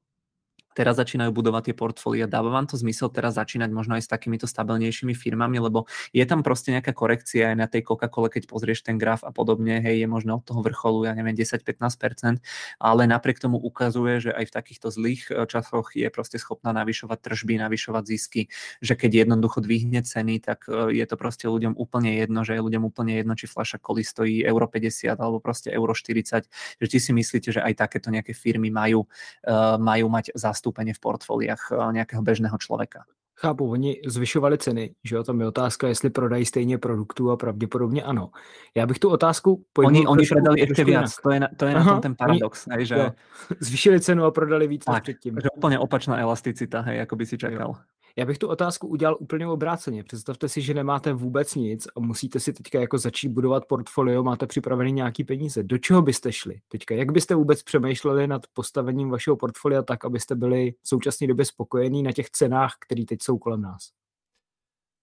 teraz začínajú budovať tie portfólia. Dáva vám to zmysel teraz začínať možno aj s takýmito stabilnejšími firmami, lebo je tam proste nejaká korekcia aj na tej Coca-Cole, keď pozrieš ten graf a podobne, hej, je možno od toho vrcholu, ja neviem, 10-15%, ale napriek tomu ukazuje, že aj v takýchto zlých e, časoch je proste schopná navyšovať tržby, navyšovať zisky, že keď jednoducho dvihne ceny, tak e, je to proste ľuďom úplne jedno, že je ľuďom úplne jedno, či fľaša koli stojí euro 50 alebo proste euro 40, že ti si myslíte, že aj takéto nejaké firmy majú, uh, majú mať zastúpenie zastúpenie v portfóliách uh, nejakého bežného človeka. Chápu, oni zvyšovali ceny, že jo, tam je otázka, jestli prodají stejně produktů a pravděpodobně ano. Já bych tu otázku pojmul Oni, oni predali ještě víc, to je na, to je na tom ten paradox. Oni, hej, že... Jo, zvýšili cenu a prodali víc tak, než předtím. Takže úplně opačná elasticita, hej, jako by si čekal. Jo. Já bych tu otázku udělal úplně obráceně. Představte si, že nemáte vůbec nic a musíte si teďka jako začít budovat portfolio, máte připravený nějaký peníze. Do čeho byste šli teďka? Jak byste vůbec přemýšleli nad postavením vašeho portfolia tak, abyste byli v současné době spokojení na těch cenách, které teď jsou kolem nás?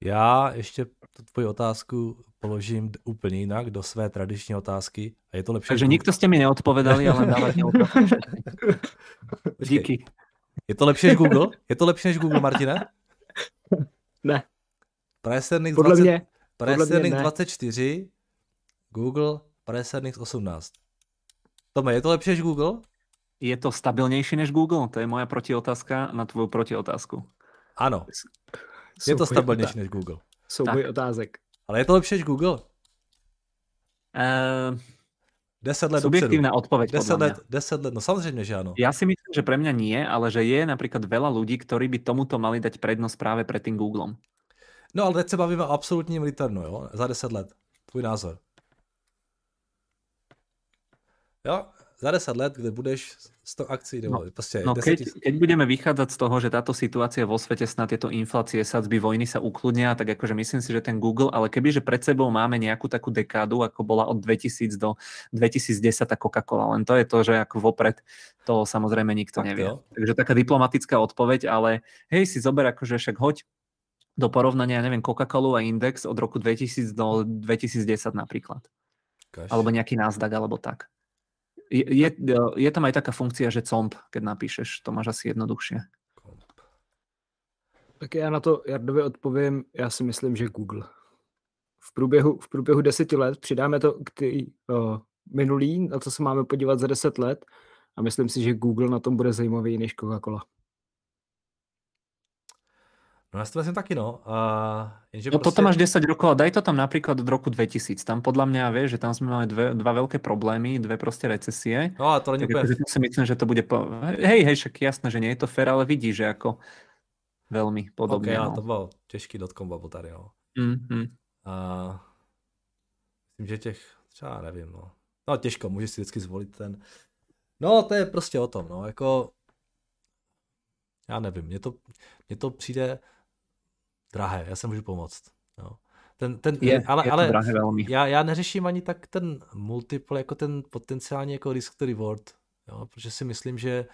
Já ještě tu tvoji otázku položím úplně jinak do své tradiční otázky. A je to lepší. Takže nikdo jste mi neodpovedali, ale dávajte Díky. Je to lepší než Google? Je to lepší než Google, Martine? Ne. Presernix, podle 20, mě, Presernix 24, Google Presernix 18. Tome, je to lepší než Google? Je to stabilnější než Google? To je moja protiotázka na tvoju protiotázku. Ano. Je to stabilnější než Google. Souboj otázek. Ale je to lepší než Google? Uh, 10 let Subjektívna odpoveď, 10 let, 10 let, no samozrejme, že áno. Ja si myslím, že pre mňa nie, ale že je napríklad veľa ľudí, ktorí by tomuto mali dať prednosť práve pred tým Googlem. No ale teď se bavíme o absolutním returnu, jo? Za 10 let. Tvůj názor. Jo, za 10 let, kde budeš 100 akcií, nebo no, prostě no, keď, keď budeme vychádzať z toho, že táto situácia vo svete snad tieto inflácie, sadzby, vojny sa ukludnia, tak akože myslím si, že ten Google, ale kebyže pred sebou máme nejakú takú dekádu, ako bola od 2000 do 2010 tá Coca-Cola, len to je to, že ako vopred to samozrejme nikto tak nevie. To. Takže taká diplomatická odpoveď, ale hej, si zober akože však hoď do porovnania, ja neviem, Coca-Colu a index od roku 2000 do 2010 napríklad. Kaž. Alebo nejaký Nasdaq, alebo tak je, je, je tam aj taká funkcia, že comp, keď napíšeš, to máš asi jednoduchšie. Tak já na to Jardovi odpovím, já si myslím, že Google. V průběhu, v průběhu deseti let přidáme to k ty uh, minulý, na co se máme podívat za deset let a myslím si, že Google na tom bude zajímavý než Coca-Cola. No si to myslím taky, no. Uh, jenže no proste... toto máš 10 rokov a daj to tam napríklad od roku 2000. Tam podľa mňa vieš, že tam sme mali dve, dva veľké problémy, dve proste recesie. No a to není úplne... Akože si myslím, že to bude... Po... Hej, hej, však jasné, že nie je to fér, ale vidíš, že ako veľmi podobne. Okay, no. to bol těžký dotkom bubble tady, no. Mm-hmm. A myslím, že těch, třeba nevím, no. No těžko, můžeš si vždycky zvolit ten. No, to je prostě o tom, no, jako já nevím, mně to, mně to přijde, drahé, já se můžu pomoct. Jo. Ten, ten, je, ale, je ale drahé velmi. Já, já neřeším ani tak ten multiple, jako ten potenciální jako risk to reward, jo, protože si myslím, že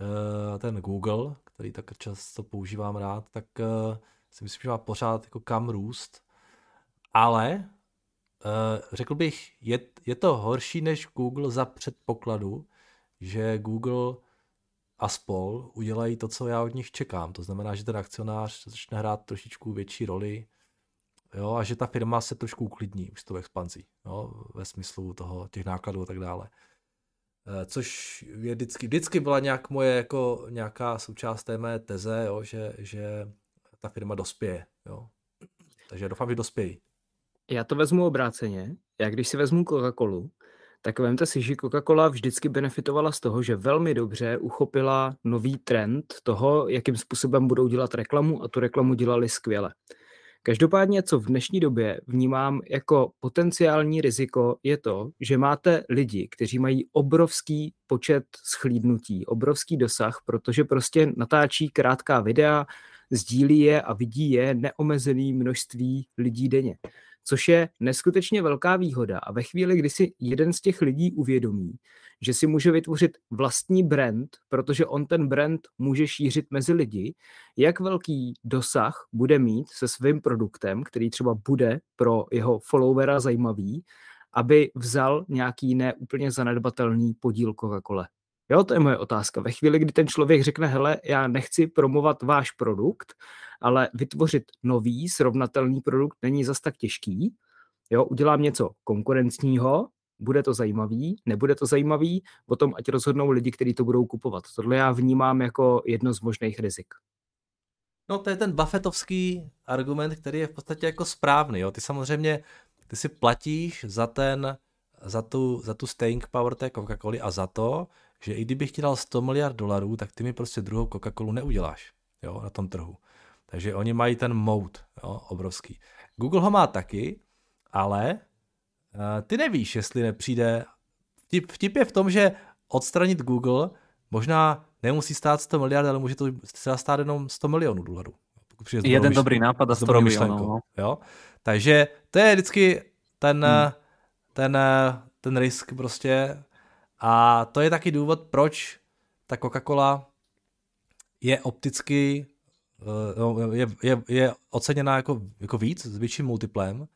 uh, ten Google, který tak často používám rád, tak uh, si myslím, že má pořád jako kam růst, ale uh, řekl bych, je, je to horší než Google za předpokladu, že Google a spol udělají to, co já od nich čekám. To znamená, že ten akcionář začne hrát trošičku větší roli jo, a že ta firma se trošku uklidní už s tou expanzí, jo, ve smyslu toho, těch nákladů a tak dále. Eh, což je vždycky, vždycky byla nějak moje jako nějaká součást té mé teze, jo, že, že ta firma dospěje. Jo. Takže doufám, že dospějí. Já to vezmu obráceně. Já když si vezmu Coca-Colu, tak vemte si, že Coca-Cola vždycky benefitovala z toho, že velmi dobře uchopila nový trend toho, jakým způsobem budou dělat reklamu a tu reklamu dělali skvěle. Každopádně, co v dnešní době vnímám jako potenciální riziko, je to, že máte lidi, kteří mají obrovský počet schlídnutí, obrovský dosah, protože prostě natáčí krátká videa, sdílí je a vidí je neomezený množství lidí denně což je neskutečně velká výhoda. A ve chvíli, kdy si jeden z těch lidí uvědomí, že si může vytvořit vlastní brand, protože on ten brand může šířit mezi lidi, jak velký dosah bude mít se svým produktem, který třeba bude pro jeho followera zajímavý, aby vzal nějaký neúplně zanedbatelný podíl Coca-Cola. Jo, to je moje otázka. Ve chvíli, kdy ten člověk řekne, hele, já nechci promovat váš produkt, ale vytvořit nový, srovnatelný produkt není zas tak těžký. Jo, udělám něco konkurenčního, bude to zajímavý, nebude to zajímavý, potom ať rozhodnou lidi, kteří to budou kupovat. Tohle já vnímám jako jedno z možných rizik. No to je ten buffetovský argument, který je v podstatě jako správný. Jo. Ty samozřejmě, ty si platíš za ten, za tu, za tu staying power té Coca-Coly a za to, že i kdybych ti dal 100 miliard dolarů, tak ty mi prostě druhou Coca-Colu neuděláš jo, na tom trhu. Takže oni mají ten jo, obrovský. Google ho má taky, ale uh, ty nevíš, jestli nepřijde. Vtip, vtip je v tom, že odstranit Google možná nemusí stát 100 miliard, ale může to třeba stát jenom 100 milionů dolarů. Jeden myšlenku, dobrý nápad a 100 milionů. No. Jo? Takže to je vždycky ten, hmm. ten, ten risk prostě. A to je taky důvod, proč ta Coca-Cola je opticky eh, no, je, je, je oceněná jako, jako víc, s větším multiplem.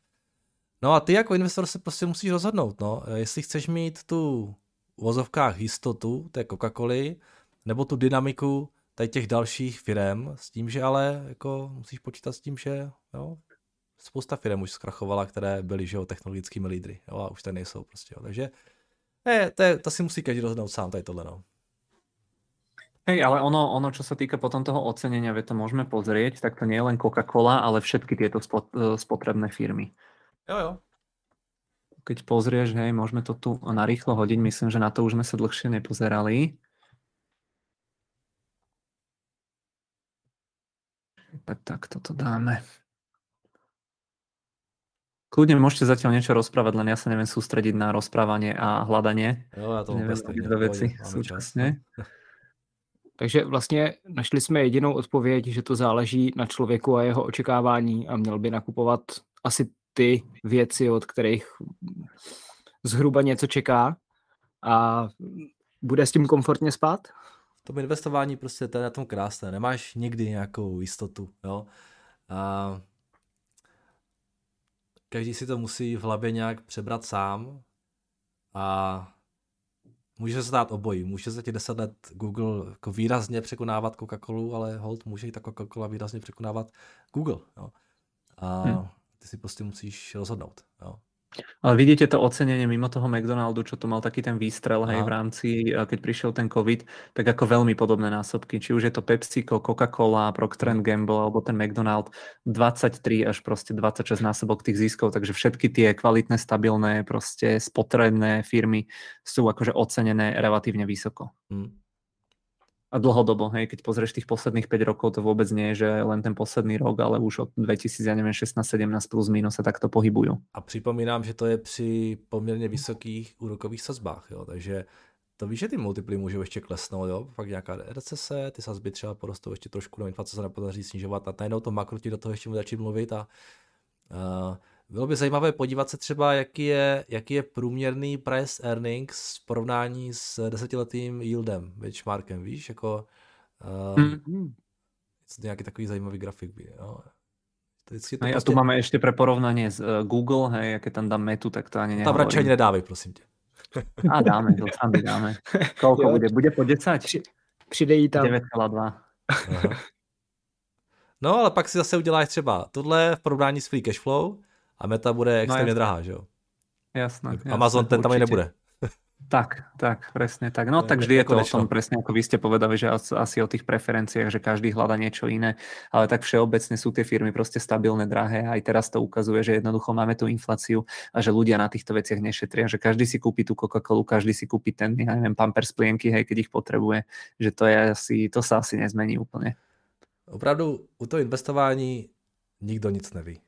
No a ty jako investor se prostě musíš rozhodnout, no. Jestli chceš mít tu v vozovkách jistotu té Coca-Coly, nebo tu dynamiku tady těch dalších firm, s tím, že ale jako musíš počítat s tím, že jo, spousta firm už zkrachovala, které byly že jo, technologickými lídry jo, a už tady nejsou prostě. Jo. Takže ne, to, je, to si musí každý rozhodnout sám tady tohle. No. Hej, ale ono, ono, čo sa týka potom toho ocenenia, vie to môžeme pozrieť, tak to nie je len Coca-Cola, ale všetky tieto spot, e, spotrebné firmy. Jo, jo. Keď pozrieš, hej, môžeme to tu narýchlo hodiť, myslím, že na to už sme sa dlhšie nepozerali. Tak, tak toto dáme. Kľudne môžete zatiaľ niečo rozprávať, len ja sa neviem sústrediť na rozprávanie a hľadanie. Jo, ja to neviem dve veci súčasne. Takže vlastně našli jsme jedinou odpověď, že to záleží na člověku a jeho očekávání a měl by nakupovat asi ty věci, od kterých zhruba něco čeká a bude s tím komfortně spát? V tom investování prostě to je na tom krásné. Nemáš nikdy nějakou jistotu. Jo? A každý si to musí v hlavě nějak přebrat sám a Může se stát obojí. Může se ti 10 let Google jako výrazně překonávat Coca-Colu, ale hold může i ta Coca-Cola výrazně překonávat Google. Jo. A hmm. ty si prostě musíš rozhodnout. Jo. Ale vidíte to ocenenie mimo toho McDonaldu, čo tu mal taký ten výstrel hej, v rámci, keď prišiel ten COVID, tak ako veľmi podobné násobky. Či už je to PepsiCo, Coca-Cola, Procter Gamble alebo ten McDonald, 23 až proste 26 násobok tých ziskov, takže všetky tie kvalitné, stabilné, proste spotrebné firmy sú akože ocenené relatívne vysoko. Hmm a dlhodobo, hej, keď pozrieš tých posledných 5 rokov, to vôbec nie je, že len ten posledný rok, ale už od 2016-17 plus minus sa takto pohybujú. A připomínám, že to je při poměrně vysokých úrokových sazbách, jo, takže to víš, že ty multiply můžou ještě klesnout, jo, pak nějaká recese, ty sazby třeba porostou ještě trošku, no inflace se nepodaří snižovat a najednou to makro ti do toho ještě začít mluvit a uh, bylo by zajímavé podívat se třeba, jaký je, jaký je průměrný price earnings v porovnání s desetiletým yieldem, benchmarkem, víš, jako uh, mm. nějaký takový zajímavý grafik. Jo. To to no, prostě... tu máme ještě pre porovnání s uh, Google, hej, jaké tam dám metu, tak to ani Tam radši ani nedávej, prosím tě. A dáme, to tam dáme. Kolko bude? Bude po 10? Při, přidej tam. 9,2. No, ale pak si zase uděláš třeba tohle v porovnání s free cash flow a meta bude no, extrémně no, drahá, že jo? Jasné. jasné Amazon ten tam i nebude. Tak, tak, presne tak. No tak vždy je to o tom, presne ako vy ste povedali, že asi o tých preferenciách, že každý hľada niečo iné, ale tak všeobecne sú tie firmy proste stabilné, drahé a aj teraz to ukazuje, že jednoducho máme tú infláciu a že ľudia na týchto veciach nešetria, že každý si kúpi tú Coca-Colu, každý si kúpi ten, ja neviem, Pampers plienky, hej, keď ich potrebuje, že to je asi, to sa asi nezmení úplne. Opravdu u toho investování nikdo nic neví.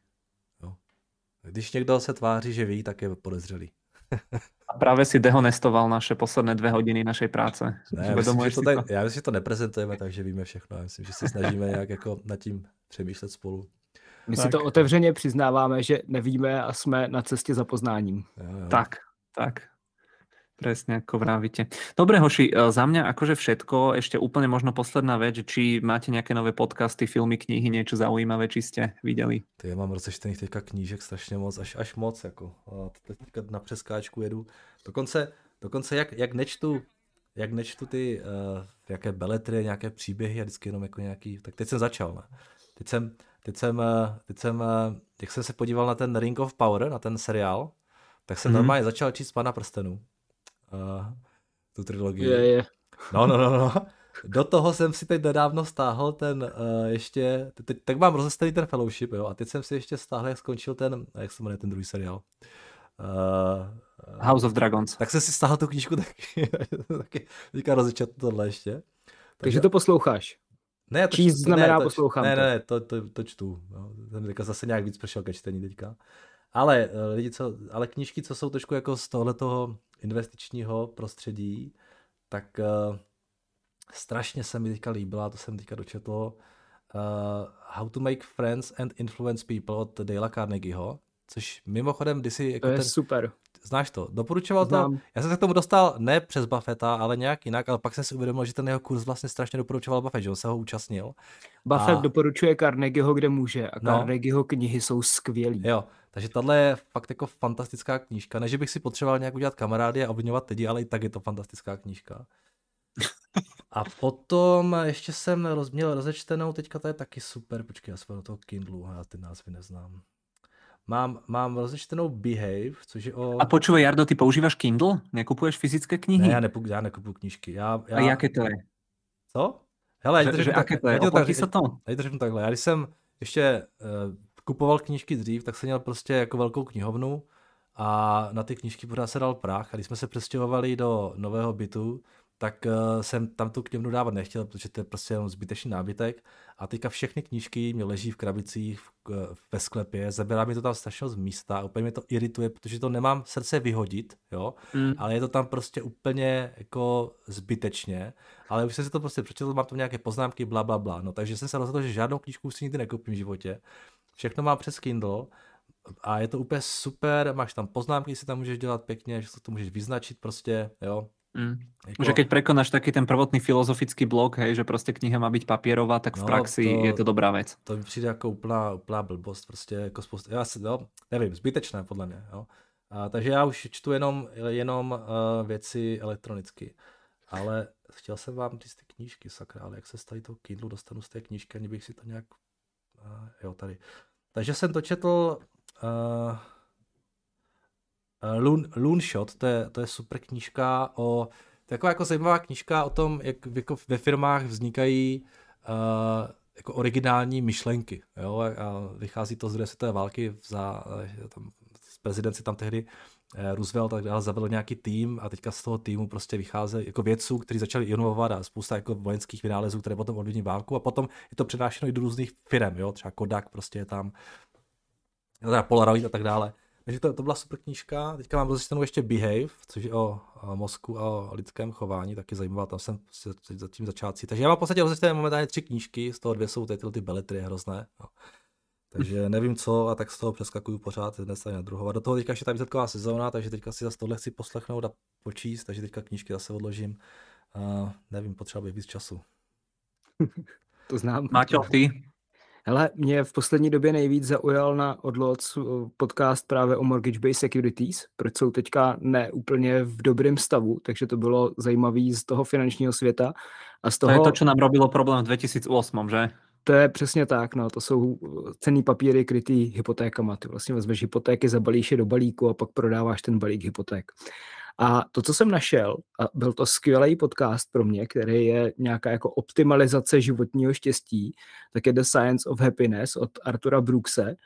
Když někdo se tváří, že ví, tak je podezřelý. A právě si dehonestoval naše posledné dvě hodiny našej práce. Ne, myslím, že to tady, já myslím, že to neprezentujeme, takže víme všechno. Já myslím, že se snažíme nějak jako nad tím přemýšlet spolu. My tak. si to otevřeně přiznáváme, že nevíme a jsme na cestě za poznáním. Jo, jo. Tak, tak. Presne ako vravíte. Dobre, hoši, e, za mňa akože všetko. Ešte úplne možno posledná vec, či máte nejaké nové podcasty, filmy, knihy, niečo zaujímavé, či ste videli? Ty, já mám rozečtených teďka knížek strašně moc, až, až moc, jako. A teďka na přeskáčku jedu. Dokonce, dokonce jak, jak nečtu, jak nečtu ty uh, jaké beletry, nějaké příběhy a vždycky jenom jako nějaký, tak teď jsem začal, ne? Teď jsem, teď jsem, e, teď jsem, jak jsem se podíval na ten Ring of Power, na ten seriál, tak jsem mm-hmm. normálně začal číst Pana prstenů uh, tu trilogii. Je, je. No, no, no, no. Do toho jsem si teď nedávno stáhl ten uh, ještě, teď, tak mám rozestavený ten fellowship, jo, a teď jsem si ještě stáhl, jak skončil ten, jak se jmenuje ten druhý seriál. Uh, House of Dragons. Tak jsem si stáhl tu knížku taky. taky teďka rozečet tohle ještě. Takže, Takže to posloucháš? Ne, to Číst znamená ne, to, poslouchám Ne, ne, to, to, to čtu. No, jsem teďka zase nějak víc přešel ke čtení teďka. Ale, eh, lidi, co, ale knížky, co jsou trošku jako z tohletoho investičního prostředí, tak uh, strašně se mi teďka líbila, to jsem teďka dočetl, uh, How to make friends and influence people od Dale Carnegieho, což mimochodem, když. Jako to je ten, super. Znáš to? Doporučoval Znám. to? Já jsem se k tomu dostal ne přes Buffetta, ale nějak jinak, ale pak jsem si uvědomil, že ten jeho kurz vlastně strašně doporučoval Buffett, že on se ho účastnil. Buffett a... doporučuje Carnegieho, kde může a no. Carnegieho knihy jsou skvělý. Jo, takže tahle je fakt jako fantastická knížka. Ne, že bych si potřeboval nějak udělat kamarády a obvinovat lidi, ale i tak je to fantastická knížka. A potom ještě jsem roz, měl rozečtenou, teďka to je taky super, počkej, já jsem do toho Kindlu, já ty názvy neznám. Mám, mám rozečtenou Behave, což je o... A počúvaj, Jardo, ty používáš Kindle? Nekupuješ fyzické knihy? Ne, já, nepu, já nekupuju knížky. Já, já... A jaké to je? Co? Hele, že, že, tak, jaké to je? Oplatí se to? Já to řeknu takhle. Já když jsem ještě uh, kupoval knížky dřív, tak jsem měl prostě jako velkou knihovnu a na ty knížky pořád se dal prach. A když jsme se přestěhovali do nového bytu, tak uh, jsem tam tu knihovnu dávat nechtěl, protože to je prostě jenom zbytečný nábytek. A teďka všechny knížky mi leží v krabicích v, uh, ve sklepě, zabírá mi to tam strašně z místa, úplně mě to irituje, protože to nemám srdce vyhodit, jo, mm. ale je to tam prostě úplně jako zbytečně. Ale už jsem si to prostě přečetl, mám tam nějaké poznámky, bla, bla, bla. No, takže jsem se rozhodl, že žádnou knížku si nikdy nekoupím v životě. Všechno mám přes Kindle a je to úplně super, máš tam poznámky, si tam můžeš dělat pěkně, že to můžeš vyznačit prostě, jo. Mm. Jako... Že keď prekonáš taký ten prvotný filozofický blok, hej, že prostě kniha má být papierová, tak v no, praxi to, je to dobrá věc. To mi přijde jako úplná, úplná blbost, prostě jako spousta, já si, jo, nevím, zbytečné podle mě, jo. A, takže já už čtu jenom, jenom uh, věci elektronicky. Ale chtěl jsem vám říct ty knížky, sakra, ale jak se z tady toho Kindlu dostanu z té knížky, ani bych si to nějak, uh, jo, tady. Takže jsem to četl uh, Loon, Loon Shot, to je, to je super knížka o, taková jako zajímavá knížka o tom, jak jako ve firmách vznikají uh, jako originální myšlenky. Jo? A vychází to z druhé světové války, za, tam, z prezidenci tam tehdy Roosevelt tak dále zavedl nějaký tým a teďka z toho týmu prostě vycházejí jako vědců, kteří začali inovovat a spousta jako vojenských vynálezů, které potom ovlivní válku a potom je to přenášeno i do různých firm, jo, třeba Kodak prostě je tam, teda Polaroid a tak dále. Takže to, to byla super knížka. Teďka mám rozečtenou ještě Behave, což je o, o mozku a o lidském chování, taky zajímavá, tam jsem za tím začátci. Takže já mám v podstatě rozečtené momentálně tři knížky, z toho dvě jsou ty, ty beletry hrozné. No. Takže nevím co a tak z toho přeskakuju pořád dnes na druhou. A do toho teďka ještě ta výsledková sezóna, takže teďka si zase tohle chci poslechnout a počíst, takže teďka knížky zase odložím. Uh, nevím, potřeba bych víc času. to znám. Máťo, ty? Hele, mě v poslední době nejvíc zaujal na Odloc uh, podcast právě o mortgage-based securities, proč jsou teďka ne úplně v dobrém stavu, takže to bylo zajímavé z toho finančního světa. A z toho... To je to, co nám robilo problém v 2008, že? To je přesně tak, no, to jsou uh, cený papíry krytý hypotékama. Ty vlastně vezmeš hypotéky, zabalíš je do balíku a pak prodáváš ten balík hypoték. A to, co jsem našel, a byl to skvělý podcast pro mě, který je nějaká jako optimalizace životního štěstí, tak je The Science of Happiness od Artura Brookse.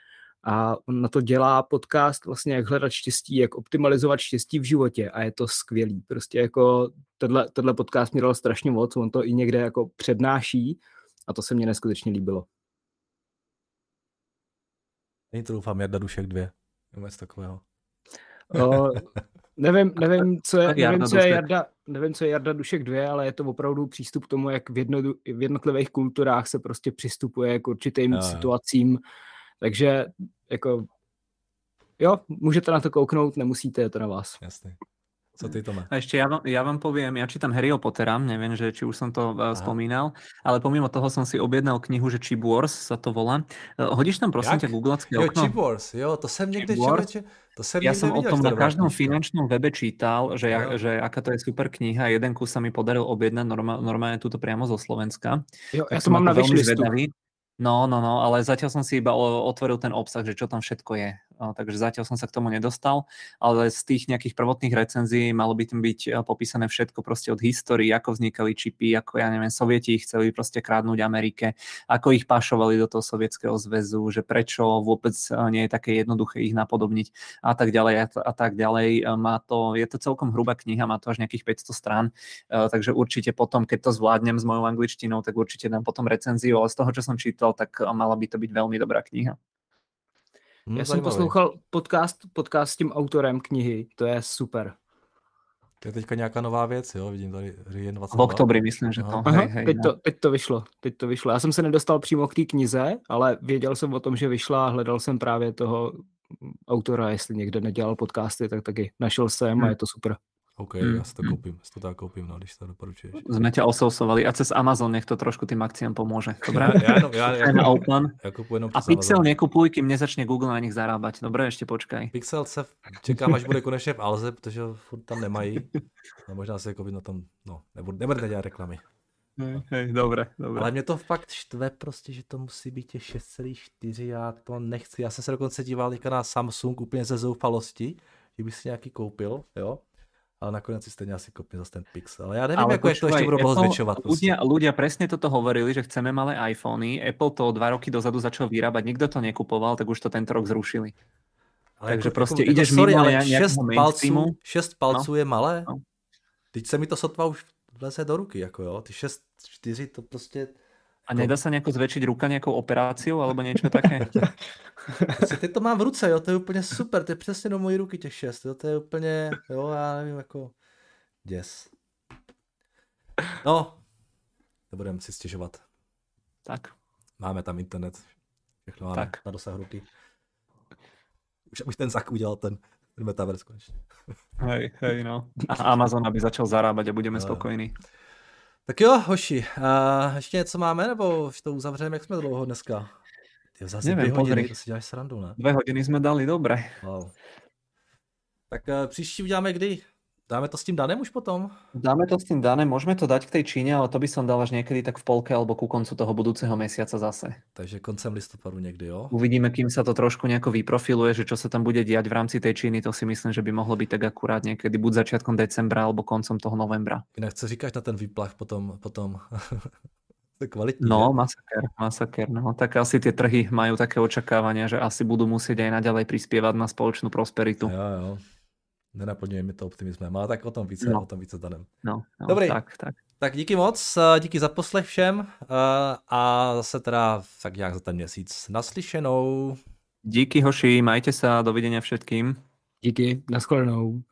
A on na to dělá podcast vlastně, jak hledat štěstí, jak optimalizovat štěstí v životě a je to skvělý. Prostě jako tenhle, tenhle podcast mě dal strašně moc, on to i někde jako přednáší a to se mně neskutečně líbilo. Není to doufám Jarda Dušek dvě, vůbec takového. O, nevím, nevím, co je, nevím, co je Jarda, nevím, co je Jarda Dušek 2, ale je to opravdu přístup k tomu, jak v, jedno, v jednotlivých kulturách se prostě přistupuje k určitým no, situacím. Takže jako jo, můžete na to kouknout, nemusíte, je to na vás. Jasně. Co ty, Tome? A ešte ja vám, ja vám poviem, ja čítam Harryho Pottera, neviem, že či už som to uh, spomínal, ale pomimo toho som si objednal knihu, že Chip Wars sa to volá. Uh, hodíš tam prosím Jak? ťa googlacké okno? Jo, Chip Wars, jo, to jsem někde člověče, to jsem Ja som o tom na každom finančnom webe čítal, že, ja, že aká to je super kniha. Jeden kus sa mi podaril objednať norma, normálne túto priamo zo Slovenska. Jo, ja to mám na vyšlistu. No, no, no, ale zatiaľ som si iba otvoril ten obsah, že čo tam všetko je. Takže zatiaľ som sa k tomu nedostal, ale z tých nejakých prvotných recenzií malo by tam byť popísané všetko proste od histórii, ako vznikali čipy, ako ja neviem, sovieti ich chceli proste krádnuť Amerike, ako ich pašovali do toho sovietského zväzu, že prečo vôbec nie je také jednoduché ich napodobniť a tak ďalej a, a tak ďalej. Má to, je to celkom hrubá kniha, má to až nejakých 500 strán, takže určite potom, keď to zvládnem s mojou angličtinou, tak určite dám potom recenziu, ale z toho, čo som čítal, tak mala by to byť veľmi dobrá kniha. Hmm, Já jsem poslouchal podcast, podcast s tím autorem knihy, to je super. To je teďka nějaká nová věc, jo, vidím tady Rien 22. V oktobri myslím, že to. Aha, hej, hej, teď, to teď to vyšlo, teď to vyšlo. Já jsem se nedostal přímo k té knize, ale věděl jsem o tom, že vyšla a hledal jsem právě toho autora, jestli někde nedělal podcasty, tak taky našel jsem hmm. a je to super. OK, mm. já si to koupím, si to tak koupím, no, když to doporučuješ. Jsme tě osousovali a cez Amazon nech to trošku tým akciám pomůže. Dobré? já, no, já, já, já, open. jenom A Pixel Amazon. nekupuj, kým nezačne Google na nich zarábať. Dobré, ještě počkaj. Pixel se čekám, až bude konečně v Alze, protože furt tam nemají. A možná se jako na tom, no, nebudu, nebudete dělat reklamy. Hej, hej, dobré, dobré. Ale mě to fakt štve prostě, že to musí být těch 6,4, já to nechci. Já jsem se dokonce díval na Samsung úplně ze zoufalosti, že bych si nějaký koupil, jo ale nakonec si stejně asi kopne zase ten Pixel. Ale já nevím, ale jako, jak to ještě budou dlouho zväčšovať. Ľudia, ľudia presne toto hovorili, že chceme malé iPhony. Apple to dva roky dozadu začal vyrábať, nikto to nekupoval, tak už to tento rok zrušili. Ale Takže jako, prostě jako, ideš jako, sorry, mimo ale 6 palců, 6 palců no. je malé? No. Teď se mi to sotva už vleze do ruky, jako jo. Ty 6, 4 to prostě a nedá sa nejako zväčšiť ruka nejakou operáciou alebo niečo také? Prostě teď to mám v ruce, jo, to je úplně super, to je přesně do mojí ruky těch šest, jo, to je úplně, jo, já nevím, jako, yes. No, nebudeme si stěžovat. Tak. Máme tam internet, všechno máme tak. na dosah ruky. Už, už ten Zak udělal ten, ten metaverse konečně. Hej, hej, no. A Amazon, aby začal zarábať a budeme no. Tak jo, hoši, a ještě něco máme, nebo už to uzavřeme, jak jsme dlouho dneska? Ty zase Nevím, dvě hodiny, to si děláš srandu, ne? Dvě hodiny jsme dali, dobré. Wow. Tak uh, příští uděláme kdy? Dáme to s tím Danem už potom? Dáme to s tým Danem, môžeme to dať k tej Číne, ale to by som dal až niekedy tak v polke alebo ku koncu toho budúceho mesiaca zase. Takže koncem listopadu niekdy, jo? Uvidíme, kým sa to trošku nejako vyprofiluje, že čo sa tam bude diať v rámci tej Číny, to si myslím, že by mohlo byť tak akurát niekedy buď začiatkom decembra alebo koncom toho novembra. Inak co říkáš na ten výplach potom, potom to kvalitní, No, masaker, masaker. No. Tak asi tie trhy majú také očakávania, že asi budú musieť aj naďalej prispievať na spoločnú prosperitu. Jo, jo nenaplňuje mi to optimismem, ale tak o tom více, no. o tom více danem. No, no, Dobrý. Tak, tak. Tak díky moc, eh, díky za poslech všem eh, a zase teda tak nějak za ten měsíc naslyšenou. Díky hoši, majte sa, dovidenia všetkým. Díky, nashledanou.